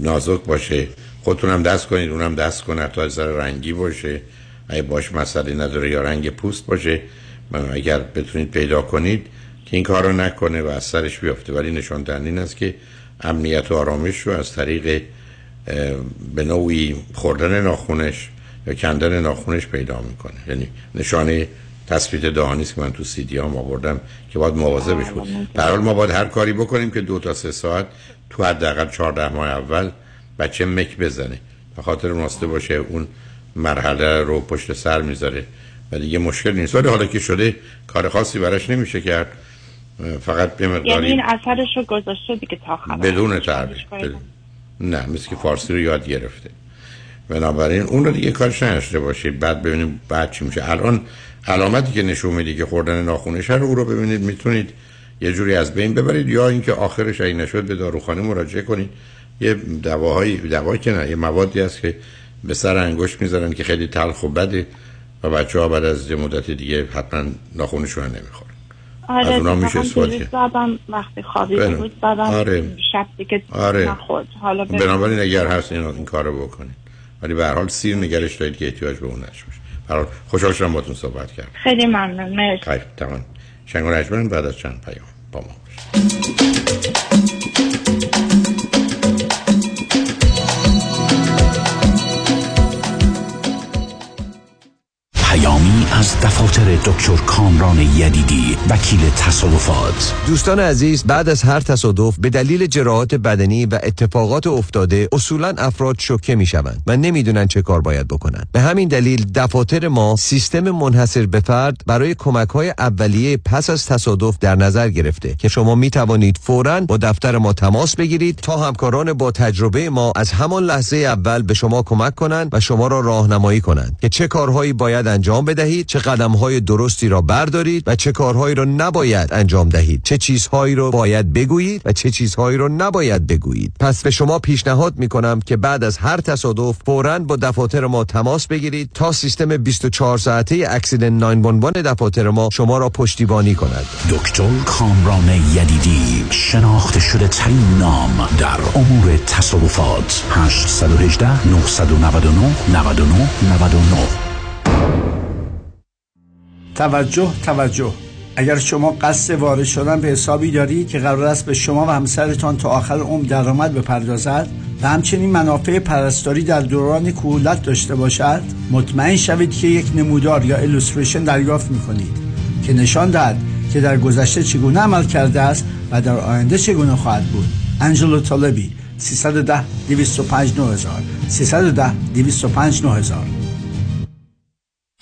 نازک باشه. خودتونم دست کنید اونم دست کنه تا از رنگی باشه. اگه باش مسئله نداره یا رنگ پوست باشه اگر بتونید پیدا کنید که این کار رو نکنه و از سرش بیفته ولی نشان دهنده این است که امنیت و آرامش رو از طریق به نوعی خوردن ناخونش یا کندن ناخونش پیدا می‌کنه. یعنی نشانه تثبیت دهانی است که من تو سی دی هم آوردم که باید مواظبش بود. در حال ما باید هر کاری بکنیم که دو تا سه ساعت تو حداقل 14 ماه اول بچه مک بزنه. به خاطر راسته باشه اون مرحله رو پشت سر می‌ذاره. و دیگه مشکل نیست. ولی حالا که شده کار خاصی براش نمیشه کرد. فقط به مقداری یعنی این اثرش رو گذاشته دیگه تا خبر بدون تعبیر. نه مثل که فارسی رو یاد گرفته. بنابراین اون رو دیگه کارش نشته باشید. بعد ببینیم بعد چی میشه. الان علامتی که نشون میده که خوردن ناخونش رو او رو ببینید می‌تونید یه جوری از بین ببرید. یا اینکه آخرش این نشد به داروخانه مراجعه کنید. یه دواهایی دوایی که نه یه موادی هست که به سر انگشت می‌ذارن که خیلی تلخ و بده و بچه ها بعد از یه مدت دیگه حتما ناخونشون نمی‌خورن. آره از اونا میشه استفاده کرد. وقتی خوابی بله. بود زدم آره. شب دیگه آره. نخورد. حالا بنابراین اگر هست این, این کارو بکنید ولی به هر حال سیر نگرش دارید که احتیاج به اون نشه به هر حال خوشحال شدم باهاتون صحبت کردم. خیلی ممنون. مرسی. خیلی تمام. شنگ و بعد از چند پیام با ما پیامی از دفاتر دکتر کامران یدیدی وکیل تصادفات. دوستان عزیز بعد از هر تصادف به دلیل جراحات بدنی و اتفاقات افتاده اصولا افراد شوکه می شوند و نمی‌دونن چه کار باید بکنن به همین دلیل دفاتر ما سیستم منحصر به فرد برای کمک های اولیه پس از تصادف در نظر گرفته که شما می توانید فورا با دفتر ما تماس بگیرید تا همکاران با تجربه ما از همان لحظه اول به شما کمک کنند و شما را راهنمایی کنند که چه کارهایی باید بدهید چه قدمهای درستی را بردارید و چه کارهایی را نباید انجام دهید. چه چیزهایی را باید بگویید و چه چیزهایی را نباید بگویید. پس به شما پیشنهاد می کنم که بعد از هر تصادف فوراً با دفاتر ما تماس بگیرید تا سیستم 24 ساعته اکسیدنت 911 دفاتر ما شما را پشتیبانی کند. دکتر کامران یدیدی شناخته شده ترین نام در امور تصادفات. 818 999 99 99 توجه توجه. اگر شما قصد وارد شدن به حسابی دارید که قرار است به شما و همسرتان تا آخر عمر درآمد بپردازد و همچنین منافع پرستاری در دوران کهولت داشته باشد مطمئن شوید که یک نمودار یا الوستریشن دریافت می‌کنید که نشان دهد که در گذشته چگونه عمل کرده است و در آینده چگونه خواهد بود. انجلو طالبی 310 205 9000 310 205 9000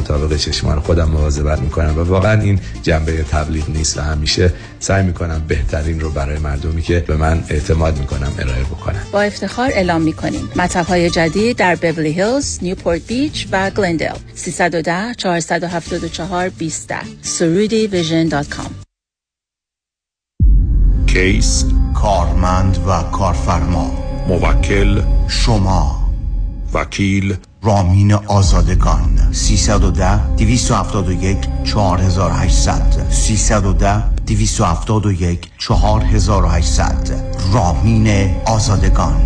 مطابق چشمان خودم مواظبت می‌کنم و واقعا این جنبه تبلیغ نیست و همیشه سعی می‌کنم بهترین رو برای مردمی که به من اعتماد می‌کنم ارائه بکنم. با افتخار اعلام می‌کنیم. مطب های جدید در بورلی هیلز، نیوپورت بیچ و گلندل 310 474 20 سرودی vision dot com. case کارمند و کارفرما. موکل شما. وکیل رامین آزادگان. 310 271 4800 310 271 4800 رامین آزادگان.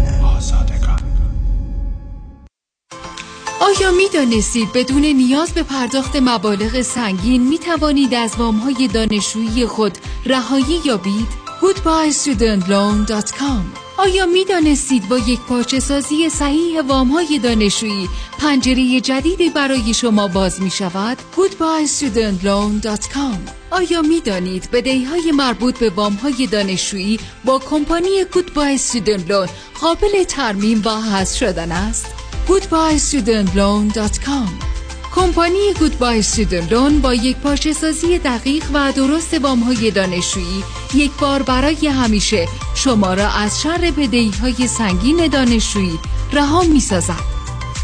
آیا می دانستید بدون نیاز به پرداخت مبالغ سنگین می توانید از وام های دانشجویی خود رهایی یابید؟ goodbyestudentloan.com آیا می دانستید با یک پارچه سازی صحیح وام های دانشجویی پنجره جدیدی برای شما باز می شود؟ goodbyestudentloan.com آیا می دانید بدهی های مربوط به وام های دانشجویی با کمپانی Loan قابل ترمیم و حذف شدن است؟ goodbyestudentloan.com کمپانی گودبای استودنت با یک پارچه سازی دقیق و درست وام های دانشجویی یک بار برای همیشه شما را از شر بدهی های سنگین دانشجویی رها می سازد.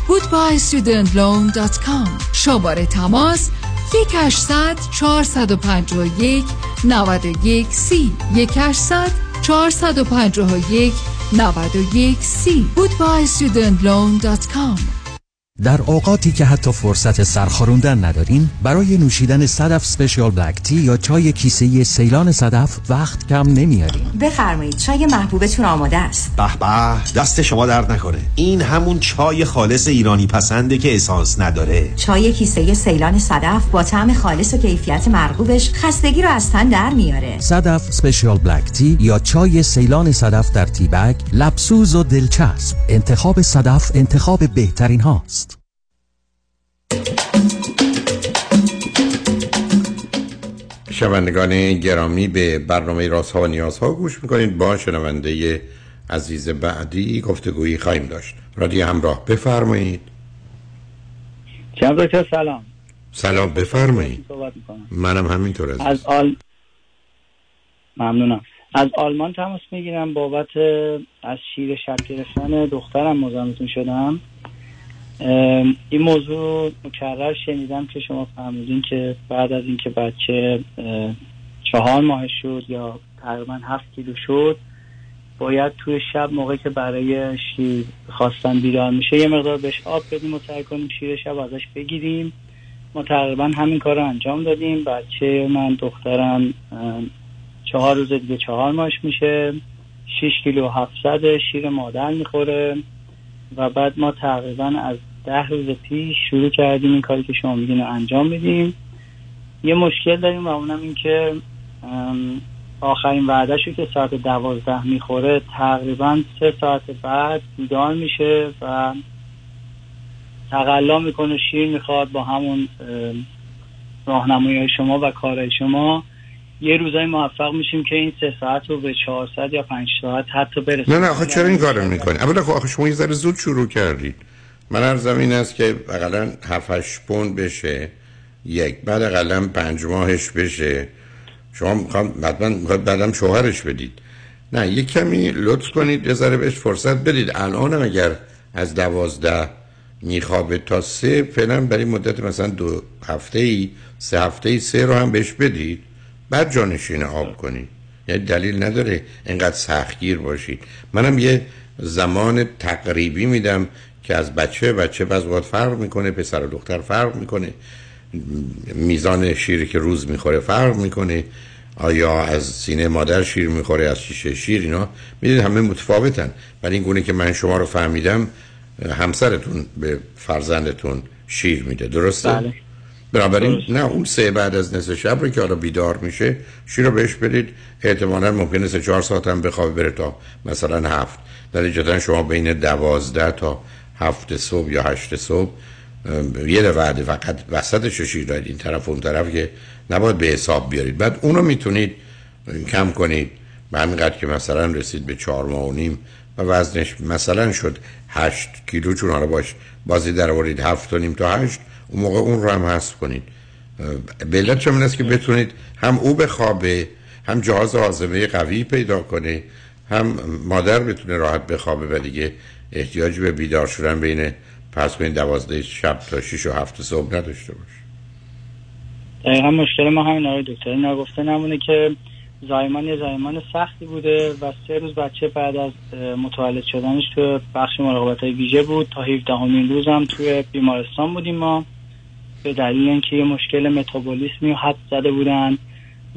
goodbyestudentloan.com شماره تماس 1800 451 91 سی. 1800 451 91 سی. goodbyestudentloan.com در اوقاتی که حتی فرصت سرخاروندن ندارین برای نوشیدن صدف سپیشال بلک تی یا چای کیسه سیلان صدف وقت کم نمیارین بفرمایید چای محبوبتون آماده است. به به دست شما درد نکنه. این همون چای خالص ایرانی پسنده که اسانس نداره. چای کیسه سیلان صدف با طعم خالص و کیفیت مرغوبش خستگی رو از تن در میاره. صدف سپیشال بلک تی یا چای سیلان صدف در تی بگ لبسوز و دلچسب. انتخاب صدف انتخاب بهترین هاست. شنوندگان گرامی به برنامه راست ها و نیاز ها گوش می‌کنید. با شنونده عزیز بعدی گفتگویی خواهیم داشت. رادی همراه بفرمایید. جناب سلام. سلام بفرمایید. منم همینطور از, از آل ممنونم. از آلمان تماس می‌گیرم بابت از شیر شب گرفتن دخترم مزاحمتون شدم. این موضوع مکرر شنیدم که شما فهمیدین که بعد از اینکه بچه چهار ماه شد یا تقریبا هفت کیلو شد باید توی شب موقعی که برای شیر خواستن بیدار میشه یه مقدار بهش آب بدیم و سعی کنیم شیر شب ازش بگیریم. ما تقریبا همین کار رو انجام دادیم. بچه من دخترم چهار روز دیگه چهار ماهش میشه. شیش کیلو هفتصد شیر مادر می‌خوره و بعد ما تقریبا از ده روز پیش شروع کردیم این کاری که شما میگین انجام میدیم یه مشکل داریم و اونم این که آخرین وعدهش که ساعت دوازده می‌خوره تقریبا سه ساعت بعد بیدار میشه و تقلا می‌کنه شیر می‌خواد با همون راهنمایی شما و کارهای شما. یه روزای موفق میشیم که این سه ساعت رو به 400 یا 5 ساعت حتی برسیم. نه نه آخه چرا این کارو می‌کنی؟ اولا آخه شما یه ذره زود شروع کردید من هر زمین است که اقلا 7 پوند بشه یک. بعد اقلا پنج ماهش بشه. شما می‌خوام حتما بعدم شوهرش بدید. نه یک کمی لطف کنید یه ذره بهش فرصت بدید. الان اگر از دوازده میخوابه تا سه فعلا برای مدت مثلا دو هفته ای سه هفته ای سه رو هم بهش بدید. بعد جانشین آب کنید. یعنی دلیل نداره اینقدر سختگیر باشید. منم یه زمان تقریبی میدم که از بچه بچه بعض وقت فرق می‌کنه پسر و دختر فرق می‌کنه. میزان شیری که روز می‌خوره فرق می‌کنه. آیا از سینه مادر شیر می‌خوره از شیشه شیر اینا؟ می‌دونید همه متفاوتن. ولی این گونه که من شما رو فهمیدم همسرتون به فرزندتون شیر میده. درسته؟ بله. بنابراین نه اون سه بعد از نصف شب رو که حالا بیدار میشه شیر رو بهش بدید. احتمالا ممکنه سه چهار ساعت هم بخوابه بره تا مثلا هفت. در شما بین دوازده تا هفت صبح یا هشت صبح یه وعده فقط وسطش شیر دارید این طرف اون طرف که نباید به حساب بیارید. بعد اونو می‌تونید کم کنید. به همینقدر که مثلا رسید به چهار ماه و نیم و وزنش مثلا شد هشت کیلو چون حالا باش بازی در آورید هفت و نیم تا هشت اون موقع اون رو هم حذف کنید. به چون است که بتونید هم او بخوابه هم جهاز آزمه قوی پیدا کنه هم مادر بتونه راحت بخوابه و دیگه احتیاج به بیدار شدن بین پس کنید دوازده شب تا شیش و هفت صبح نداشته باش. دقیقا مشکل ما همین آقای دکتر نگفته نمونه که زایمان یه زایمان سختی بوده و سه روز بچه بعد از متولد شدنش تو بخش مراقبت های ویژه بود. تا 17 همین روز هم توی بیمارستان بودیم ما. به دلیل اینکه یه مشکل متابولیسمی حد زده بودن.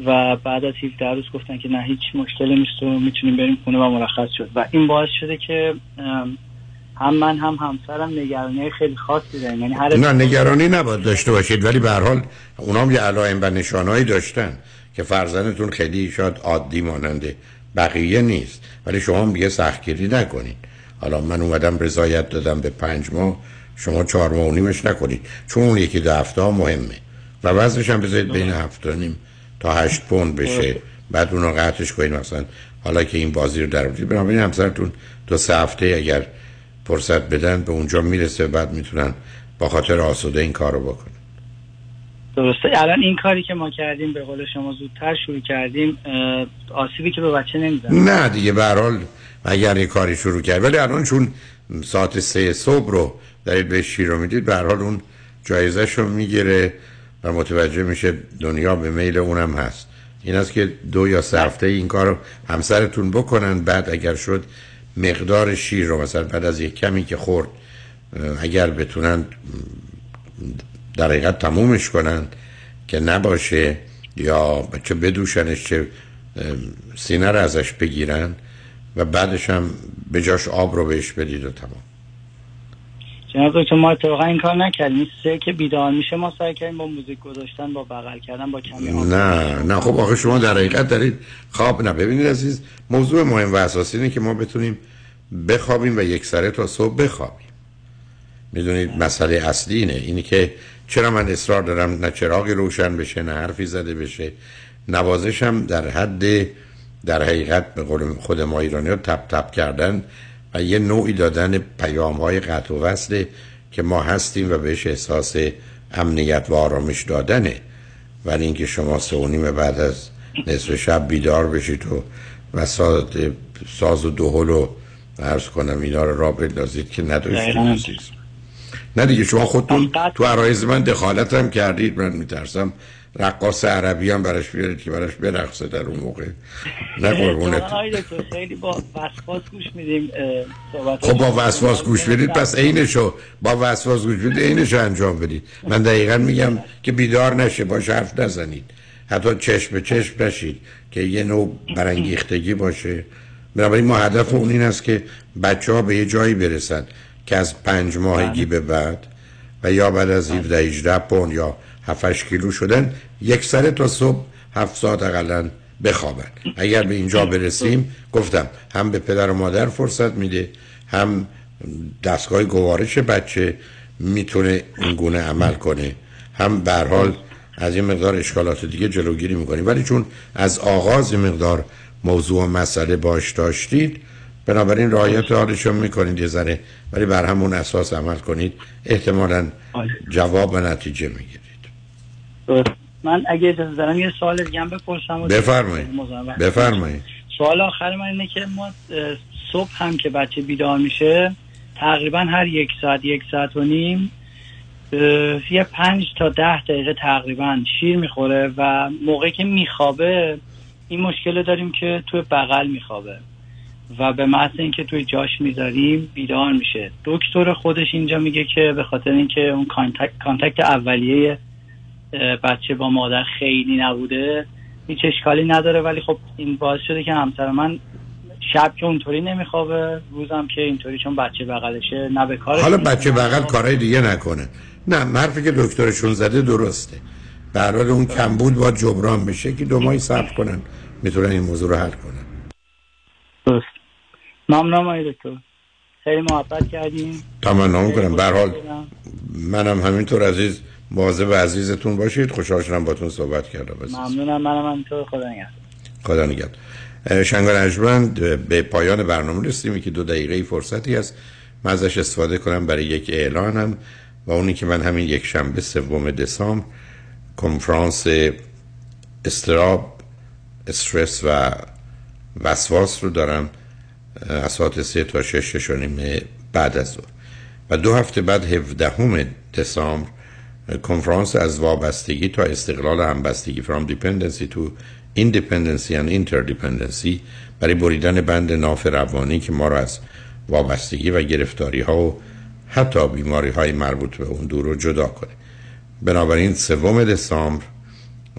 و بعد از 17 روز گفتن که نه هیچ مشکلی نیست و می‌تونیم بریم خونه و مرخص شد. و این باعث شده که هم من هم همسرم نگرانی خیلی خاصی داریم. یعنی هر نه نگرانی نباید داشته باشید ولی به هر حال اونام یه علائم و نشانهایی داشتن که فرزندتون خیلی شاید عادی ماننده بقیه نیست. ولی شما هم دیگه سختگیری نکنید. حالا من اومدم رضایت دادم به پنج ماه شما چهار ماه و نیمش نکنید. چون اون یکی دو هفته ها مهمه. و وزنش هم بذارید بین هفت و نیم. تا هشت پوند بشه. بعد اونو قطعش کنید مثلا. حالا که این بازی رو در بودید بنابراین همسرتون دو سه هفته اگر فرصت بدن به اونجا می‌رسه بعد می‌تونن با خاطر آسوده این کار رو بکنن. درسته. الان این کاری که ما کردیم به قول شما زودتر شروع کردیم آسیبی که به بچه نمیزن نه دیگه به حال اگر این کاری شروع کرد. ولی الان چون ساعت سه صبح رو دارید به شیر رو می‌دید به حال اون جایزش رو می‌گیره. و متوجه میشه دنیا به میل اونم هست. این است که دو یا سه هفته این کار رو همسرتون بکنن. بعد اگر شد مقدار شیر رو مثلا بعد از یک کمی که خورد اگر بتونن در حقیقت تمومش کنن که نباشه یا چه بدوشنش چه سینه رو ازش بگیرن و بعدش هم به جاش آب رو بهش بدید و تمام. جناب دکتر ما اتفاقا این کار نکردیم. سه که بیدار میشه ما سعی کردیم با موزیک گذاشتن با بغل کردن با کمی نه نه. خب آخه شما در حقیقت دارید خواب نه ببینید عزیز موضوع مهم و اساسی اینه که ما بتونیم بخوابیم و یک سره تا صبح بخوابیم. می‌دونید مسئله اصلی اینه. اینی که چرا من اصرار دارم نه چراغی روشن بشه نه حرفی زده بشه. نوازشم در حد در حقیقت به قول خود ما ایرانی ها تپ تپ کردن. و یه نوعی دادن پیام های قطع و وصله که ما هستیم و بهش احساس امنیت و آرامش دادنه. ولی اینکه شما سه و نیم بعد از نصف شب بیدار بشید و و ساز و دوهل و عرض کنم اینا رو را بندازید که نداشتید. نه دیگه شما خودتون تو عرایز من دخالت هم کردید. من میترسم رقاص عربی هم براش بیارید که براش برقصه در اون موقع. نه قربونت. (laughs) خیلی با وسواس گوش میدیم خب با وسواس گوش بدید پس عینشو با وسواس گوش بدید عینشو انجام بدید. من دقیقا میگم که بیدار نشه باش حرف نزنید. حتی چشم به چشم نشید که یه نوع برانگیختگی باشه. بنابراین ما هدف اون این است که بچه ها به یه جایی برسن که از پنج ماهگی به بعد و یا بعد از 17 18 پوند یا 7 کیلو شدن یک سره تا صبح هفت ساعت اقلا بخوابن. اگر به اینجا برسیم گفتم هم به پدر و مادر فرصت میده هم دستگاه گوارش بچه می‌تونه این گونه عمل کنه. هم به حال از این مقدار اشکالات دیگه جلوگیری می‌کنیم. ولی چون از آغاز مقدار موضوع و مسئله باش داشتید بنابراین رعایت حالشون می‌کنید یه ذره. ولی بر همون اساس عمل کنید. احتمالا جواب و نتیجه می‌گیرید. من اگه اجازه دارم یه سوال دیگه هم بپرسم بفرمایید. بفرمایید. سوال آخر من اینه که ما صبح هم که بچه بیدار میشه تقریبا هر یک ساعت یک ساعت و نیم یه پنج تا ده دقیقه تقریبا شیر می‌خوره و موقعی که میخوابه این مشکل داریم که توی بغل میخوابه و به محض اینکه توی جاش می‌ذاریم بیدار میشه. دکتر خودش اینجا میگه که به خاطر اینکه اون contact, contact اولیه بچه با مادر خیلی نبوده هیچ اشکالی نداره. ولی خب این باعث شده که همسر من شب که اونطوری نمیخوابه روزم که اینطوری چون بچه بغلشه نه به کارش حالا بچه بغل کارهای دیگه نکنه. نه حرفی که دکترشون زده درسته. برای اون کمبود با جبران بشه که دو ماهی صبر کنن می‌تونن این موضوع رو حل کنن. درست. ممنونم آقای دکتر. خیلی محبت کردیم. تمنا کنم. به حال منم همینطور عزیز. مواظب عزیزتون باشید. خوشحال شدم باتون صحبت کردم. ممنونم. منم همینطور. خدا نگهدار. خدا نگهدار. شنگان اجبند به پایان برنامه رسیدیم. که دو دقیقه فرصتی هست. من ازش استفاده کنم برای یک اعلانم و اونی که من همین یک شنبه سوم دسامبر کنفرانس استراب استرس و وسواس رو دارم. از ساعت سه تا شش شنیم بعد از ظهر. و دو هفته بعد 17 دسامبر کنفرانس از وابستگی تا استقلال همبستگی from dependency to independency and interdependency. برای بریدن بند ناف روانی که ما را از وابستگی و گرفتاری ها و حتی بیماری های مربوط به اون دور رو جدا کنه. بنابراین سوم دسامبر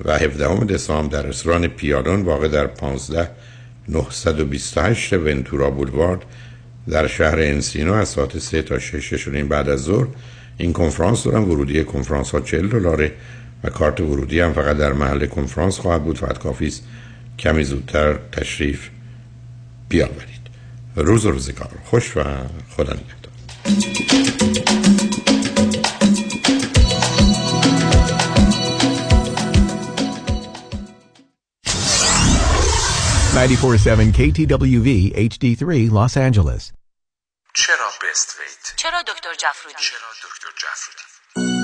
و 17 دسامبر در رستوران پیالون واقع در 15 928 ونتورا بولوارد در شهر انسینو از ساعت 3 تا 6 شدیم بعد از ظهر این کنفرانس دارم. ورودی کنفرانس ها 40 دلاره و کارت ورودی هم فقط در محل کنفرانس خواهد بود. فقط کافی است کمی زودتر تشریف بیاورید. روز و روزگار. خوش و خدا نگهدار. 94.7 KTWV HD3 Los Angeles. چرا بست ویت؟ چرا دکتر جفرودی؟ چرا دکتر جفرودی؟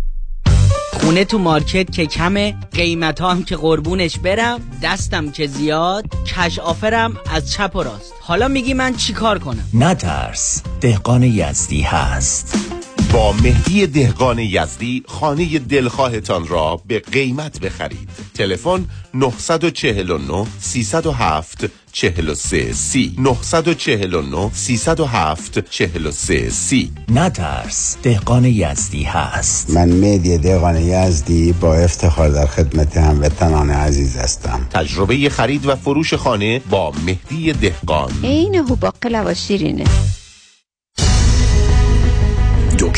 خونه تو مارکت که کمه قیمت هم که قربونش برم دستم که زیاد کش آفرم از چپ و راست. حالا میگی من چی کار کنم؟ نترس دهقان یزدی هست. با مهدی دهقان یزدی خانه دلخواهتان را به قیمت بخرید. تلفن 949 307 43 سی. 949 307 43 سی. نترس دهقان یزدی هست. من مهدی دهقان یزدی با افتخار در خدمت هموطنان عزیز هستم. تجربه خرید و فروش خانه با مهدی دهقان. عین هو باقلا و شیرینه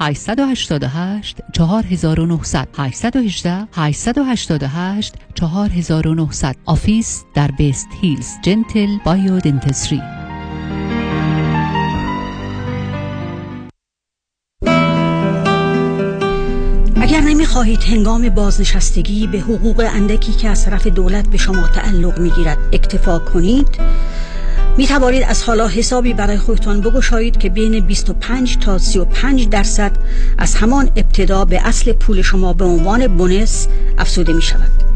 888 4900 818 888 4900 office در وست هیلز. Gentle Biodentistry اگر نمی‌خواهید هنگام بازنشستگی به حقوق اندکی که از طرف دولت به شما تعلق می‌گیرد اکتفا کنید می توانید از حالا حسابی برای خودتان بگشایید که بین 25 تا 35 درصد از همان ابتدا به اصل پول شما به عنوان بونس افزوده می شود